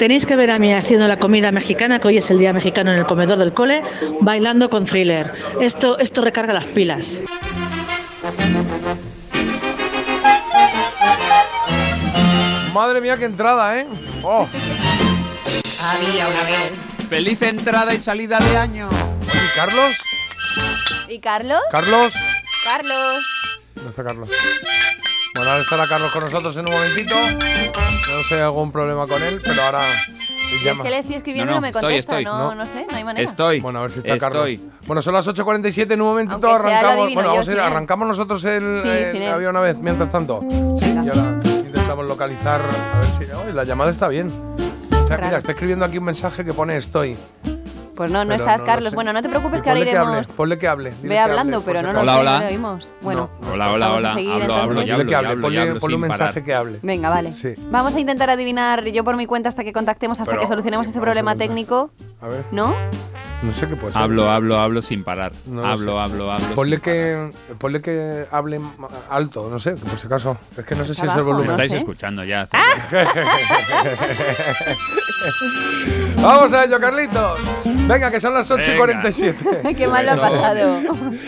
Tenéis que ver a mí haciendo la comida mexicana, que hoy es el día mexicano en el comedor del cole, bailando con thriller. Esto, esto recarga las pilas. Madre mía, qué entrada, ¿eh? Oh. Había una vez. Feliz entrada y salida de año. ¿Y Carlos? ¿Y Carlos? ¿Carlos? Carlos. ¿Dónde está Carlos? Bueno, ahora estará Carlos con nosotros en un momentito. No sé, algún problema con él, pero ahora Es llama. que le estoy escribiendo No, y no, no me estoy, contesta. estoy. no, No. no sé, no hay manera. Bueno, a ver si está Estoy. Carlos. Bueno, son las 8.47, en un momentito Aunque arrancamos. Bueno, vamos a ir, arrancamos nosotros el, Sí, el- había una vez, mientras tanto. Y ahora intentamos localizar, a ver si. Oye, la llamada está bien. Está, mira, está escribiendo aquí un mensaje que pone estoy. Pues no, no Pero estás, no lo Carlos. sé. Bueno, no te preocupes que ahora ponle que hable, iremos. ponle que hable. Ve hable, hablando, pero no nos Hola, hola. lo oímos. Bueno, Hola, hola, vamos a hola. seguir, Hablo, hablo, entonces. ya Dile hablo, que ya hable, hablo, ponle, ya hablo ponle un mensaje parar. que hable. Venga, vale. Sí. Vamos a intentar adivinar yo por mi cuenta hasta que contactemos, hasta Pero, que solucionemos ese problema técnico. A ver. ¿No? No sé qué puede ser. Hablo, hablo, hablo sin parar. No hablo, sé. hablo, hablo. Ponle que, ponle que hable alto, no sé, por si acaso. Es que no sé si es el volumen. Me estáis escuchando ya. Vamos a ello, Carlitos. Venga, que son las 8 y Venga. 47. Qué mal lo ha pasado.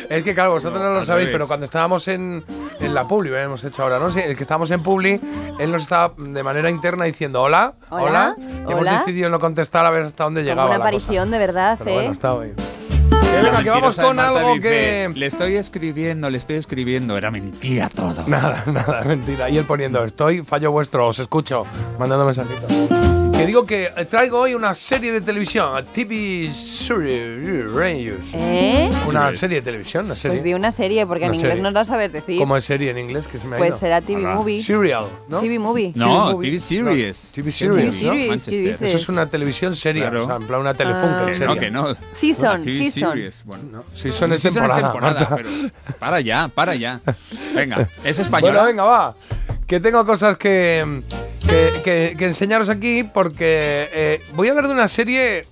Es que claro, vosotros no lo sabéis, pero cuando estábamos en, en la Publi, ¿eh? hemos hecho ahora, ¿no? Sí, el que estábamos en Publi, él nos estaba de manera interna diciendo hola, hola, Hola, y hemos hola. decidido no contestar a ver hasta dónde llegaba una la cosa. aparición de verdad, Pero ¿eh? venga, que vamos con algo dice, que... Le estoy escribiendo, le estoy escribiendo. Era mentira todo. Nada, nada, mentira. Y él poniendo, estoy, fallo vuestro, os escucho, mandando mensajitos. Que digo que traigo hoy una serie de televisión, TV Series. ¿Eh? Una serie de televisión, una serie. Pues di una serie, porque en Una inglés serie. no lo sabes decir. ¿Cómo es serie en inglés? Que se me ha Pues ido. será TV Ahora. movie. Serial, ¿no? TV movie. No. TV series. No, TV TV series, ¿no? series, ¿qué Manchester. dices? Eso es una televisión seria, Claro. o sea, en plan una telefunken Ah. No, que no. Season, TV season. series. Bueno, Season es Season temporada, Marta. pero para ya, para ya. Venga, es española. Bueno, venga, va. Que tengo cosas que, que, que- que enseñaros aquí porque eh, voy a hablar de una serie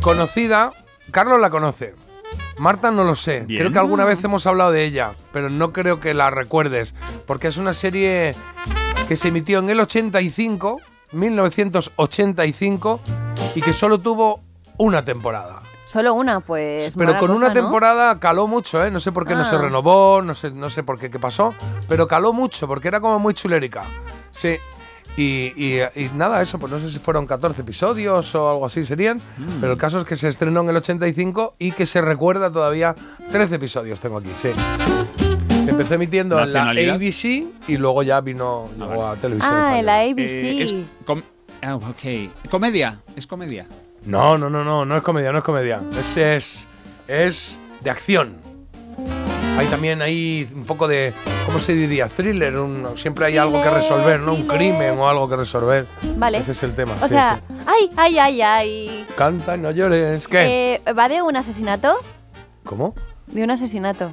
conocida. Carlos la conoce. Marta no lo sé. Bien. Creo que alguna Mm. vez hemos hablado de ella, pero no creo que la recuerdes. Porque es una serie que se emitió en el 85, 1985, y que solo tuvo una temporada. Solo una, pues. Pero con una temporada caló mucho, ¿eh? No sé por qué no se Ah. renovó, no sé, no sé por qué qué pasó, pero caló mucho, porque era como muy chulérica. Sí. Y, y- y nada, eso, pues no sé si fueron 14 episodios o algo así serían, Mm. pero el caso es que se estrenó en el 85 y que se recuerda todavía 13 episodios tengo aquí, sí. Se empezó emitiendo en la. ABC y luego ya vino llegó a televisión. Ah, en la. ABC. Eh, es com- ah, ok. Comedia, es comedia. No, no, no, no, no es comedia, no es comedia. Es, es, es de acción. Hay también ahí un poco de, ¿cómo se diría? Thriller. un- siempre hay algo que resolver, ¿no? Un crimen o algo que resolver. Vale. Ese es el tema. O sí, sea, sí. ay, ay, ay, ay. Canta, no llores. ¿Qué? Eh, ¿Va de un asesinato? ¿Cómo? De un asesinato.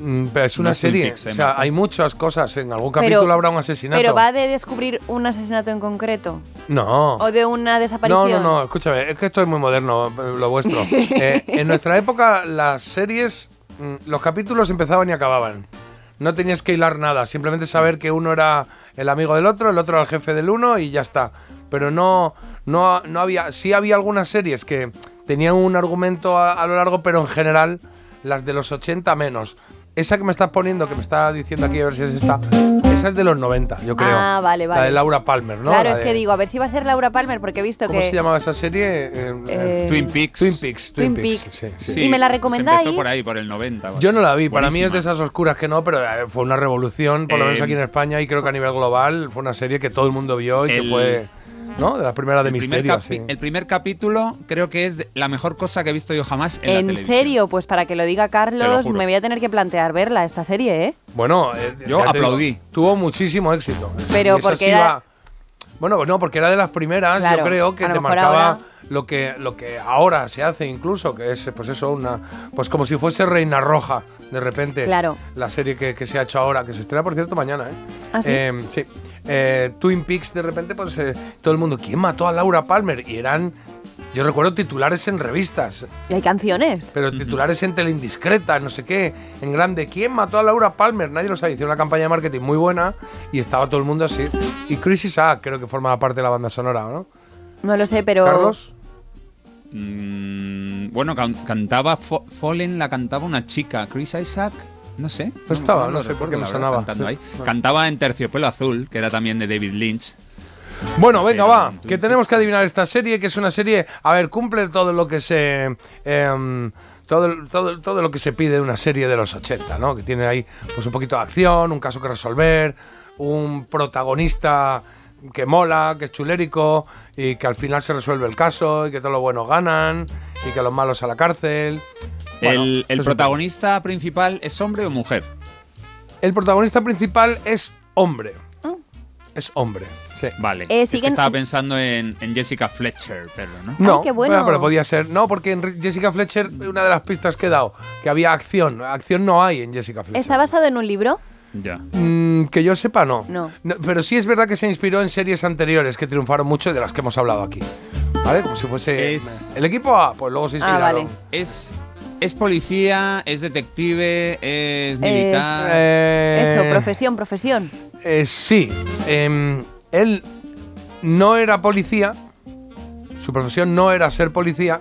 Mm, pero es una No es serie. O sea, hay muchas cosas. En algún Pero- capítulo habrá un asesinato. Pero va de descubrir un asesinato en concreto. No. O de una No, desaparición. no, no, escúchame, es que esto es muy moderno, eh, lo vuestro. Eh, en nuestra época, las series, mm, los capítulos empezaban y acababan. No tenías que hilar nada, simplemente saber que uno era el amigo del otro, el otro era el jefe del uno y ya está. Pero no, no, no había. Sí había algunas series que tenían un argumento a, a lo largo, pero en general, las de los 80 menos. Esa que me estás poniendo, que me está diciendo aquí a ver si es esta, esa es de los 90, yo creo. Ah, vale, La vale. de Laura Palmer, ¿no? Claro, La es de- que digo, a ver si va a ser Laura Palmer, porque he visto ¿Cómo que. se llamaba esa serie? Eh, Eh, Twin Peaks. Twin Peaks. Twin Twin Peaks. Peaks. sí, sí. ¿Y me la Se recomendáis? empezó por ahí, por el 90. Yo no la vi, para mí es de esas oscuras que no, pero eh, fue una revolución, por lo menos Eh, aquí en España y creo que a nivel global fue una serie que todo el mundo vio y que el- fue, ¿no? De las primeras de el primer, misterio, sí. el primer capítulo creo que es la mejor cosa que he visto yo jamás en, la ¿En serio? Pues para que lo diga Carlos, me voy a tener que plantear verla, esta serie, ¿eh? Bueno, eh, Yo digo, aplaudí. tuvo muchísimo éxito. Pero esa porque sí era- iba- Bueno, no, porque era de las primeras, Claro, yo creo, que te marcaba ahora- lo que, lo que ahora se hace incluso, que es, pues eso, una. Pues como si fuese Reina Roja, de repente. Claro. La serie que, que se ha hecho ahora, que se estrena, por cierto, mañana, ¿eh? ¿Ah, sí? Eh, sí. Eh, Twin Peaks, de repente, pues eh, todo el mundo, ¿quién mató a Laura Palmer? Y eran, yo recuerdo titulares en revistas, Y hay canciones. pero titulares en Tele Indiscreta, no sé qué, en grande. ¿Quién mató a Laura Palmer? Nadie lo sabe. Hicieron una campaña de marketing muy buena y estaba todo el mundo así. Y Chris Isaac creo que formaba parte de la banda sonora, ¿no? No lo sé, pero. Carlos. Mm, bueno, can- cantaba Fo- Fallen, la cantaba una chica. Chris Isaac, no sé. Pues estaba, no lo sé por qué me sonaba, sí. ahí. Bueno. Cantaba en Terciopelo Azul, que era también de David Lynch. Bueno, venga, va, que tenemos que adivinar esta serie, que es una serie, a ver, cumple todo lo que se... em, todo, todo, todo lo que se pide de una serie de los 80, ¿no? Que tiene ahí pues un poquito de acción, un caso que resolver, un protagonista que mola, que es chulérico y que al final se resuelve el caso y que todos los buenos ganan y que los malos a la cárcel. Bueno, el protagonista principal es hombre o mujer. El protagonista principal es hombre. Ah. Es hombre, sí. Vale. Eh, es que estaba pensando en, en Jessica Fletcher, pero no. No, qué bueno. pero podía ser. No, porque en Jessica Fletcher, una de las pistas que he dado, que había acción. Acción no hay en Jessica Fletcher. ¿Está basado en un libro? Ya. Mm, que yo sepa, no. No. Pero sí es verdad que se inspiró en series anteriores que triunfaron mucho y de las que hemos hablado aquí. ¿Vale? Como si fuese. Es- El equipo A, pues luego se Ah, inspiraron. vale. Es, es policía, es detective, es militar. Eh, Eso, profesión, profesión. eh, sí. Em, él no era policía. Su profesión no era ser policía.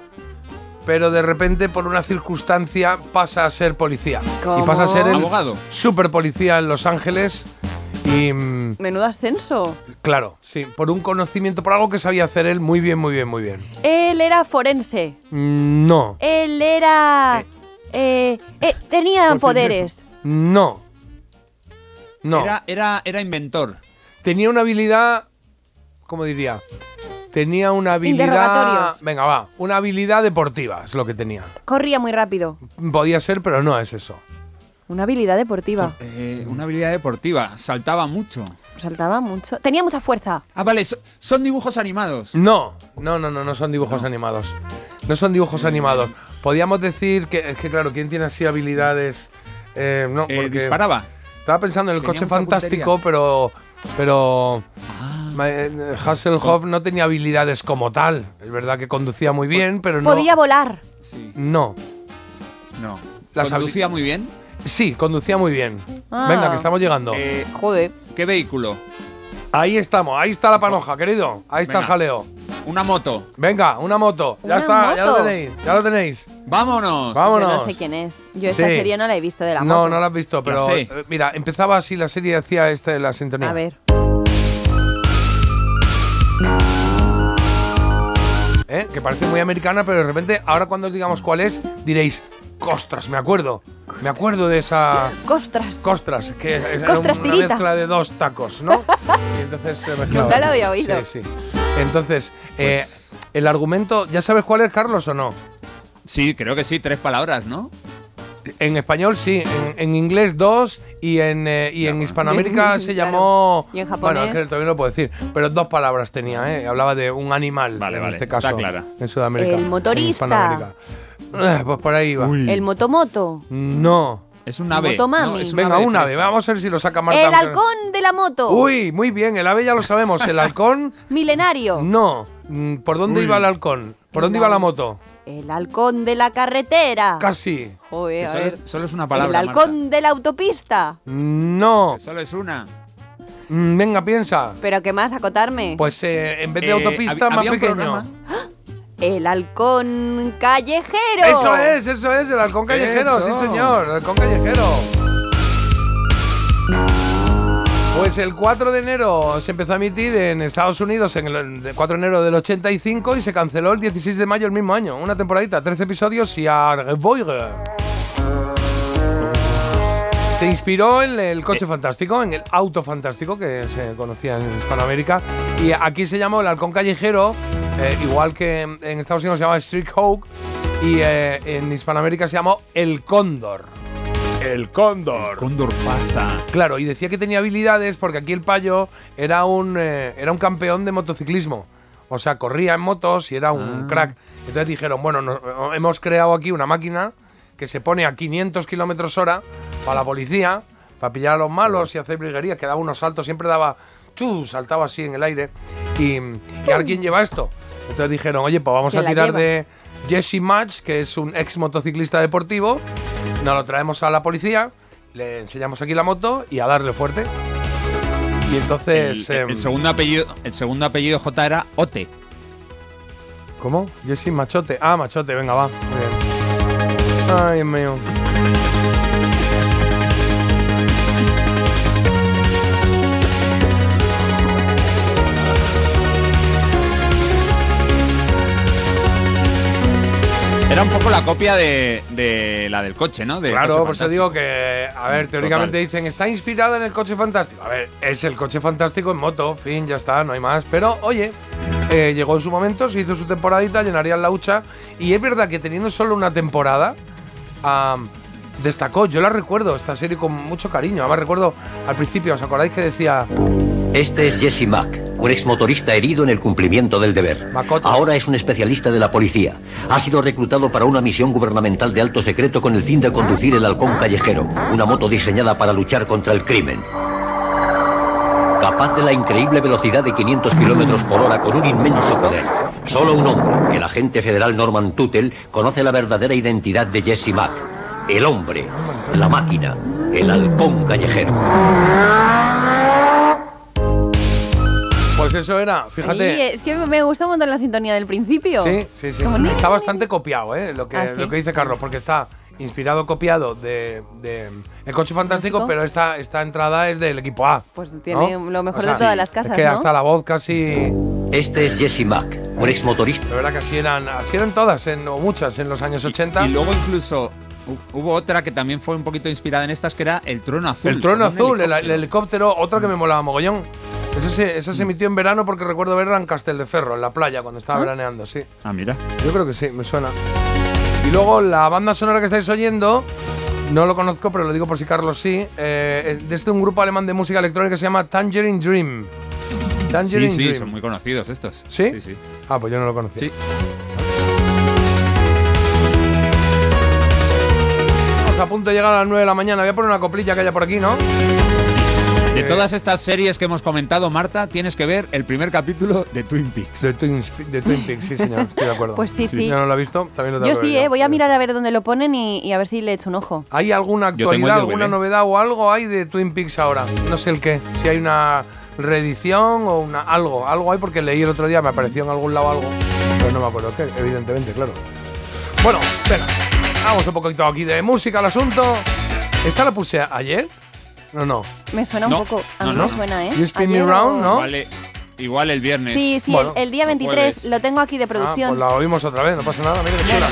Pero de repente, por una circunstancia, pasa a ser policía. ¿Cómo? Y pasa a ser el Abogado. super policía en Los Ángeles. Y mm, Menudo ascenso. claro, sí, por un conocimiento, por algo que sabía hacer él muy bien, muy bien, muy bien. Él era forense. Mm, No, Él era... eh, eh, tenía poderes. no. No. Era, era, era inventor. Tenía una habilidad, ¿cómo diría? Tenía una habilidad... Interrogatorios. Venga, va, una habilidad deportiva es lo que tenía. Corría muy rápido. Podía ser, pero no es eso. Una habilidad deportiva. Eh, una habilidad deportiva. Saltaba mucho. Saltaba mucho. Tenía mucha fuerza. Ah, vale, so- son dibujos animados. No, no, no, no, no son dibujos animados. No son dibujos animados. Podríamos decir que, es que claro, ¿quién tiene así habilidades? Eh, no, Eh, porque disparaba. Estaba pensando en el Tenía coche mucha fantástico, pero. Pero. Ah. ma- eh, Hasselhoff no tenía habilidades como tal. Es verdad que conducía muy bien, pero no. Podía volar. No. No. Las ¿Conducía muy bien? Sí, conducía muy bien. Ah. Venga, que estamos llegando. Eh, Joder. ¿Qué vehículo? Ahí estamos, ahí está la panoja, querido. Ahí está el jaleo. Una moto. Venga, una moto. Ya ¿Una está, ya lo tenéis, ya lo tenéis. ¡Vámonos! Vámonos. Yo no sé quién es. Yo esta Sí. serie no la he visto de la no, moto. no la has visto, pero sé. eh, mira, empezaba así la serie, hacía esta la sintonía. A ver. ¿Eh? Que parece muy americana, pero de repente, ahora cuando os digamos cuál es, diréis, costras, me acuerdo. Me acuerdo de esa. Costras. Costras, que es era Costras una tirita. mezcla de dos tacos, ¿no? y entonces se mezclaba. Nunca lo había oído. Sí, sí. Entonces, eh, el argumento, ¿ya sabes cuál es, Carlos, o no? Sí, creo que sí, tres palabras, ¿no? En español sí, en, en inglés dos y en, eh, y en Hispanoamérica se Claro. llamó... Y en Bueno, japonés. es que todavía no lo puedo decir, pero dos palabras tenía, ¿eh? Hablaba de un animal, Vale, en vale, este está caso, clara. en Sudamérica. El en motorista. Hispanoamérica. Eh, Pues por ahí va. El motomoto. No. Es un ave. Motomami. No, es un Venga, ave un ave, vamos a ver si lo saca Marta. El halcón de la moto. Uy, muy bien, el ave ya lo sabemos. El halcón, Milenario. no. Mm, ¿Por dónde Uy. iba el halcón? ¿Por El dónde iba la moto? El halcón de la carretera. Casi. Joder, a Solo ver. es, solo es una El palabra, halcón de la autopista. No. Solo es una. Mm, Venga, piensa. Pero qué más, acotarme. Pues eh, en vez de Eh, autopista, más había un pequeño. El halcón callejero. Eso es, eso es, el halcón callejero, Eso. sí señor, el halcón callejero. Pues el 4 de enero se empezó a emitir en Estados Unidos, en el el 4 de enero del 85 y se canceló el 16 de mayo del mismo año. Una temporadita, 13 episodios y a. Se inspiró en el coche fantástico, en el auto fantástico que se conocía en Hispanoamérica. Y aquí se llamó el halcón callejero, eh, igual que en Estados Unidos se llama Street Hawk y eh, en Hispanoamérica se llamó el cóndor. El cóndor. Cóndor pasa. Claro, y decía que tenía habilidades porque aquí el payo era un, eh, era un campeón de motociclismo. O sea, corría en motos y era un Ah. crack. Entonces dijeron, bueno, no- hemos creado aquí una máquina que se pone a 500 kilómetros hora para la policía, para pillar a los malos y hacer briguerías, que daba unos saltos, siempre daba, ¡chu! saltaba así en el aire. Y, y ahora quién lleva esto. Entonces dijeron, oye, pues vamos ¿Quién a tirar lleva? de Jesse Match, que es un ex motociclista deportivo, nos lo traemos a la policía, le enseñamos aquí la moto y a darle fuerte. Y entonces... el, em, el segundo apellido, el segundo apellido J era Ote. ¿Cómo? Jesse Machote. Ah, Machote, venga, va. Muy bien. Ay, Dios mío. Era un poco la copia de, de la del coche, ¿no? De Claro, Coche por eso digo que, a ver, teóricamente Total. dicen, está inspirado en el coche fantástico. A ver, es el coche fantástico en moto, fin, ya está, no hay más. Pero, oye, eh, llegó en su momento, se hizo su temporadita, llenarían la hucha. Y es verdad que teniendo solo una temporada, destacó. Yo la recuerdo, esta serie con mucho cariño. Además, recuerdo al principio, ¿os acordáis que decía Este es Jesse Mack, un exmotorista herido en el cumplimiento del deber. Makoto? Ahora es un especialista de la policía. Ha sido reclutado para una misión gubernamental de alto secreto con el fin de conducir el halcón callejero, una moto diseñada para luchar contra el crimen. Capaz de la increíble velocidad de 500 kilómetros por hora con un inmenso poder. Solo un hombre, el agente federal Norman Tuttle, conoce la verdadera identidad de Jesse Mack. El hombre, la máquina, el halcón callejero. Pues eso era, fíjate. Ay, es que me gusta un montón la sintonía del principio. Sí, sí, sí. Está bastante copiado, ¿eh? Lo que, Ah, ¿sí? lo que dice Carlos, porque está inspirado, copiado de, de El Coche Fantástico, Fantástico. pero esta, esta entrada es del equipo A. Pues tiene ¿no? lo mejor O sea, de todas las casas, Es que ¿no? hasta la voz casi... Este es Jesse Mack, un exmotorista. De verdad que así eran, así eran todas, en, o muchas, en los años 80. Y luego incluso hu- hubo otra que también fue un poquito inspirada en estas, que era El Trono Azul. El trueno azul, el, helicóptero. el helicóptero, otro que me molaba mogollón. Ese se, se emitió en verano porque recuerdo verla en Casteldeferro, en la playa, cuando estaba veraneando, sí. Ah, mira. Yo creo que sí, me suena. Y luego la banda sonora que estáis oyendo, no lo conozco, pero lo digo por si Carlos sí, eh, es de un grupo alemán de música electrónica que se llama Tangerine Dream. Tangerine Sí, sí, Dream. son muy conocidos estos. ¿Sí? Sí, sí. Ah, pues yo no lo conocía. Sí. Estamos a punto de llegar a las 9 de la mañana. Voy a poner una coplilla que haya por aquí, ¿no? De todas estas series que hemos comentado, Marta, tienes que ver el primer capítulo de Twin Peaks. De Twin, de Twin Peaks, sí, señor, estoy de acuerdo. Pues sí, sí. Yo no lo he visto, también lo tengo Yo que sí, ver eh, voy a mirar a ver dónde lo ponen y, y a ver si le echo un ojo. ¿Hay alguna actualidad, alguna novedad o algo hay de Twin Peaks ahora? No sé el qué. Si hay una reedición o una algo, algo hay porque leí el otro día, me apareció en algún lado algo, pero no me acuerdo qué, evidentemente, claro. Bueno, venga, vamos un poquito aquí de música al asunto. ¿Esta la puse ayer? No, no. Me suena No, un poco. A no, mí no. me suena, ¿eh? You Spin Me Ayer Round, o- ¿no? Igual, eh, igual el viernes. Sí, sí, Bueno, el, el día o 23 jueves. lo tengo aquí de Ah, producción. pues la oímos otra vez, no pasa nada, mira qué chula.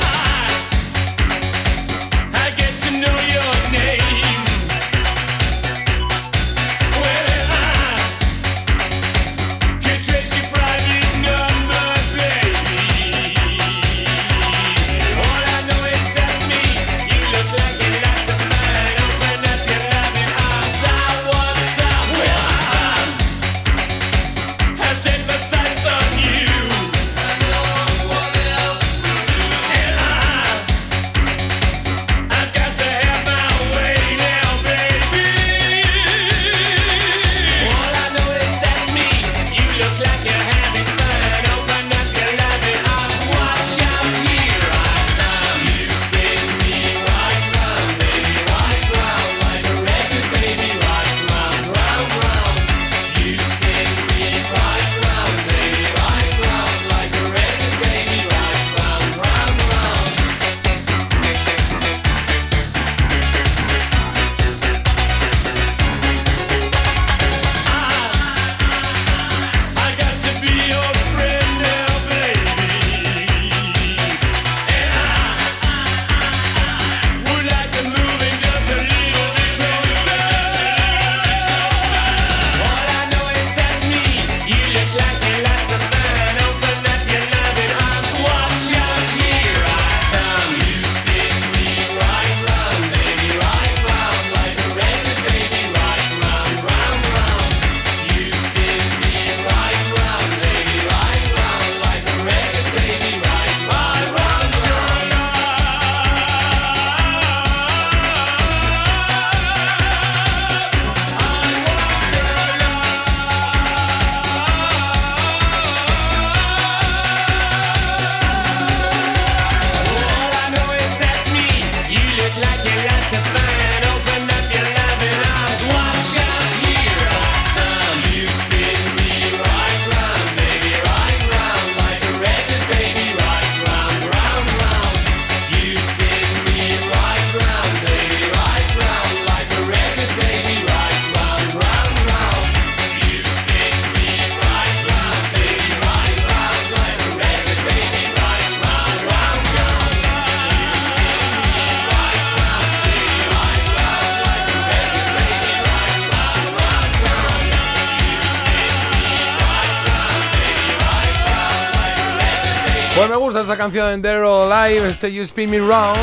Este You Spin Me Round.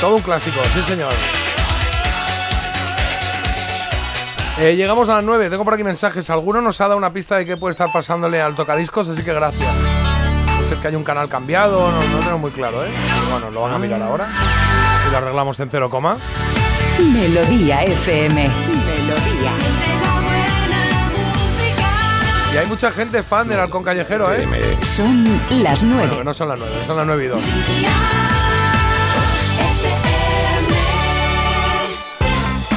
Todo un clásico, sí señor. Eh, llegamos a las 9, tengo por aquí mensajes. Alguno nos ha dado una pista de qué puede estar pasándole al tocadiscos, así que gracias. Puede ser que hay un canal cambiado, no, tengo muy claro, ¿eh? Bueno, lo van a mirar ahora. Y lo arreglamos en cero coma. Melodía FM. Melodía. Y hay mucha gente fan del halcón callejero, ¿eh? Son las Bueno, 9. que no son las 9, son las 9 y 2.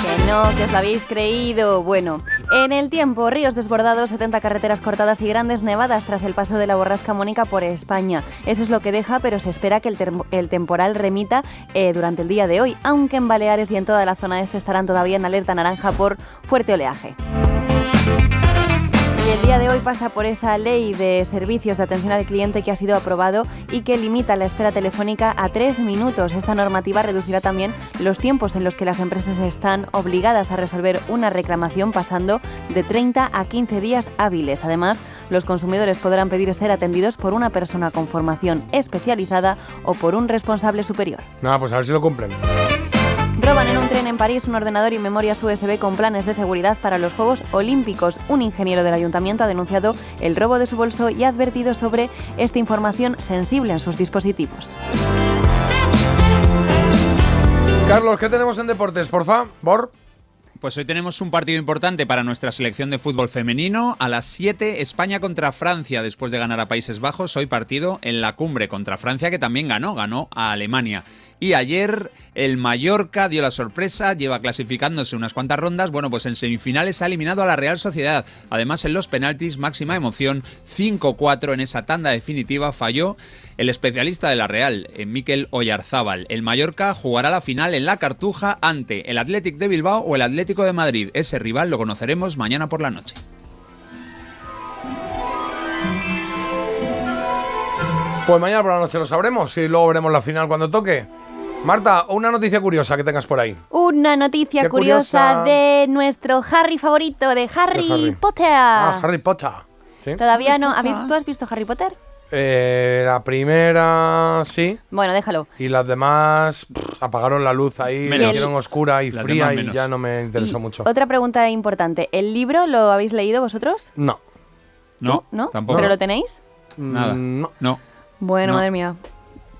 Que no, que os lo habéis creído. Bueno, en el tiempo, ríos desbordados, 70 carreteras cortadas y grandes nevadas tras el paso de la borrasca Mónica por España. Eso es lo que deja, pero se espera que el temporal remita eh, durante el día de hoy, aunque en Baleares y en toda la zona este estarán todavía en alerta naranja por fuerte oleaje. Y el día de hoy pasa por esa ley de servicios de atención al cliente que ha sido aprobado y que limita la espera telefónica a tres minutos. Esta normativa reducirá también los tiempos en los que las empresas están obligadas a resolver una reclamación pasando de 30 a 15 días hábiles. Además, los consumidores podrán pedir ser atendidos por una persona con formación especializada o por un responsable superior. Nada, pues a ver si lo cumplen. Roban en un tren en París un ordenador y memorias USB con planes de seguridad para los Juegos Olímpicos. Un ingeniero del ayuntamiento ha denunciado el robo de su bolso y ha advertido sobre esta información sensible en sus dispositivos. Carlos, ¿qué tenemos en deportes, porfa? ¿Bor? Pues hoy tenemos un partido importante para nuestra selección de fútbol femenino. A las 7, España contra Francia, después de ganar a Países Bajos. Hoy partido en la cumbre contra Francia, que también ganó, ganó a Alemania. Y ayer el Mallorca dio la sorpresa, lleva clasificándose unas cuantas rondas. Bueno, pues en semifinales ha eliminado a la Real Sociedad. Además, en los penaltis, máxima emoción, 5-4 en esa tanda definitiva falló el especialista de la Real, eh, Miquel Oyarzábal. El Mallorca jugará la final en la Cartuja ante el Athletic de Bilbao o el Atlético de Madrid. Ese rival lo conoceremos mañana por la noche. Pues mañana por la noche lo sabremos y luego veremos la final cuando toque. Marta, una noticia curiosa que tengas por ahí. Una noticia curiosa curiosa. de nuestro Harry favorito, de Harry. Potter. Ah, Harry Potter. ¿Sí? Todavía no. ¿Habéis- ¿Tú has visto Harry Potter? Eh, la primera, sí. Bueno, déjalo. Y las demás pff, apagaron la luz ahí, Menos. la hicieron oscura y Las fría y ya no me interesó mucho. Otra pregunta importante. ¿El libro lo habéis leído vosotros? No. No, ¿No? tampoco. ¿Pero lo tenéis? Nada. No. No. Bueno, No. madre mía.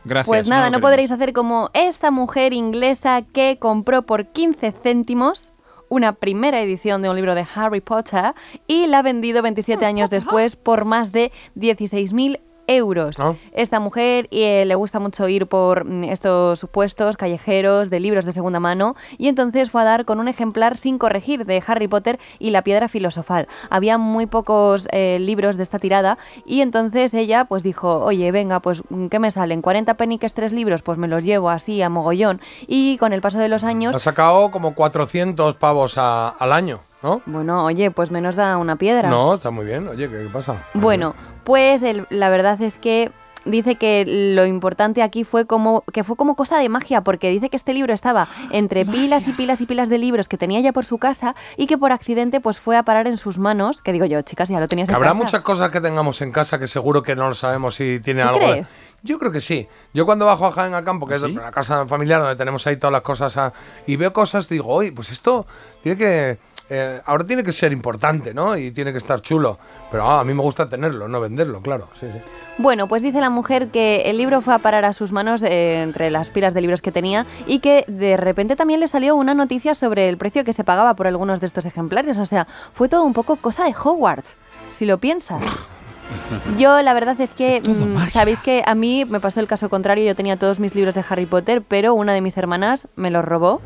Gracias. Pues nada, lo no, podréis hacer como esta mujer inglesa que compró por 15 céntimos una primera edición de un libro de Harry Potter y la ha vendido 27 años después por más de 16.000 euros. Esta mujer eh, le gusta mucho ir por mm, estos puestos callejeros de libros de segunda mano y entonces fue a dar con un ejemplar sin corregir de Harry Potter y la piedra filosofal. Había muy pocos eh, libros de esta tirada y entonces ella pues dijo, oye, venga, pues mm, ¿qué me salen? ¿40 peniques tres libros? Pues me los llevo así a mogollón y con el paso de los años... Ha sacado como 400 pavos a- al año, ¿no? Bueno, oye, pues menos da una piedra. No, está muy bien. Oye, ¿qué, qué pasa? Bueno, pues el- la verdad es que dice que lo importante aquí fue como que fue como cosa de magia porque dice que este libro estaba entre pilas y pilas y pilas de libros que tenía ya por su casa y que por accidente pues fue a parar en sus manos, que digo yo, chicas, ya lo tenías en habrá casa. muchas cosas que tengamos en casa que seguro que no lo sabemos si tiene ¿Tú algo. de- crees? Yo creo que sí. Yo cuando bajo a Jaén a campo, ¿Ah, que es la casa familiar donde tenemos ahí todas las cosas, a- y veo cosas, digo, oye, pues esto tiene que. Eh, ahora tiene que ser importante, ¿no? Y tiene que estar chulo. Pero ah, a mí me gusta tenerlo, no venderlo, claro. Sí, sí. Bueno, pues dice la mujer que el libro fue a parar a sus manos eh, entre las pilas de libros que tenía y que de repente también le salió una noticia sobre el precio que se pagaba por algunos de estos ejemplares. O sea, fue todo un poco cosa de Hogwarts, si lo piensas. Yo la verdad es que, mm, sabéis que a mí me pasó el caso contrario, yo tenía todos mis libros de Harry Potter, pero una de mis hermanas me los robó.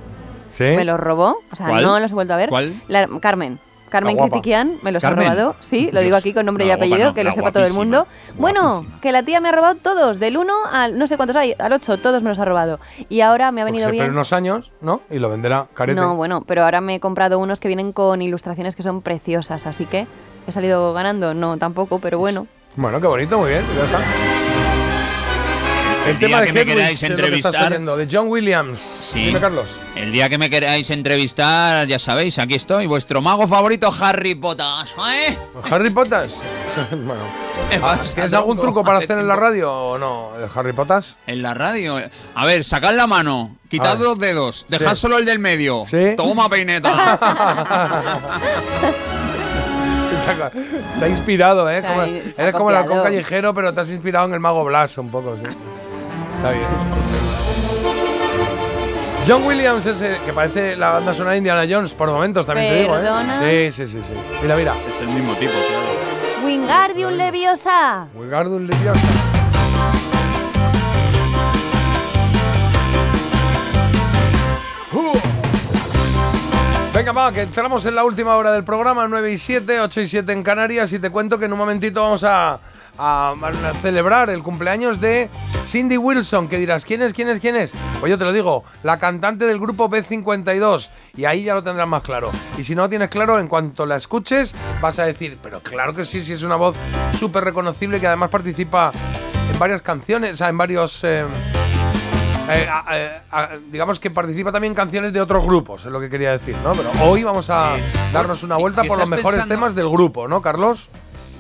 ¿Sí? Me los robó, o sea, ¿Cuál? no los he vuelto a ver. ¿Cuál? La- Carmen. Carmen La. Critiquian me los Carmen. ha robado. Sí, lo digo aquí con nombre y apellido, no, que lo sepa todo el mundo. Bueno, que la tía me ha robado todos, del 1 al no sé cuántos hay, al 8, todos me los ha robado. Y ahora me ha Porque venido bien. espera unos años, ¿no? Y lo venderá carete. No, bueno, pero ahora me he comprado unos que vienen con ilustraciones que son preciosas, así que he salido ganando. No, tampoco, pero bueno. Bueno, qué bonito, muy bien, ya está. El, El día tema de que me queráis que entrevistar- oyendo, de John Williams. Sí. Dime, Carlos. El día que me queráis entrevistar, ya sabéis, aquí estoy, vuestro mago favorito, Harry Potter. ¿eh? ¿Harry Potter? bueno. Ah, ¿Tienes algún truco para hace hacer en la radio o no? ¿El Harry Potter? En la radio. A ver, sacad la mano, quitad los dedos, dejad Sí. solo el del medio. Sí. Toma peineta. Está inspirado, ¿eh? Como- eres como el halcón callejero, pero te has inspirado en el mago Blas un poco, sí. Está bien. John Williams es el que parece la banda sonora de Indiana Jones por momentos, también Perdona. te digo, ¿eh? Sí, sí, sí, sí. Mira, mira. es el mismo tipo, claro. Wingardium Leviosa. Wingardium Leviosa. Venga, va, que entramos en la última hora del programa, 9 y 7, 8 y 7 en Canarias, y te cuento que en un momentito vamos a, a- a celebrar el cumpleaños de Cindy Wilson, que dirás, ¿quién es, quién es, quién es? Pues yo te lo digo, la cantante del grupo B52, y ahí ya lo tendrás más claro. Y si no lo tienes claro, en cuanto la escuches, vas a decir, pero claro que sí, sí es una voz súper reconocible que además participa en varias canciones, o sea, en varios... eh, eh, eh, digamos que participa también en canciones de otros grupos, es lo que quería decir, ¿no? Pero hoy vamos a darnos una vuelta si por los mejores pensando- temas del grupo, ¿no, Carlos?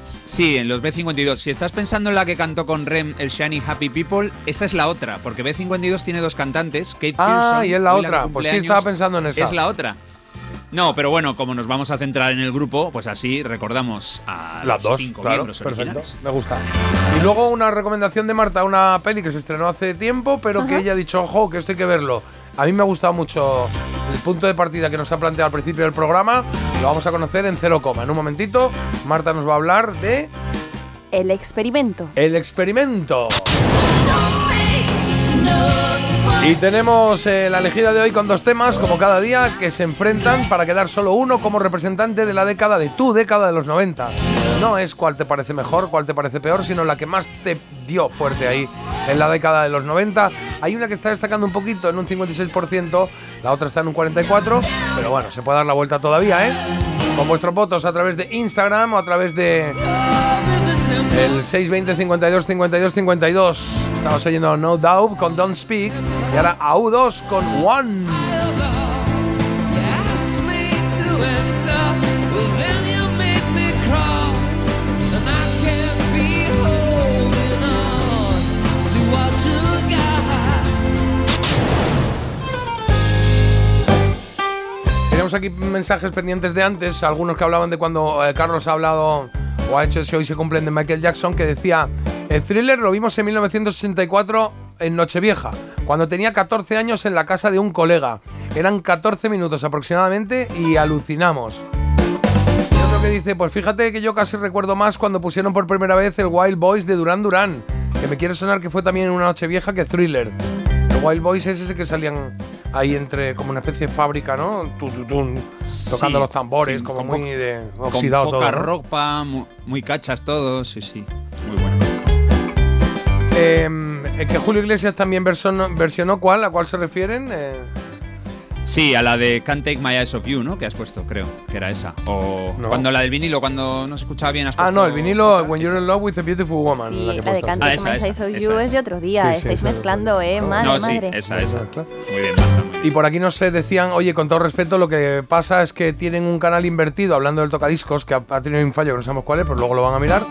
Sí, en los B52. Si estás pensando en la que cantó con Rem el Shiny Happy People, esa es la otra, porque B52 tiene dos cantantes, Kate Ah, Pearson y es la otra. Pues sí, estaba pensando en esa. Es la otra. No, pero bueno, como nos vamos a centrar en el grupo, pues así recordamos a Las los dos, cinco claro, miembros perfecto, originales. me gusta. Y luego una recomendación de Marta, una peli que se estrenó hace tiempo, pero que ella ha dicho, ojo, que esto hay que verlo. A mí me ha gustado mucho el punto de partida que nos ha planteado al principio del programa. Lo vamos a conocer en cero coma. En un momentito, Marta nos va a hablar de El experimento. El experimento. Y tenemos eh, la elegida de hoy con dos temas, como cada día, que se enfrentan para quedar solo uno como representante de la década de tu década de los 90. No es cuál te parece mejor, cuál te parece peor, sino la que más te dio fuerte ahí en la década de los 90. Hay una que está destacando un poquito en un 56%, la otra está en un 44%, pero bueno, se puede dar la vuelta todavía, ¿eh? Con vuestros votos a través de Instagram o a través de el 620 52 52 52. Estamos oyendo No Doubt con Don't Speak y ahora AU2 con One. Aquí mensajes pendientes de antes, algunos que hablaban de cuando eh, Carlos ha hablado o ha hecho ese hoy se cumplen de Michael Jackson, que decía, el thriller lo vimos en 1964 en Nochevieja, cuando tenía 14 años en la casa de un colega. Eran 14 minutos aproximadamente y alucinamos. Y otro que dice, pues fíjate que yo casi recuerdo más cuando pusieron por primera vez el Wild Boys de Duran Duran, que me quiere sonar que fue también en una Nochevieja que thriller. El Wild Boys es ese que salían ahí entre como una especie de fábrica, ¿no? Tun, tocando los tambores, sí, como con muy de Con oxidado poca todo. ¿no? ropa, mu- muy, cachas todos, sí, sí. Muy bueno. Eh, eh, que Julio Iglesias también versionó, versionó ¿cuál? ¿A cuál se refieren? Eh, Sí, a la de Can't Take My Eyes Off You, ¿no? Que has puesto, creo, que era esa. O No. cuando la del vinilo, cuando no se escuchaba bien, has ah, puesto no, el vinilo When You're in Love with a Beautiful Woman. Sí, la que la de. Can't Ah, Take esa, My esa, Eyes of esa You es. es de otro día. Sí, sí, Estáis esa es mezclando, ¿eh? Madre, no, madre. sí, esa, esa. Claro. Muy bien, Marta, muy bien. Y por aquí nos decían, oye, con todo respeto, lo que pasa es que tienen un canal invertido, hablando del tocadiscos, que ha, ha tenido un fallo que no sabemos cuál es, pero luego lo van a mirar,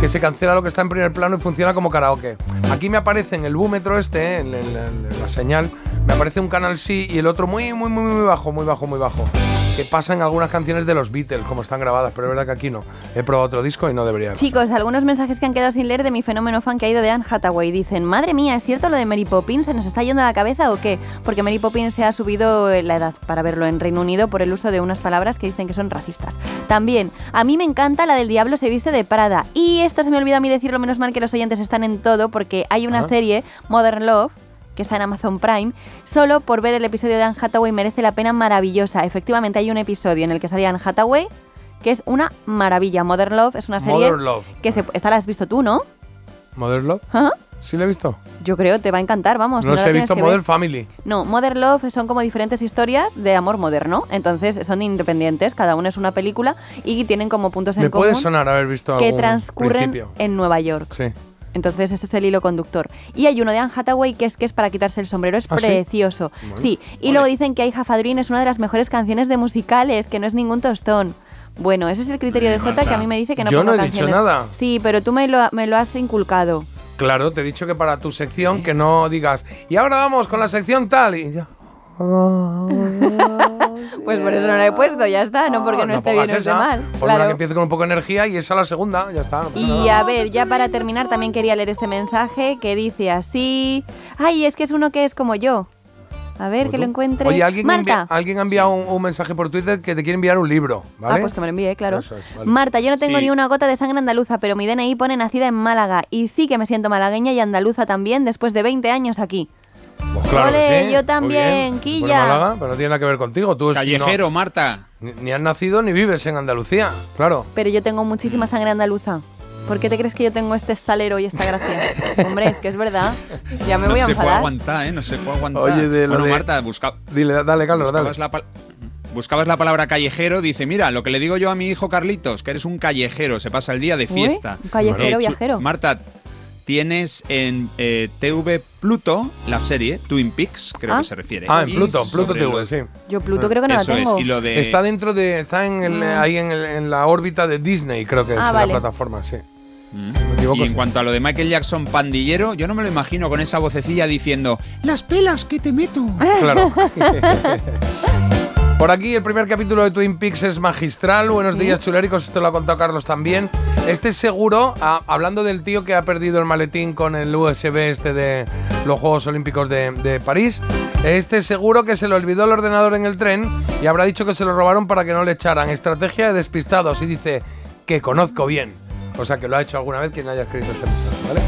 que se cancela lo que está en primer plano y funciona como karaoke. Aquí me aparece en el búmetro este, eh, en, el- en la señal, me aparece un canal sí y el otro muy, muy, muy, muy bajo, muy bajo, muy bajo. Que pasa en algunas canciones de los Beatles, como están grabadas, pero es verdad que aquí no. He probado otro disco y no debería. Chicos, algunos mensajes que han quedado sin leer de mi fenómeno fan que ha ido de Anne Hathaway. Dicen, madre mía, ¿es cierto lo de Mary Poppins? ¿Se nos está yendo a la cabeza o qué? Porque Mary Poppins se ha subido la edad para verlo en Reino Unido por el uso de unas palabras que dicen que son racistas. También, a mí me encanta la del diablo se viste de Prada. Y esto se me olvida a mí decirlo, menos mal que los oyentes están en todo, porque hay una Ah. serie, Modern Love, que está en Amazon Prime, solo por ver el episodio de Anne Hathaway merece la pena maravillosa. Efectivamente, hay un episodio en el que salía Anne Hathaway, que es una maravilla. Modern Love es una serie Modern Love. que se, esta la has visto tú, ¿no? ¿Modern Love? ¿Ah? ¿Sí lo he visto? Yo creo, te va a encantar, vamos. No, la sé, he visto Modern. Family. No, Modern Love son como diferentes historias de amor moderno. Entonces son independientes, cada una es una película y tienen como puntos en Me común puede sonar haber visto que algún transcurren principio. en Nueva York. Sí. Entonces ese es el hilo conductor. Y hay uno de Anne Hathaway que es que es para quitarse el sombrero, es ¿Ah, sí? precioso. Vale. Sí, y luego dicen que I Have a Dream es una de las mejores canciones de musicales, que no es ningún tostón. Bueno, ese es el criterio de Jota que a mí me dice que no Yo pongo no he dicho nada. Sí, pero tú me lo, me lo has inculcado. Claro, te he dicho que para tu sección que no digas, y ahora vamos con la sección tal, y ya. Pues por eso no la he puesto, ya está, no porque no, esté bien o esté mal. una Claro. que empiece con un poco de energía y esa la segunda, ya está. no Y a ver, ya para terminar, también quería leer este mensaje que dice así. Ay, es que es uno que es como yo. A ver, que lo encuentre. Oye, alguien, Marta. alguien ha enviado un, un mensaje por Twitter que te quiere enviar un libro, ¿vale? Ah, pues que me lo envíe, claro. Eso es, vale. Marta, yo no tengo Sí. ni una gota de sangre andaluza, pero mi DNI pone nacida en Málaga. Y sí que me siento malagueña y andaluza también después de 20 años aquí. Claro Ole, que sí. yo también. Quilla. Bueno, Málaga, pero no tiene nada que ver contigo. Tú Callejero, no- Marta. Ni, ni has nacido ni vives en Andalucía, claro. Pero yo tengo muchísima sangre andaluza. ¿Por qué te crees que yo tengo este salero y esta gracia? Hombre, es que es verdad. Ya me no voy a se puede enfadar. aguantar, ¿eh? No se puede aguantar. Oye, de lo bueno, de- Marta, busca... Dile, dale, Carlos, dale. buscabas, la pal- buscabas la palabra callejero, dice, mira, lo que le digo yo a mi hijo Carlitos, que eres un callejero, se pasa el día de Uy, fiesta. un callejero Chu- viajero. Marta, tienes en eh, TV Pluto la serie Twin Peaks, creo Ah. que se refiere. Ah, en Y Pluto, Pluto TV, lo- sí. Yo Pluto creo que no Eso la es, tengo. y lo de... Está dentro de. Está en el- Ah. ahí en, el- en la órbita de Disney, creo que es Ah, en vale. la plataforma, sí. Mm. Me equivoco, y en sí. cuanto a lo de Michael Jackson pandillero, yo no me lo imagino con esa vocecilla diciendo Las pelas que te meto. Claro. Por aquí el primer capítulo de Twin Peaks es magistral. Buenos días, chuléricos. Esto lo ha contado Carlos también. Este seguro, a- hablando del tío que ha perdido el maletín con el USB este de los Juegos Olímpicos de, París, este seguro que se le olvidó el ordenador en el tren y habrá dicho que se lo robaron para que no le echaran. Estrategia de despistados. Y dice que conozco bien. O sea que lo ha hecho alguna vez quien haya escrito este mensaje, ¿vale?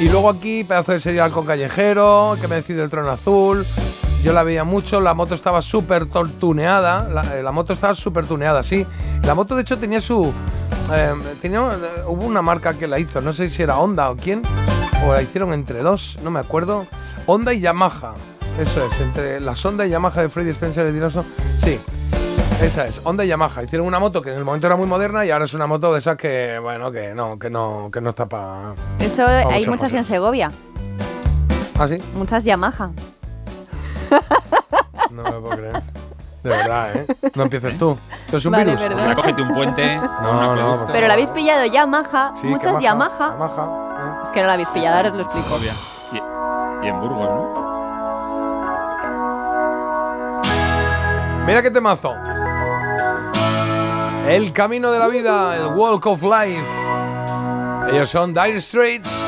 Y luego aquí, pedazo de serial con callejero, que me decide el trono azul. Yo la veía mucho, la moto estaba súper tuneada. La, eh, la moto estaba súper tuneada, sí. La moto, de hecho, tenía su. Eh, tenía, eh, hubo una marca que la hizo, no sé si era Honda o quién, o la hicieron entre dos, no me acuerdo. Honda y Yamaha. Eso es, entre la Honda y Yamaha de Freddy Spencer y Dinoso. Sí, esa es, Honda y Yamaha. Hicieron una moto que en el momento era muy moderna y ahora es una moto de esas que, bueno, que no, que no, que no está para. Eso Pa' hay muchas en. Segovia. ¿Ah, sí? Muchas Yamaha. No me puedo creer. De verdad, ¿eh? No empieces tú. Esto es un Vale, virus. Hombre, cógete un puente. No, no, Pero la habéis pillado Yamaha. Sí, muchas que Yamaha. Yamaha, Es que no la habéis pillado, ahora os lo explico. Y en Burgos, ¿no? Mira qué temazo. El camino de la vida, el Walk of Life. Ellos son Dire Straits.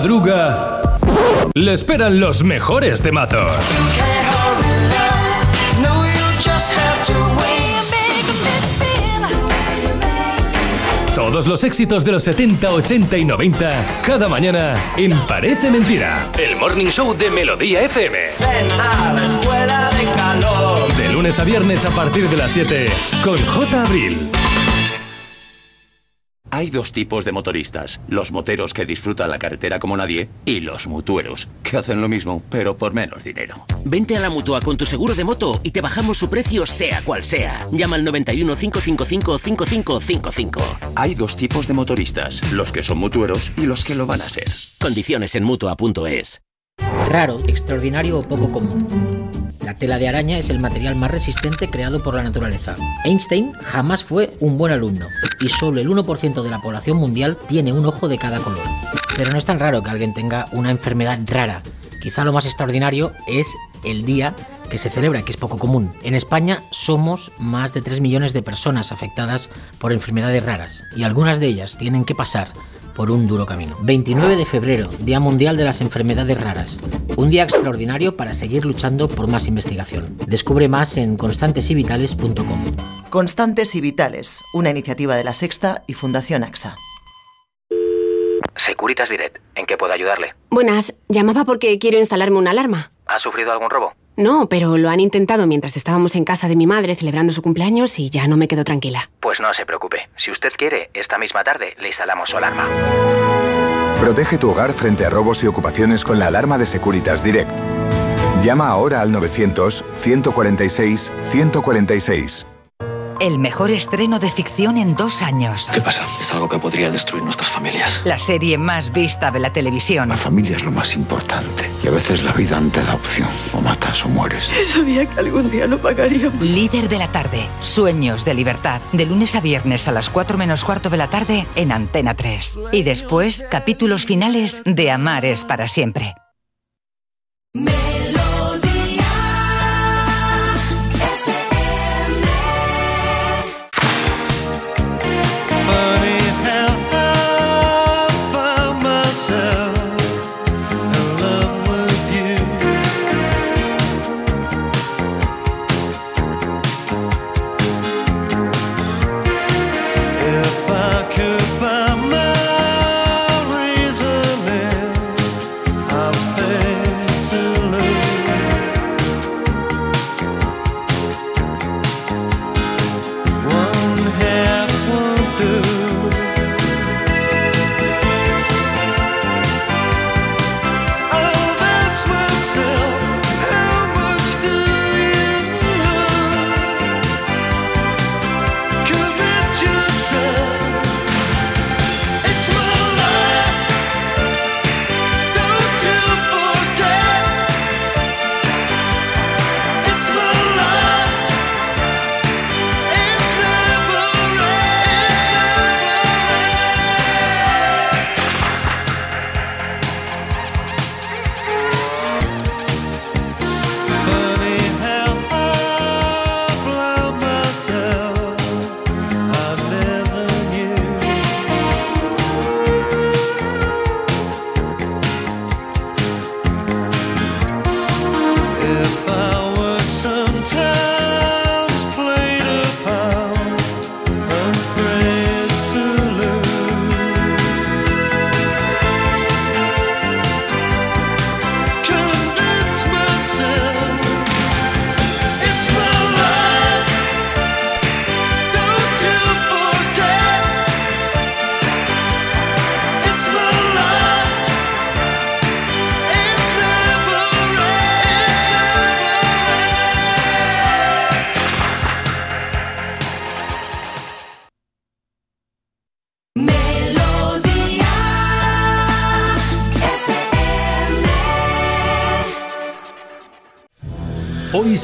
Madruga, le esperan los mejores temazos. Todos los éxitos de los 70, 80 y 90, cada mañana en Parece Mentira. El Morning Show de Melodía FM. Ven a la escuela de calor. De lunes a viernes a partir de las 7 con J. Abril. Hay dos tipos de motoristas, los moteros que disfrutan la carretera como nadie y los mutueros, que hacen lo mismo, pero por menos dinero. Vente a la mutua con tu seguro de moto y te bajamos su precio sea cual sea. Llama al 91 555 5555. Hay dos tipos de motoristas, los que son mutueros y los que lo van a ser. Condiciones en mutua.es. Raro, extraordinario o poco común. La tela de araña es el material más resistente creado por la naturaleza. Einstein jamás fue un buen alumno y solo el 1% de la población mundial tiene un ojo de cada color. Pero no es tan raro que alguien tenga una enfermedad rara. Quizá lo más extraordinario es el día que se celebra, que es poco común. En España somos más de 3 millones de personas afectadas por enfermedades raras y algunas de ellas tienen que pasar por un duro camino. 29 de febrero, Día Mundial de las Enfermedades Raras. Un día extraordinario para seguir luchando por más investigación. Descubre más en constantesyvitales.com. Constantes y Vitales, una iniciativa de la Sexta y Fundación AXA. Securitas Direct, ¿en qué puedo ayudarle? Buenas, llamaba porque quiero instalarme una alarma. ¿Ha sufrido algún robo? No, pero lo han intentado mientras estábamos en casa de mi madre celebrando su cumpleaños y ya no me quedo tranquila. Pues no se preocupe. Si usted quiere, esta misma tarde le instalamos su alarma. Protege tu hogar frente a robos y ocupaciones con la alarma de Securitas Direct. Llama ahora al 900-146-146. El mejor estreno de ficción en dos años. ¿Qué pasa? Es algo que podría destruir nuestras familias. La serie más vista de la televisión. La familia es lo más importante. Y a veces la vida no te da opción. O matas o mueres. Sabía que algún día lo pagaríamos. Líder de la tarde. Sueños de libertad. De lunes a viernes a las 4 menos cuarto de la tarde en Antena 3. Y después, capítulos finales de Amar es para siempre.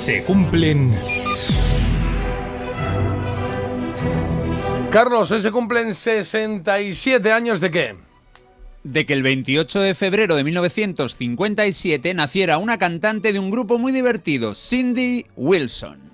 Se cumplen Carlos, hoy se cumplen 67 años de qué? de que el 28 de febrero de 1957 naciera una cantante de un grupo muy divertido, Cindy Wilson.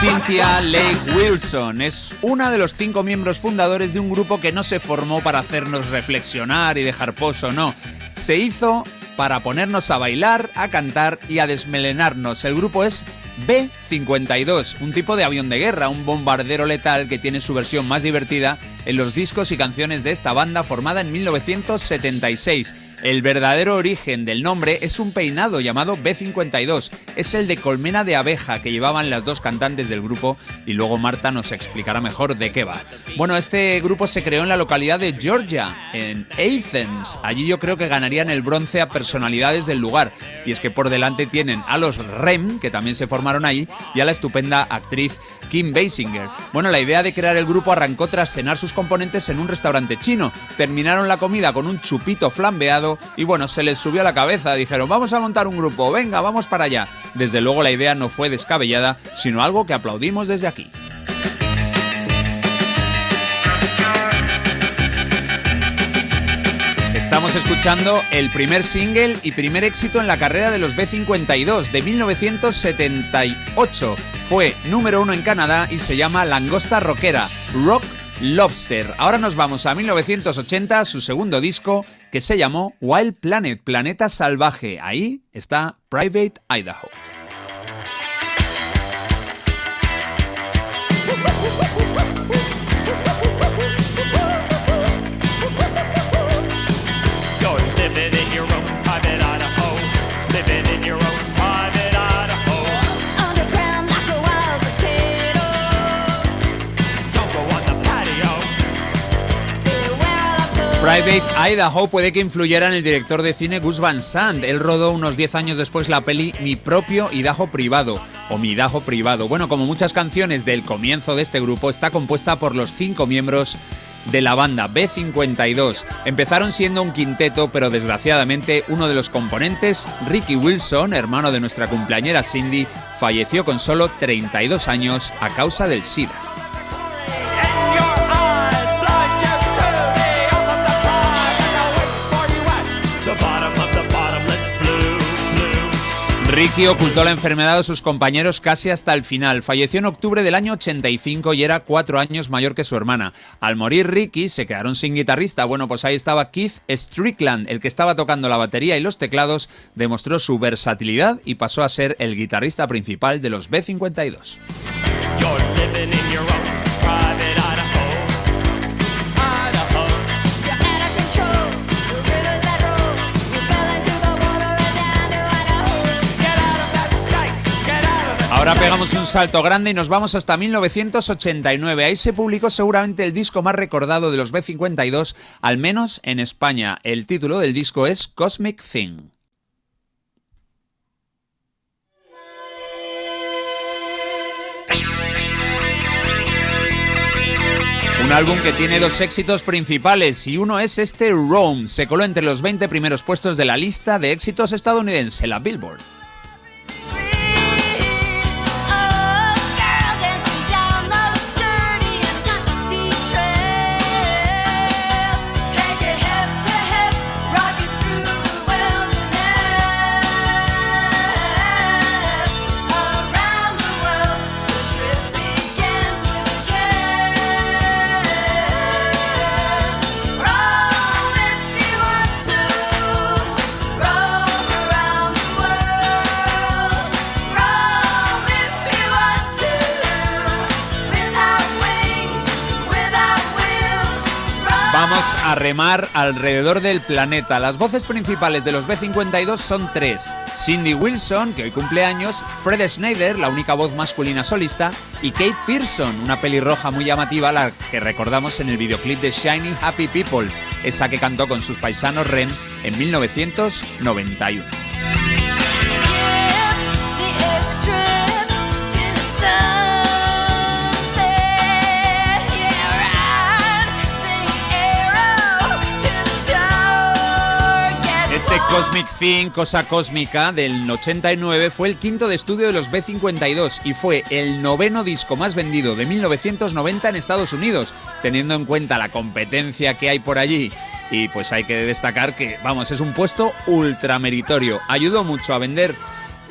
Cynthia Lake Wilson es una de los cinco miembros fundadores de un grupo que no se formó para hacernos reflexionar y dejar pozo, no. Se hizo para ponernos a bailar, a cantar y a desmelenarnos. El grupo es B-52, un tipo de avión de guerra, un bombardero letal que tiene su versión más divertida en los discos y canciones de esta banda formada en 1976. El verdadero origen del nombre es un peinado llamado B52. Es el de colmena de abeja que llevaban las dos cantantes del grupo y luego Marta nos explicará mejor de qué va. Bueno, este grupo se creó en la localidad de Georgia, en Athens. Allí yo creo que ganarían el bronce a personalidades del lugar. Y es que por delante tienen a los REM, que también se formaron ahí, y a la estupenda actriz Kim Basinger. Bueno, la idea de crear el grupo arrancó tras cenar sus componentes en un restaurante chino. Terminaron la comida con un chupito flambeado y bueno, se les subió a la cabeza. Dijeron, vamos a montar un grupo, venga, vamos para allá. Desde luego la idea no fue descabellada, sino algo que aplaudimos desde aquí. Estamos escuchando el primer single y primer éxito en la carrera de los B52 de 1978. Fue número uno en Canadá y se llama Langosta Rockera, Rock Lobster. Ahora nos vamos a 1980, su segundo disco, que se llamó Wild Planet, Planeta Salvaje. Ahí está Private Idaho. Private Idaho puede que influyera en el director de cine Gus Van Sant. Él rodó unos 10 años después la peli Mi propio Idaho privado o Mi Idaho privado. Bueno, como muchas canciones del comienzo de este grupo, está compuesta por los cinco miembros de la banda B52. Empezaron siendo un quinteto, pero desgraciadamente uno de los componentes, Ricky Wilson, hermano de nuestra cumpleañera Cindy, falleció con solo 32 años a causa del SIDA. Ricky ocultó la enfermedad de sus compañeros casi hasta el final. Falleció en octubre del año 85 y era cuatro años mayor que su hermana. Al morir Ricky, se quedaron sin guitarrista. Bueno, pues ahí estaba Keith Strickland, el que estaba tocando la batería y los teclados, demostró su versatilidad y pasó a ser el guitarrista principal de los B52. Ahora pegamos un salto grande y nos vamos hasta 1989. Ahí se publicó seguramente el disco más recordado de los B52, al menos en España. El título del disco es Cosmic Thing. Un álbum que tiene dos éxitos principales y uno es este Rome. Se coló entre los 20 primeros puestos de la lista de éxitos estadounidense, la Billboard. A remar alrededor del planeta. Las voces principales de los B52 son tres. Cindy Wilson, que hoy cumple años, Fred Schneider, la única voz masculina solista, y Kate Pearson, una pelirroja muy llamativa, la que recordamos en el videoclip de Shiny Happy People, esa que cantó con sus paisanos Ren en 1991. Cosmic Thing, Cosa Cósmica, del 89, fue el quinto de estudio de los B-52 y fue el noveno disco más vendido de 1990 en Estados Unidos, teniendo en cuenta la competencia que hay por allí. Y pues hay que destacar que, vamos, es un puesto ultrameritorio. Ayudó mucho a vender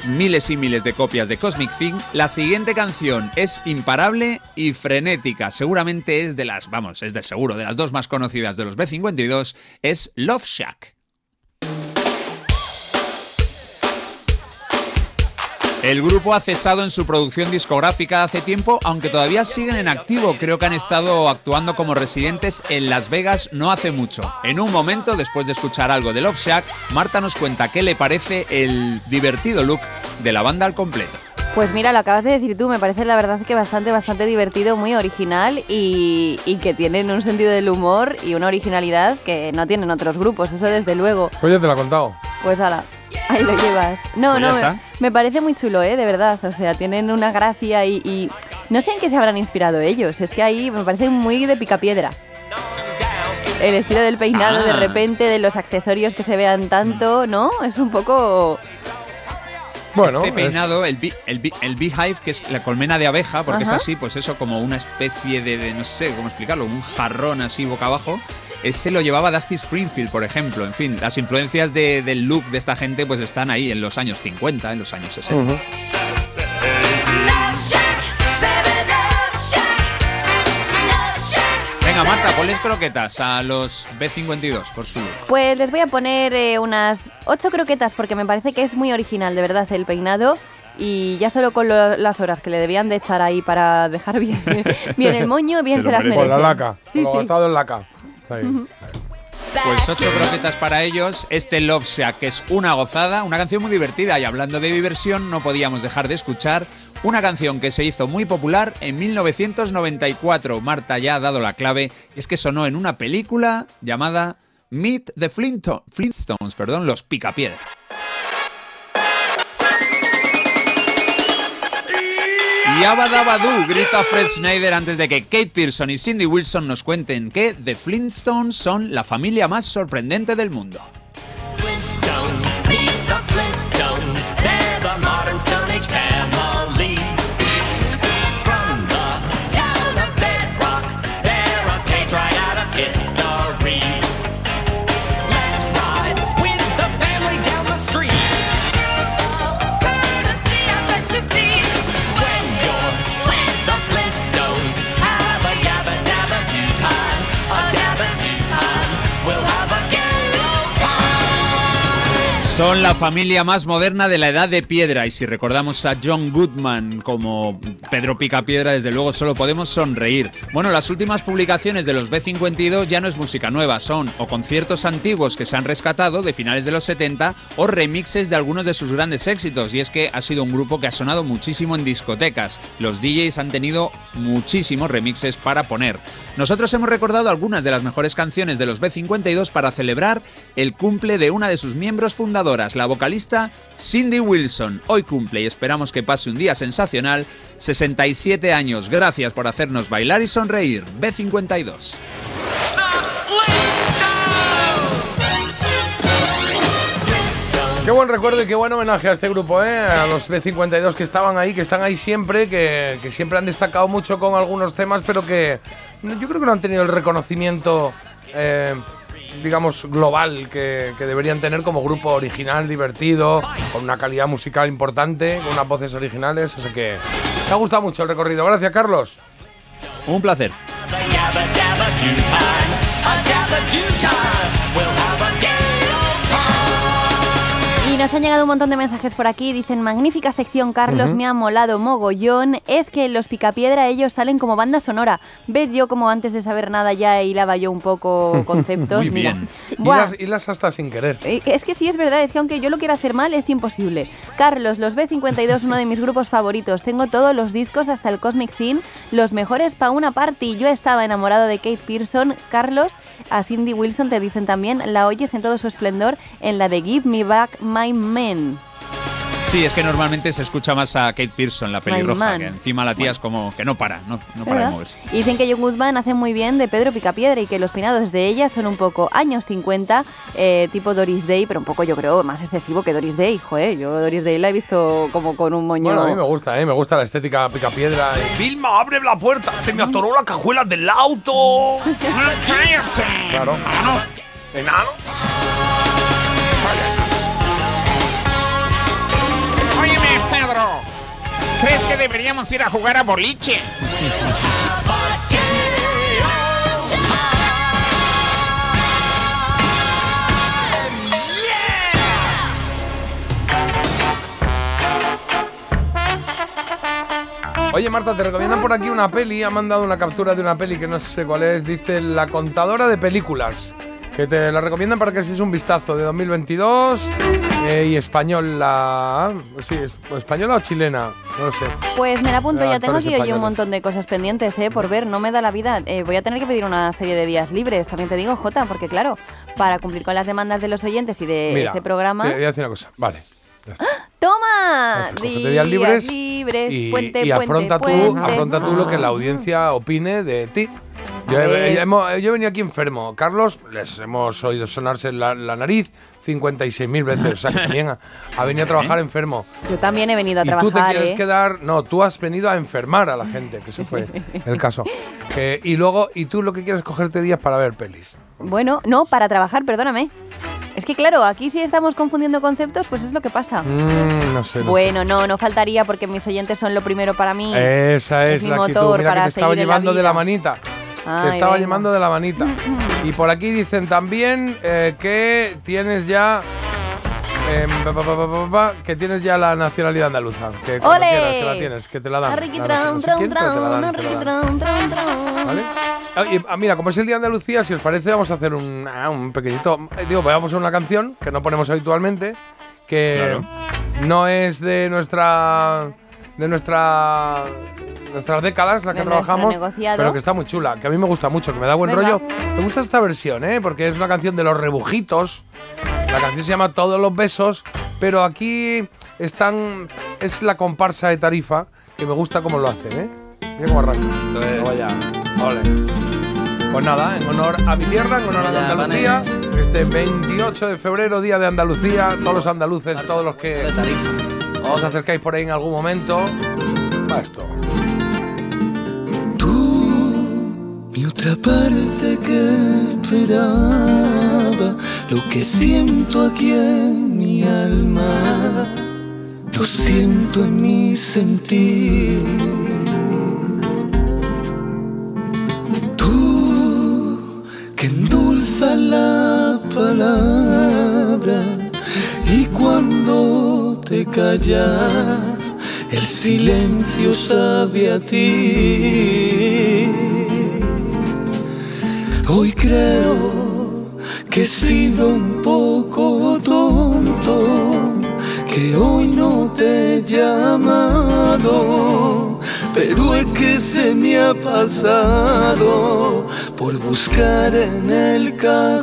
miles y miles de copias de Cosmic Thing. La siguiente canción es imparable y frenética. Seguramente es de las, vamos, es de seguro, de las dos más conocidas de los B-52, es Love Shack. El grupo ha cesado en su producción discográfica hace tiempo, aunque todavía siguen en activo. Creo que han estado actuando como residentes en Las Vegas no hace mucho. En un momento, después de escuchar algo de Love Shack, Marta nos cuenta qué le parece el divertido look de la banda al completo. Pues mira, lo acabas de decir tú, me parece la verdad que bastante, bastante divertido, muy original y, y que tienen un sentido del humor y una originalidad que no tienen otros grupos, eso desde luego. Pues ya te lo he contado. Pues ala, ahí lo llevas. No, Pues no, me, parece muy chulo, ¿eh? De verdad. O sea, tienen una gracia y, y no sé en qué se habrán inspirado ellos. Es que ahí me parece muy de picapiedra. El estilo del peinado de Ah. repente, de los accesorios que se vean tanto, ¿no? Es un poco... Bueno, este es- peinado, el, bee- el, bee- el beehive, que es la colmena de abeja, porque Ajá. es así, pues eso, como una especie de, de, no sé cómo explicarlo, un jarrón así boca abajo. Ese lo llevaba Dusty Springfield, por ejemplo. En fin, las influencias de- del look de esta gente pues están ahí en los años 50, en los años 60. Venga, Marta, ponles croquetas a los B52 por su look. Pues les voy a poner eh, unas ocho croquetas porque me parece que es muy original, de verdad, el peinado. Y ya solo con lo- las horas que le debían de echar ahí para dejar bien, bien el moño, bien se, las Con merecen. la laca, Sí, con lo sí. gastado en laca. Está. Pues ocho croquetas para ellos. Este Love Shack que es una gozada, una canción muy divertida. Y hablando de diversión, no podíamos dejar de escuchar una canción que se hizo muy popular en 1994. Marta ya ha dado la clave. y Es que sonó en una película llamada Meet the Flintstones, perdón, los Picapiedra. Yabadabadú, grita Fred Schneider antes de que Kate Pearson y Cindy Wilson nos cuenten que The Flintstones son la familia más sorprendente del mundo. Son la familia más moderna de la edad de piedra y si recordamos a John Goodman como Pedro Picapiedra, desde luego solo podemos sonreír. Bueno, las últimas publicaciones de los B52 ya no es música nueva, son o conciertos antiguos que se han rescatado de finales de los 70 o remixes de algunos de sus grandes éxitos y es que ha sido un grupo que ha sonado muchísimo en discotecas. Los DJs han tenido muchísimos remixes para poner. Nosotros hemos recordado algunas de las mejores canciones de los B52 para celebrar el cumple de una de sus miembros la vocalista Cindy Wilson. Hoy cumple y esperamos que pase un día sensacional. 67 años, gracias por hacernos bailar y sonreír. B52. Qué buen recuerdo y qué buen homenaje a este grupo, ¿eh? a los B52 que estaban ahí, que están ahí siempre, que, siempre han destacado mucho con algunos temas, pero que yo creo que no han tenido el reconocimiento, eh, digamos, global que, que deberían tener como grupo original, divertido, con una calidad musical importante, con unas voces originales. Sea que me ha gustado mucho el recorrido. Gracias, Carlos. Un placer. Nos han llegado un montón de mensajes por aquí. Dicen, magnífica sección, Carlos, me ha molado mogollón. Es que los Picapiedra ellos salen como banda sonora. ¿Ves yo como antes de saber nada ya hilaba yo un poco conceptos? Muy Mira. bien. Y Buah. las, y las hasta sin querer. Eh, Es que sí, es verdad, es que aunque yo lo quiera hacer mal, es imposible. Carlos, los B52, uno de mis grupos favoritos. Tengo todos los discos hasta el Cosmic Theme, los mejores para una party. Yo estaba enamorado de Kate Pearson. Carlos, a Cindy Wilson te dicen también, la oyes en todo su esplendor en la de Give Me Back My Men. Sí, es que normalmente se escucha más a Kate Pearson, la pelirroja, que encima la tía es como que no para, no, no para de moverse. Y dicen que John Goodman hace muy bien de Pedro Picapiedra y que los peinados de ella son un poco años 50, eh, tipo Doris Day, pero un poco yo creo más excesivo que Doris Day, joder. Yo Doris Day la he visto como con un moño. Bueno, a mí me gusta, ¿eh? Me gusta la estética picapiedra. Vilma, abre la puerta. Se me atoró la cajuela del auto. Claro. Enano. Pedro. ¿Crees que deberíamos ir a jugar a boliche? Oye, Marta, te recomiendan por aquí una peli. Ha mandado una captura de una peli que no sé cuál es. Dice La contadora de películas. Que te la recomiendan para que es un vistazo de 2022 eh, y española. Sí, es- española o chilena, no lo sé. Pues me la apunto, ya tengo actores aquí hoy un montón de cosas pendientes, ¿eh? Por ver, no me da la vida. Eh, voy a tener que pedir una serie de días libres, también te digo, Jota, porque claro, para cumplir con las demandas de los oyentes y de Mira, este programa... Te voy a decir una cosa. Vale. ¡Toma! Cógete días libres libres, y, puente, y puente, afronta, tú, puente. afronta tú lo que la audiencia opine de ti. Yo he, hemos- yo he venido aquí enfermo. Carlos, les hemos oído sonarse la, la nariz 56.000 veces. O sea, que también ha, ha venido a trabajar enfermo. Yo también he venido a Y tú te trabajar, quieres ¿eh? quedar. No, tú has venido a enfermar a la gente, que ese fue el caso. Que- y luego, y tú lo que quieres es cogerte días para ver pelis. Bueno, no, para trabajar, perdóname. Es que claro, aquí si estamos confundiendo conceptos, pues es lo que pasa. Mm, no sé. no sé. Bueno, no, no faltaría porque mis oyentes son lo primero para mí. Esa es, mi la actitud. motor Mira que para te estaba en la llevando de la manita. Ay, te estaba venga. llevando de la manita. y por aquí dicen también eh, que tienes ya. em, pa, pa, pa, pa, pa, pa, que tienes ya la nacionalidad andaluza. Que quieras, que la tienes, que te la dan. Mira, como es el día de Andalucía, si os parece, vamos a hacer un, ah, un pequeñito. eh, Digo, vamos a una canción que no ponemos habitualmente, que no es de nuestra. de nuestra. Nuestras décadas, la que trabajamos, negociado. pero que está muy chula, que a mí me gusta mucho, que me da buen Venga. rollo. Me gusta esta versión, ¿eh? Porque es una canción de los rebujitos. La canción se llama Todos los besos, pero aquí están. es la comparsa de Tarifa, que me gusta cómo lo hacen, ¿eh? Mira cómo arranca. Vaya, ole. Pues nada, en honor a mi tierra, en honor a Andalucía, este 28 de febrero, día de Andalucía, todos los andaluces, todos los que os acercáis por ahí en algún momento, va esto. Mi otra parte que esperaba, lo que siento aquí en mi alma, lo siento en mi sentir. Tú que endulzas la palabra y cuando te callas, el silencio sabe a ti. Hoy creo que he sido un poco tonto, que hoy no te he llamado, pero es que se me ha pasado por buscar en el cajón.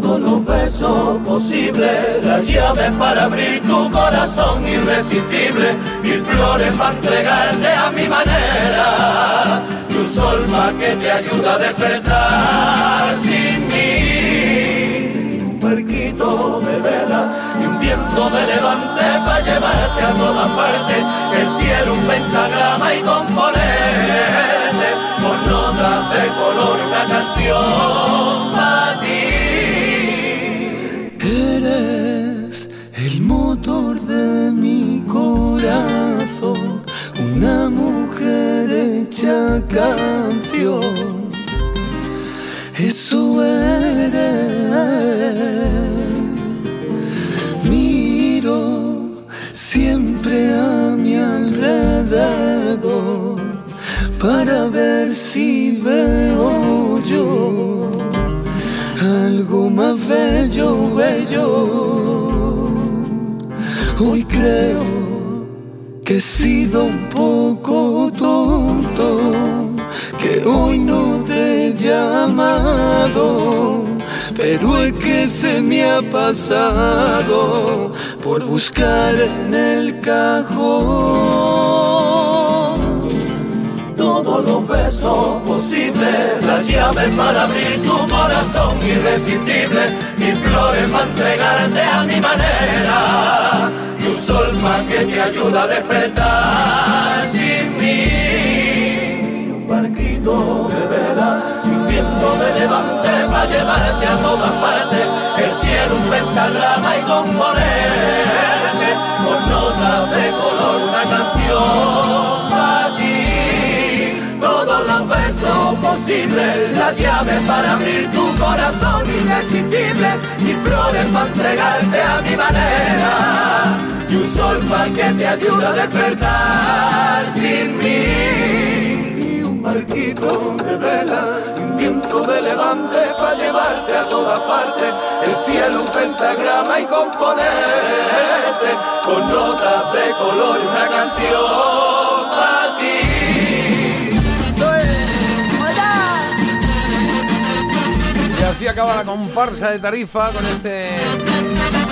Todos los besos posibles, las llaves para abrir tu corazón irresistible, mil flores para entregarte a mi manera, y un sol pa' que te ayuda a despertar sin mí. Un barquito de vela y un viento de levante para llevarte a todas partes, el cielo un pentagrama y componerte con notas de color una canción Eres. Miro siempre a mi alrededor para ver si veo yo algo más bello, bello. Hoy creo que he sido un poco tonto, que hoy no llamado, pero es que se me ha pasado por buscar en el cajón. Todos los besos posibles, las llaves para abrir tu corazón irresistible, y flores para entregarte a mi manera, y un sol más que te ayuda a despertar sin mí. Un barquito viento de levante para llevarte a todas partes, el cielo un pentagrama y componerte con notas de color una canción para ti. Todos los besos posibles, las llaves para abrir tu corazón irresistible, y flores para entregarte a mi manera, y un sol para que te ayude a despertar sin mí, barquito de vela, y un viento de levante para llevarte a todas partes, el cielo un pentagrama y componerte con notas de color una canción para ti. Y así acaba la comparsa de Tarifa con este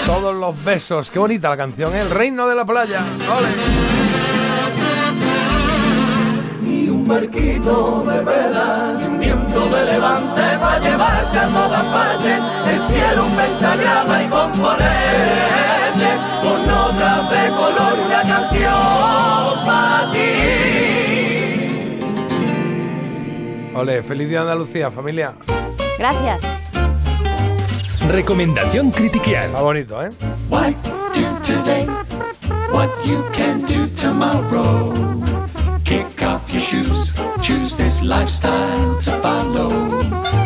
Todos los besos. Qué bonita la canción, ¿eh? El reino de la playa. ¡Ole! Un barquito de vela y un viento de levante para llevarte a todas partes el cielo un pentagrama y componerte con notas de color una canción para ti Ole, feliz día Andalucía, familia. Gracias. Recomendación critiquial. Está bonito, ¿eh? What do today? What you can do tomorrow? Off your shoes, choose this lifestyle to follow.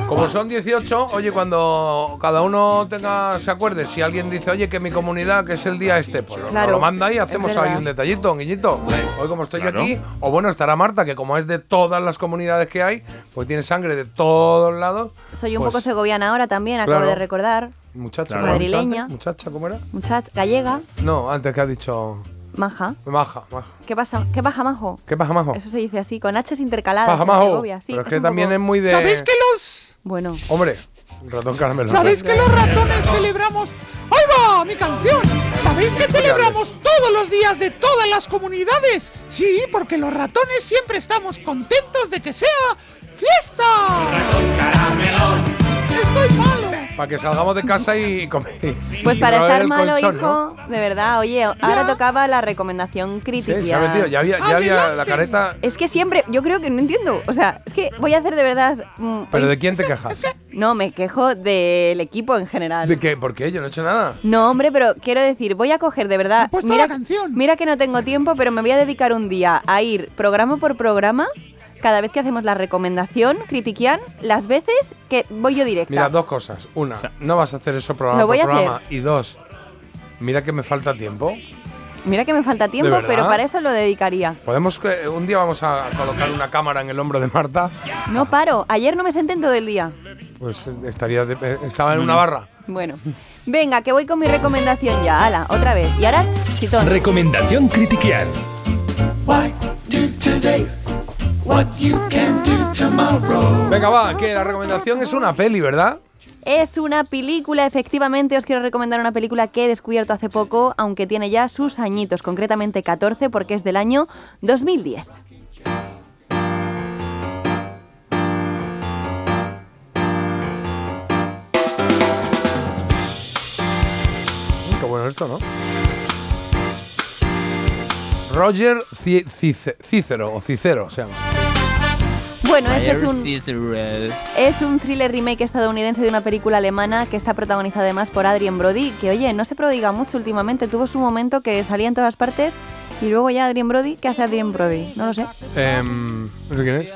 Como son 18, oye, cuando cada uno tenga, se acuerde, si alguien dice, oye, que mi comunidad, que es el día este, pues Claro, lo manda ahí, hacemos ahí un detallito, un guiñito. Hoy como estoy Claro. yo aquí, o bueno, estará Marta, que como es de todas las comunidades que hay, pues tiene sangre de todos lados. Soy un Pues, poco segoviana ahora también, acabo claro. de recordar. Muchacha, Claro. ¿cómo has dicho Madrileña. Muchacha, ¿cómo era? Muchat, gallega, No, antes que has dicho maja. maja, maja. ¿Qué pasa? ¿Qué pasa, majo? ¿Qué pasa, majo? Eso se dice así, con H's intercaladas. Paja, en majo. Segovia, sí, Pero es es que también poco- es muy de... ¿Sabéis que los Bueno. Hombre, ratón caramelo. ¿Sabéis que los ratones celebramos? ¡Ahí va! ¡Mi canción! ¿Sabéis que celebramos todos los días de todas las comunidades? Sí, porque los ratones siempre estamos contentos de que sea fiesta. Estoy malo. Para que salgamos de casa y comer. Pues y para estar malo, colchón, hijo, de verdad, oye, ahora tocaba la recomendación crítica. Sí, se ha metido. Ya había, ya había la careta. Es que siempre, yo creo que no entiendo. O sea, es que voy a hacer de verdad. mm, ¿Pero hoy- de quién te quejas? No, me quejo del equipo en general. ¿De qué? ¿Por qué? Yo no he hecho nada. No, hombre, pero quiero decir, voy a coger de verdad. puesto Mira, la canción. mira que no tengo tiempo, pero me voy a dedicar un día a ir programa por programa. Cada vez que hacemos la recomendación, critiquian las veces que voy yo directa. Mira, dos cosas. Una, no vas a hacer eso programa Lo voy por a programa. Y dos, mira que me falta tiempo. Mira que me falta tiempo, pero para eso lo dedicaría. Podemos que un día vamos a colocar una cámara en el hombro de Marta. No paro. Ayer no me senté en todo el día. Pues eh, estaría de- eh, estaba en una barra. Bueno. Venga, que voy con mi recomendación ya. Ala, otra vez. Y ahora, chitón. Recomendación critiquial. What you can do tomorrow? Venga, va, que la recomendación es una peli, ¿verdad? Es una película, efectivamente, os quiero recomendar una película que he descubierto hace poco, aunque tiene ya sus añitos, concretamente 14, porque es del año 2010. Qué bueno esto, ¿no? Roger Ci- Cice- Cícero, o Cicero se llama. Bueno, este es un, es un thriller remake estadounidense de una película alemana que está protagonizada además por Adrien Brody, que oye, no se prodiga mucho últimamente, tuvo su momento que salía en todas partes y luego ya Adrien Brody, ¿qué hace Adrien Brody? No lo sé. Em, no sé quién es.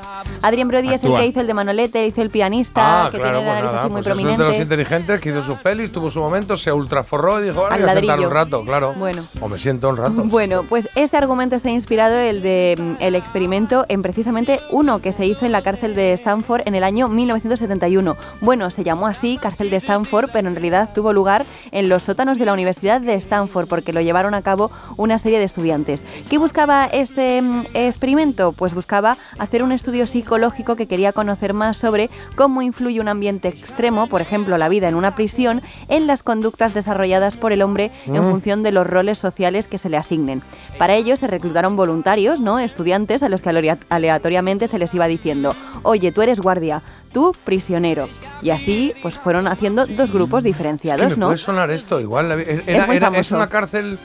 Adrien Brody es el Actúa. que hizo el de Manolete, hizo el pianista, Ah, que tiene pues la nariz nada, así muy pues es de los inteligentes que hizo sus pelis, tuvo su momento, se ultraforró y dijo, "Ahora Al voy a sentar ladrillo. un rato, claro. Bueno. O me siento un rato. Bueno, pues este argumento está inspirado el de mm, el experimento en precisamente uno que se hizo en la cárcel de Stanford en el año 1971. Bueno, se llamó así cárcel de Stanford, pero en realidad tuvo lugar en los sótanos de la Universidad de Stanford porque lo llevaron a cabo una serie de estudiantes. ¿Qué buscaba este mm, experimento? Pues buscaba hacer un estudio psicológico que quería conocer más sobre cómo influye un ambiente extremo, por ejemplo la vida en una prisión, en las conductas desarrolladas por el hombre en Mm. función de los roles sociales que se le asignen. Para ello se reclutaron voluntarios, ¿no? estudiantes a los que alea- aleatoriamente se les iba diciendo, oye, tú eres guardia, tú prisionero. Y así pues fueron haciendo dos grupos Es que diferenciados, me ¿no? puede sonar esto, igual. vi- Era, es una cárcel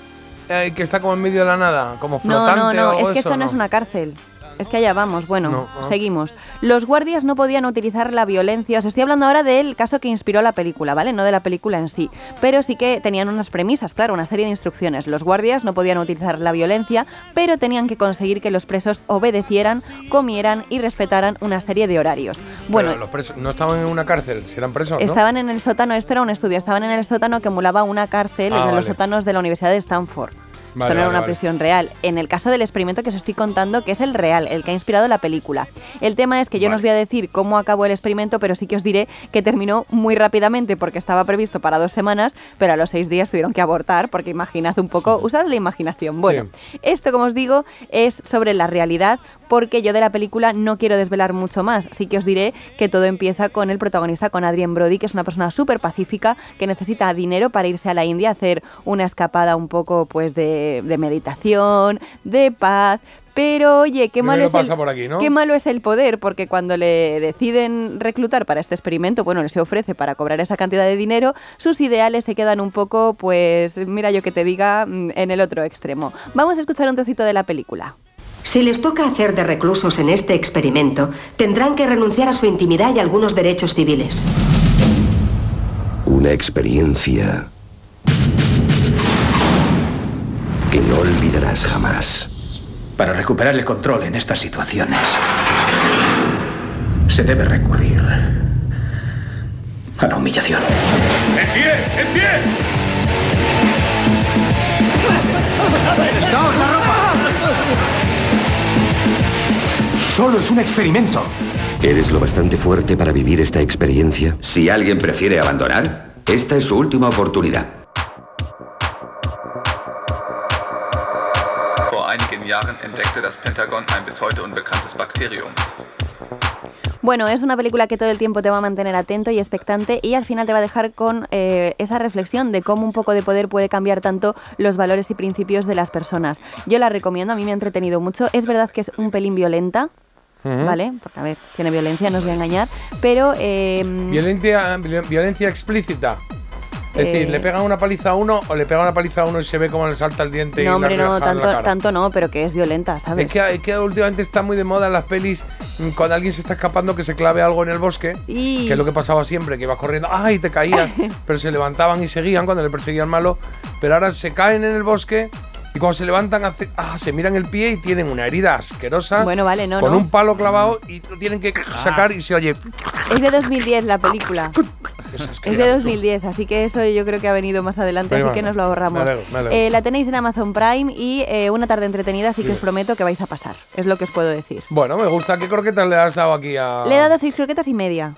eh, que está como en medio de la nada, como No, flotante no, o no, algo es que eso, esto no es una cárcel. Es que allá vamos. Bueno, No, ah. seguimos. Los guardias no podían utilizar la violencia. Os estoy hablando ahora del caso que inspiró la película, ¿vale? No de la película en sí. Pero sí que tenían unas premisas, claro, una serie de instrucciones. Los guardias no podían utilizar la violencia, pero tenían que conseguir que los presos obedecieran, comieran y respetaran una serie de horarios. Bueno, Pero los presos no estaban en una cárcel, si eran presos, ¿no? Estaban en el sótano, esto era un estudio, estaban en el sótano que emulaba una cárcel, Ah, el de los sótanos de la Universidad de Stanford. Vale, Esto no era vale, una vale. prisión real. En el caso del experimento que os estoy contando, que es el real, el que ha inspirado la película. El tema es que yo no os voy a decir cómo acabó el experimento, pero sí que os diré que terminó muy rápidamente porque estaba previsto para dos semanas, pero a los seis días tuvieron que abortar porque imaginad un poco, usad la imaginación. Bueno, esto, como os digo, es sobre la realidad porque yo de la película no quiero desvelar mucho más. Sí que os diré que todo empieza con el protagonista, con Adrien Brody, que es una persona súper pacífica que necesita dinero para irse a la India a hacer una escapada un poco pues de, de meditación, de paz. Pero oye, qué malo, es el, pasa por aquí, ¿no? qué malo es el poder, porque cuando le deciden reclutar para este experimento, bueno, le se ofrece para cobrar esa cantidad de dinero, sus ideales se quedan un poco, pues, mira yo que te diga, mm, en el otro extremo. Vamos a escuchar un trocito de la película. Si les toca hacer de reclusos en este experimento, tendrán que renunciar a su intimidad y algunos derechos civiles. Una experiencia que no olvidarás jamás. Para recuperar el control en estas situaciones, se debe recurrir a la humillación. ¡En pie! ¡En pie! ¡Daos la ropa! Solo es un experimento. ¿Eres lo bastante fuerte para vivir esta experiencia? Si alguien prefiere abandonar, esta es su última oportunidad. Jahren entdeckte das Pentagon ein bis heute unbekanntes Bakterium. Bueno, es una película que todo el tiempo te va a mantener atento y expectante y al final te va a dejar con eh, esa reflexión de cómo un poco de poder puede cambiar tanto los valores y principios de las personas. Yo la recomiendo, a mí me ha entretenido mucho. Es verdad que es un pelín violenta. ¿vale? Porque, a ver, tiene violencia, no os voy a engañar, pero... eh, Violencia, viol- violencia explícita. Es Eh. decir, le pegan una paliza a uno o le pegan una paliza a uno y se ve cómo le salta el diente no, y hombre, la no, la tanto, cara. tanto no, pero que es violenta, ¿sabes? Es que, es que últimamente está muy de moda en las pelis mm, cuando alguien se está escapando que se clave algo en el bosque, Y- que es lo que pasaba siempre, que ibas corriendo, ¡ay! te caías, pero se levantaban y seguían cuando le perseguían malo, pero ahora se caen en el bosque y cuando se levantan hace- ah, se miran el pie y tienen una herida asquerosa Bueno, vale, no, con no. un palo clavado y lo tienen que sacar y se oye. Es de 2010 la película. Es de 2010, así que eso yo creo que ha venido más adelante, Muy así mal. que nos lo ahorramos. Me alegro, me alegro. Eh, la tenéis en Amazon Prime y eh, una tarde entretenida, así que os prometo que vais a pasar. Es lo que os puedo decir. Bueno, me gusta. ¿Qué croquetas le has dado aquí a...? Le he dado seis croquetas y media.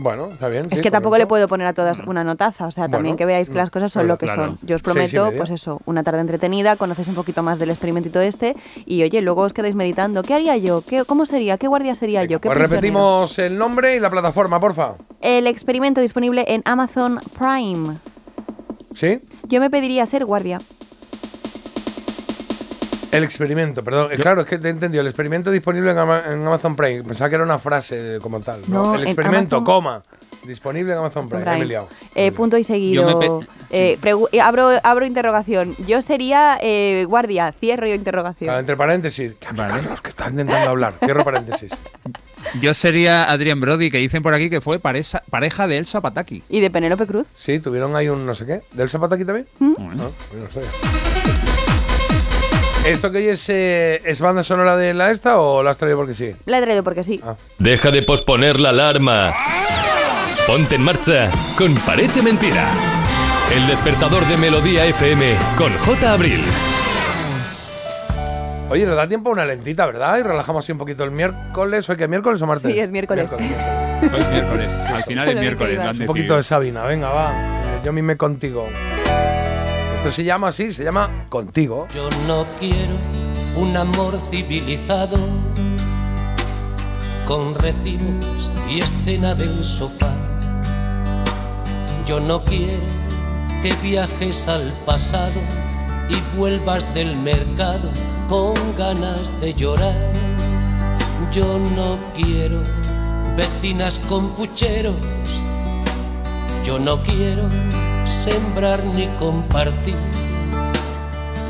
Bueno, está bien. es sí, que tampoco correcto. le puedo poner a todas una notaza, o sea, también que veáis que las cosas son lo que claro. son. Yo os prometo, pues eso, una tarde entretenida, conocéis un poquito más del experimento este y oye, luego os quedáis meditando, ¿qué haría yo? ¿Qué, ¿Cómo sería? ¿Qué guardia sería yo? ¿Qué Pues repetimos el nombre y la plataforma, porfa. El experimento disponible en Amazon Prime. ¿Sí? Yo me pediría ser guardia. El experimento, perdón. Claro, es que te he entendido. El experimento disponible en, Ama- en Amazon Prime. Pensaba que era una frase como tal. ¿no? No, el en experimento, Amazon- coma. Disponible en Amazon Prime. Prime. Liado. Eh, punto y seguido. Eh, eh, abro, abro interrogación. Yo sería eh, guardia. Cierro yo interrogación. Claro, entre paréntesis. Carlos, que está intentando hablar. Cierro paréntesis. Yo sería Adrián Brody, que dicen por aquí que fue pareja, pareja de Elsa Pataki. ¿Y de Penélope Cruz? Sí, tuvieron ahí un no sé qué. ¿Del Zapata aquí también? ¿Mm? No, yo no sé. ¿Esto que hoy es, eh, es banda sonora de la esta o la has traído porque sí? La he traído porque sí. Ah. Deja de posponer la alarma. Ponte en marcha con Parece Mentira. El despertador de Melodía FM con J. Abril. Oye, nos da tiempo a una lentita, ¿verdad? Y relajamos así un poquito el miércoles. ¿Hoy qué miércoles o martes? Sí, es miércoles. Hoy es miércoles. Al final es miércoles. ¿qué lo han Un poquito de Sabina, venga, va. Yo mime contigo. Esto se llama así, se llama Contigo. Yo no quiero un amor civilizado con recibos y escena del sofá. Yo no quiero que viajes al pasado y vuelvas del mercado con ganas de llorar. Yo no quiero vecinas con pucheros. Yo no quiero sembrar ni compartir.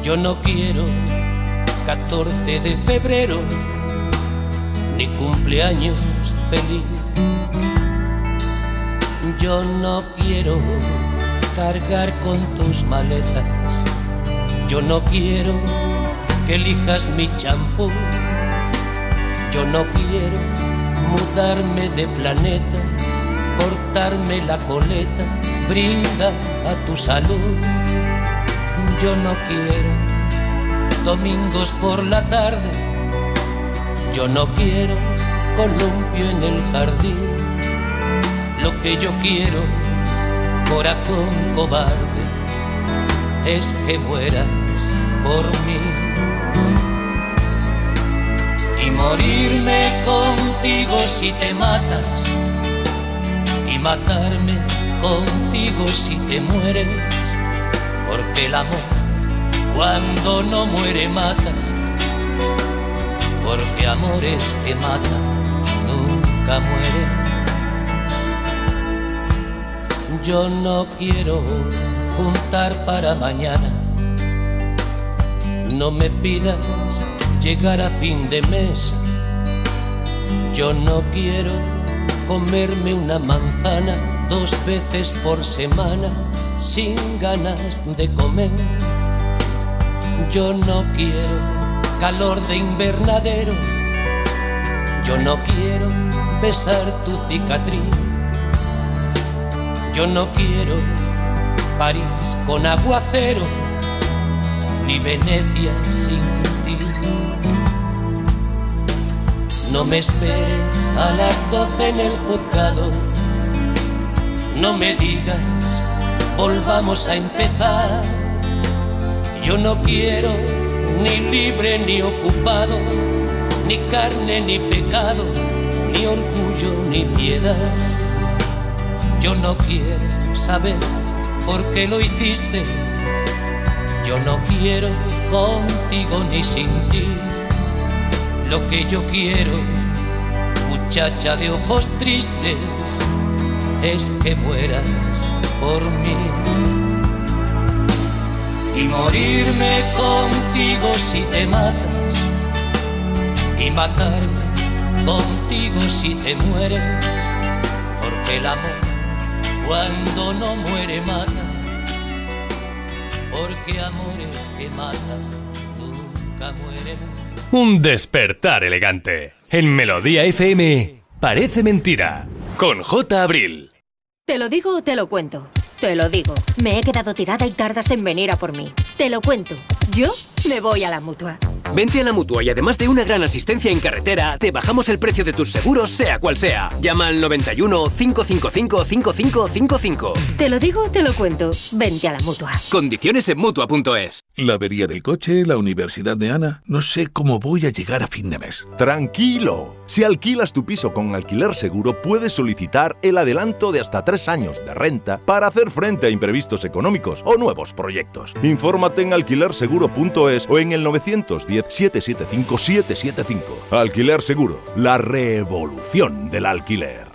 Yo no quiero 14 de febrero ni cumpleaños feliz. Yo no quiero cargar con tus maletas. Yo no quiero que elijas mi champú. Yo no quiero mudarme de planeta, cortarme la coleta, brinda a tu salud. Yo no quiero domingos por la tarde. Yo no quiero columpio en el jardín. Lo que yo quiero, corazón cobarde, es que mueras por mí. Y morirme contigo si te matas. Y matarme contigo si te mueres. Porque el amor cuando no muere mata. Porque amores que matan nunca mueren. Yo no quiero juntar para mañana. No me pidas llegar a fin de mes. Yo no quiero comerme una manzana dos veces por semana sin ganas de comer. Yo no quiero calor de invernadero. Yo no quiero besar tu cicatriz. Yo no quiero París con aguacero, ni Venecia sin ti. No me esperes a las doce en el juzgado. No me digas, volvamos a empezar. Yo no quiero ni libre ni ocupado, ni carne ni pecado, ni orgullo ni piedad. Yo no quiero saber por qué lo hiciste. Yo no quiero contigo ni sin ti. Lo que yo quiero, muchacha de ojos tristes, es que mueras por mí. Y morirme contigo si te matas. Y matarme contigo si te mueres. Porque el amor cuando no muere mata, porque amores que matan nunca mueren. Un despertar elegante. En Melodía FM, parece mentira. Con J. Abril. ¿Te lo digo o te lo cuento? Te lo digo. Me he quedado tirada y tardas en venir a por mí. Te lo cuento. Yo me voy a la mutua. Vente a la mutua y además de una gran asistencia en carretera, te bajamos el precio de tus seguros, sea cual sea. Llama al 91 555 5555. Te lo digo o te lo cuento. Vente a la mutua. Condiciones en mutua.es. La avería del coche, la universidad de Ana. No sé cómo voy a llegar a fin de mes. Tranquilo. Si alquilas tu piso con alquiler seguro, puedes solicitar el adelanto de hasta tres años de renta para hacer frente a imprevistos económicos o nuevos proyectos. Infórmate en alquilerseguro.es o en el 910-775-775. Alquiler Seguro, la revolución del alquiler.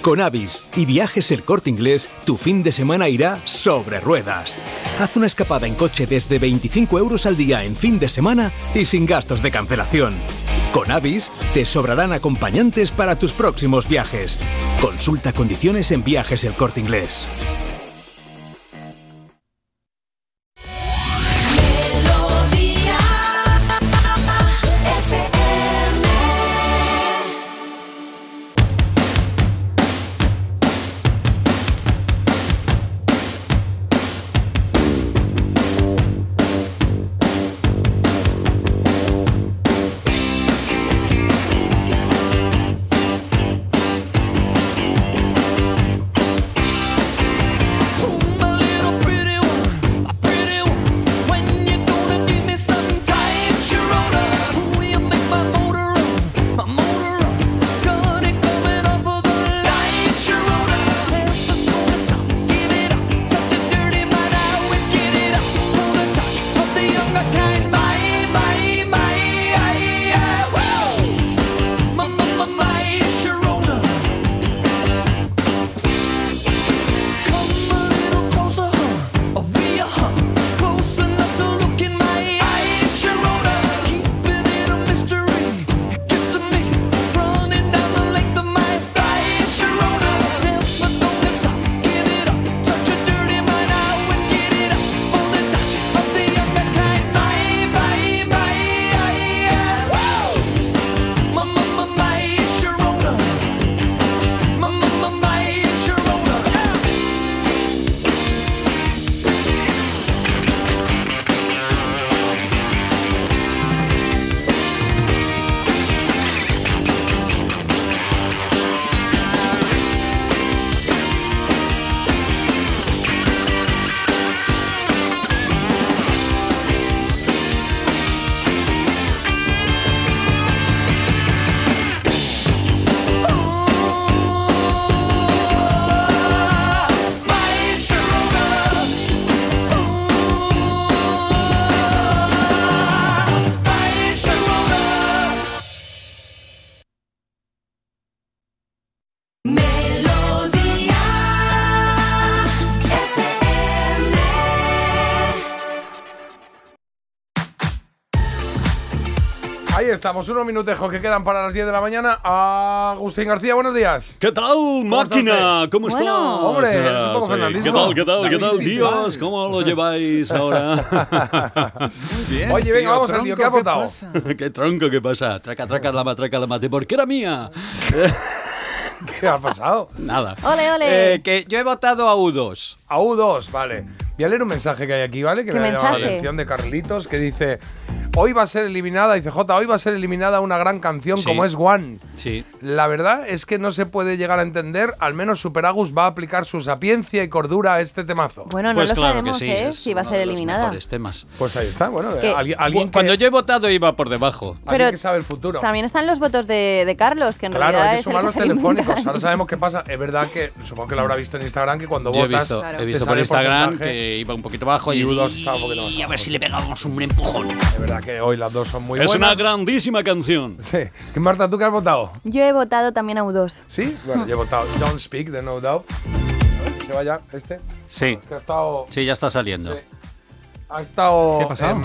Con Avis y Viajes El Corte Inglés, tu fin de semana irá sobre ruedas. Haz una escapada en coche desde 25 euros al día en fin de semana y sin gastos de cancelación. Con Avis te sobrarán acompañantes para tus próximos viajes. Consulta condiciones en Viajes El Corte Inglés. Estamos, unos minutejos que quedan para las 10 de la mañana. Agustín García, buenos días. ¿Qué tal, máquina? ¿Cómo Bueno. estás? Hombre, Ah, es un poco sí. ¿Qué tal, qué tal, qué tal, Dios? ¿Cómo lo lleváis ahora? bien, Oye, venga, vamos al lío. ¿Qué tronco, votado? ¿Qué tronco, qué pasa? Traca, traca, la matraca, la mate. ¿Por qué era mía? ¿Qué ha pasado? Nada. Ole, ole. Eh, que yo he votado a U2. A U2, vale. Voy a leer un mensaje que hay aquí, ¿vale? Que ¿Qué me ha llamado la mensaje? atención de Carlitos, que dice... Hoy va a ser eliminada, dice J, hoy va a ser eliminada una gran canción Sí. como es One. Sí. La verdad es que no se puede llegar a entender, al menos Super Agus va a aplicar su sapiencia y cordura a este temazo. Bueno, no Pues lo claro sabemos, que sí, ¿eh? es Si va a uno ser de los eliminada. mejores temas. Pues ahí está, bueno, Que- alguien, alguien Cuando yo he votado iba por debajo. alguien Pero que sabe el futuro. También están los votos de, de Carlos, que en Claro, realidad hay que es el sumar los se telefónicos. Ahora sabemos qué pasa. Es verdad que, supongo que lo habrá visto en Instagram, que cuando Yo he votas. visto, Claro. He visto por Instagram que iba un poquito bajo y, Y U2 estaba un poquito más y a ver si le pegamos un empujón. Es verdad que hoy las dos son muy es buenas. una grandísima canción. Sí. ¿Qué, Marta, ¿tú qué has votado? Yo he votado también a U2. ¿Sí? Bueno, yo he votado Don't Speak de No Doubt. A ver, que se vaya este. Sí. Que ha estado. Sí, ya está saliendo. Sí. Ha estado. ¿Qué ha pasado?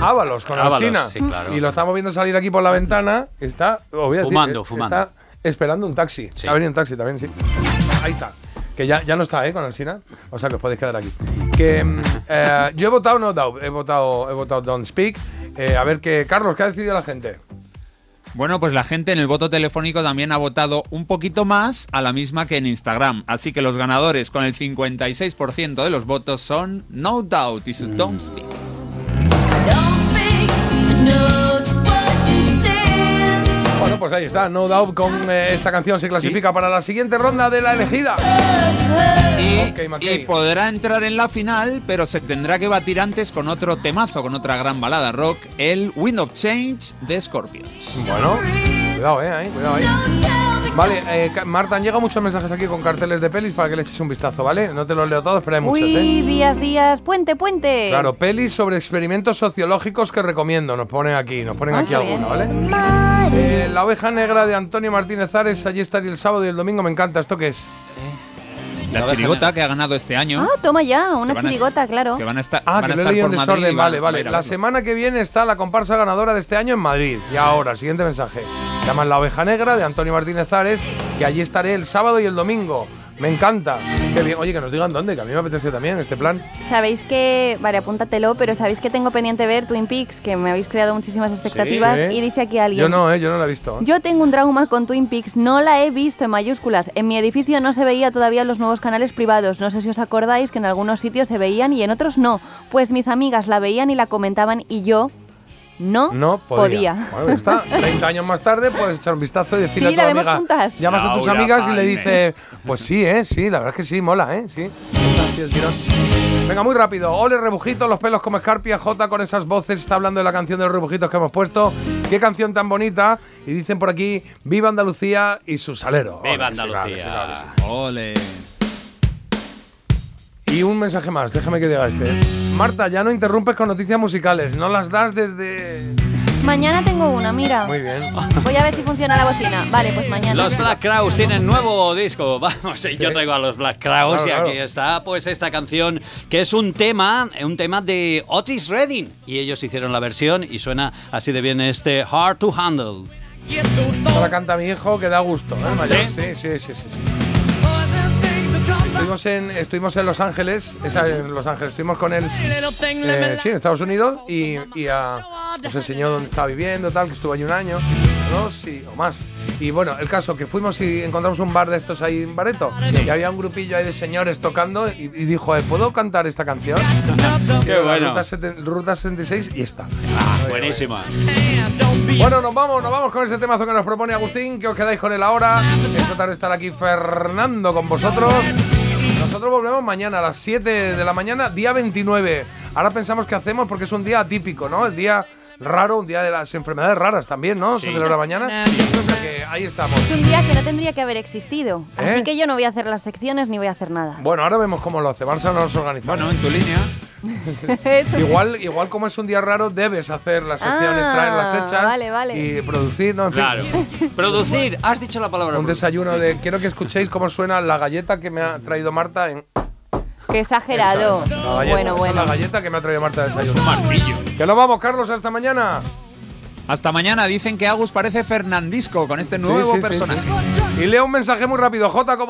Ábalos con Ábalos, Alsina. sí, claro. Y lo estamos viendo salir aquí por la ventana. Está. decir, Fumando, eh, fumando. Está esperando un taxi. Sí. Ha venido un taxi también, sí. Ahí está. Que ya, ya no está, ¿eh? Con Alsina. O sea que os podéis quedar aquí. Que em, eh, yo he votado No Doubt. He votado, he votado Don't Speak. Eh, a ver qué. Carlos, ¿qué ha decidido la gente? Bueno, pues la gente en el voto telefónico también ha votado un poquito más a la misma que en Instagram. Así que los ganadores con el 56% de los votos son No Doubt y su Don't Speak. Pues ahí está. No Doubt con eh, esta canción se clasifica para la siguiente ronda de la elegida. Y, podrá entrar en la final, pero se tendrá que batir antes con otro temazo, con otra gran balada rock, el Wind of Change de Scorpions. Bueno, cuidado, eh, ahí, cuidado ahí. Vale, eh, Marta, han llegado muchos mensajes aquí con carteles de pelis para que le eches un vistazo, ¿vale? No te los leo todos, pero hay muchos, Uy, ¿eh? días, días, puente, puente. Claro, pelis sobre experimentos sociológicos que recomiendo. Nos ponen aquí, nos ponen Ah, aquí qué alguno, ¿vale? Eh, la oveja negra de Antonio Martínez Ares, allí estaría el sábado y el domingo, me encanta. ¿Esto qué es? La chirigota que ha ganado este año. Ah, toma ya, una chirigota, claro. Que van a estar, Ah, van que a estar por Madrid desorden. Vale, vale. La semana que viene está la comparsa ganadora de este año en Madrid. Y ahora, siguiente mensaje. Llaman La Oveja Negra de Antonio Martínez Ares, que allí estaré el sábado y el domingo. Me encanta. Qué bien. Oye, que nos digan dónde, que a mí me apetece también este plan. Sabéis que, vale, apúntatelo, pero sabéis que tengo pendiente ver Twin Peaks, que me habéis creado muchísimas expectativas. Sí. Y dice aquí alguien. Yo no, ¿eh? Yo no la he visto. Yo tengo un trauma con Twin Peaks, no la he visto en mayúsculas. En mi edificio no se veía todavía los nuevos canales privados. No sé si os acordáis que en algunos sitios se veían y en otros no. Pues mis amigas la veían y la comentaban y yo no, No podía. Bueno, ya está. 30 años más tarde puedes echar un vistazo y decirle Sí, a la tu vemos amiga. juntas. Llamas a tus amigas y le dices, pues sí, ¿eh? Sí, la verdad es que sí, mola, ¿eh? Sí. Venga, muy rápido. Ole, rebujitos, los pelos como escarpia. J con esas voces está hablando de la canción de los rebujitos que hemos puesto. Qué canción tan bonita. Y dicen por aquí, viva Andalucía y su salero. Viva Ole, sí, claro que sí, Andalucía. claro que sí. Ole. Y un mensaje más, déjame que diga este. Marta, ya no interrumpes con noticias musicales. No las das desde... Mañana tengo una, mira. Muy bien. Voy a ver si funciona la bocina. Vale, pues mañana. Los Black Crowes tienen nuevo disco. Vamos, y yo traigo a los Black Crowes Claro, y claro. aquí está pues esta canción que es un tema, un tema de Otis Redding y ellos hicieron la versión y suena así de bien este Hard to Handle. La canta mi hijo que da gusto, ¿eh? Mayor. Sí, sí, sí, sí. sí. Estuvimos en, estuvimos en Los Ángeles, esa, en Los Ángeles, estuvimos con él, eh, sí, en Estados Unidos y, y ah, nos enseñó dónde estaba viviendo, tal, que estuvo allí un año, ¿no? Sí, o más. Y bueno, el caso que fuimos y encontramos un bar de estos ahí en Bareto y había un grupillo ahí de señores tocando y, y dijo, "Eh, ¿puedo cantar esta canción? Qué bueno. Ruta, Ruta 66 y está. Buenísima. Bueno, nos vamos, nos vamos con ese temazo que nos propone Agustín, que os quedáis con él ahora. Esta tarde estará aquí Fernando con vosotros. Nosotros volvemos mañana a las 7 de la mañana, día 29. Ahora pensamos qué hacemos porque es un día atípico, ¿no? El día raro, un día de las enfermedades raras también, ¿no? Sí. Se celebra mañana. O sea que ahí estamos. Es un día que no tendría que haber existido. ¿Eh? Así que yo no voy a hacer las secciones ni voy a hacer nada. Bueno, ahora vemos cómo lo hace. Vamos a nos organizamos. Bueno, en tu línea. Igual, igual como es un día raro, debes hacer las secciones, Ah, traerlas hechas vale, vale. y producir, ¿no? En fin. Claro. Producir, has dicho la palabra. Un desayuno de. Quiero que escuchéis cómo suena la galleta que me ha traído Marta en. Qué exagerado. Esa es, la galleta, bueno, esa es bueno. la galleta que me ha traído Marta de desayuno. Que nos vamos, Carlos, hasta mañana. Hasta mañana. Dicen que Agus parece Fernandisco con este nuevo sí, sí, personaje. sí. Y leo un mensaje muy rápido. J como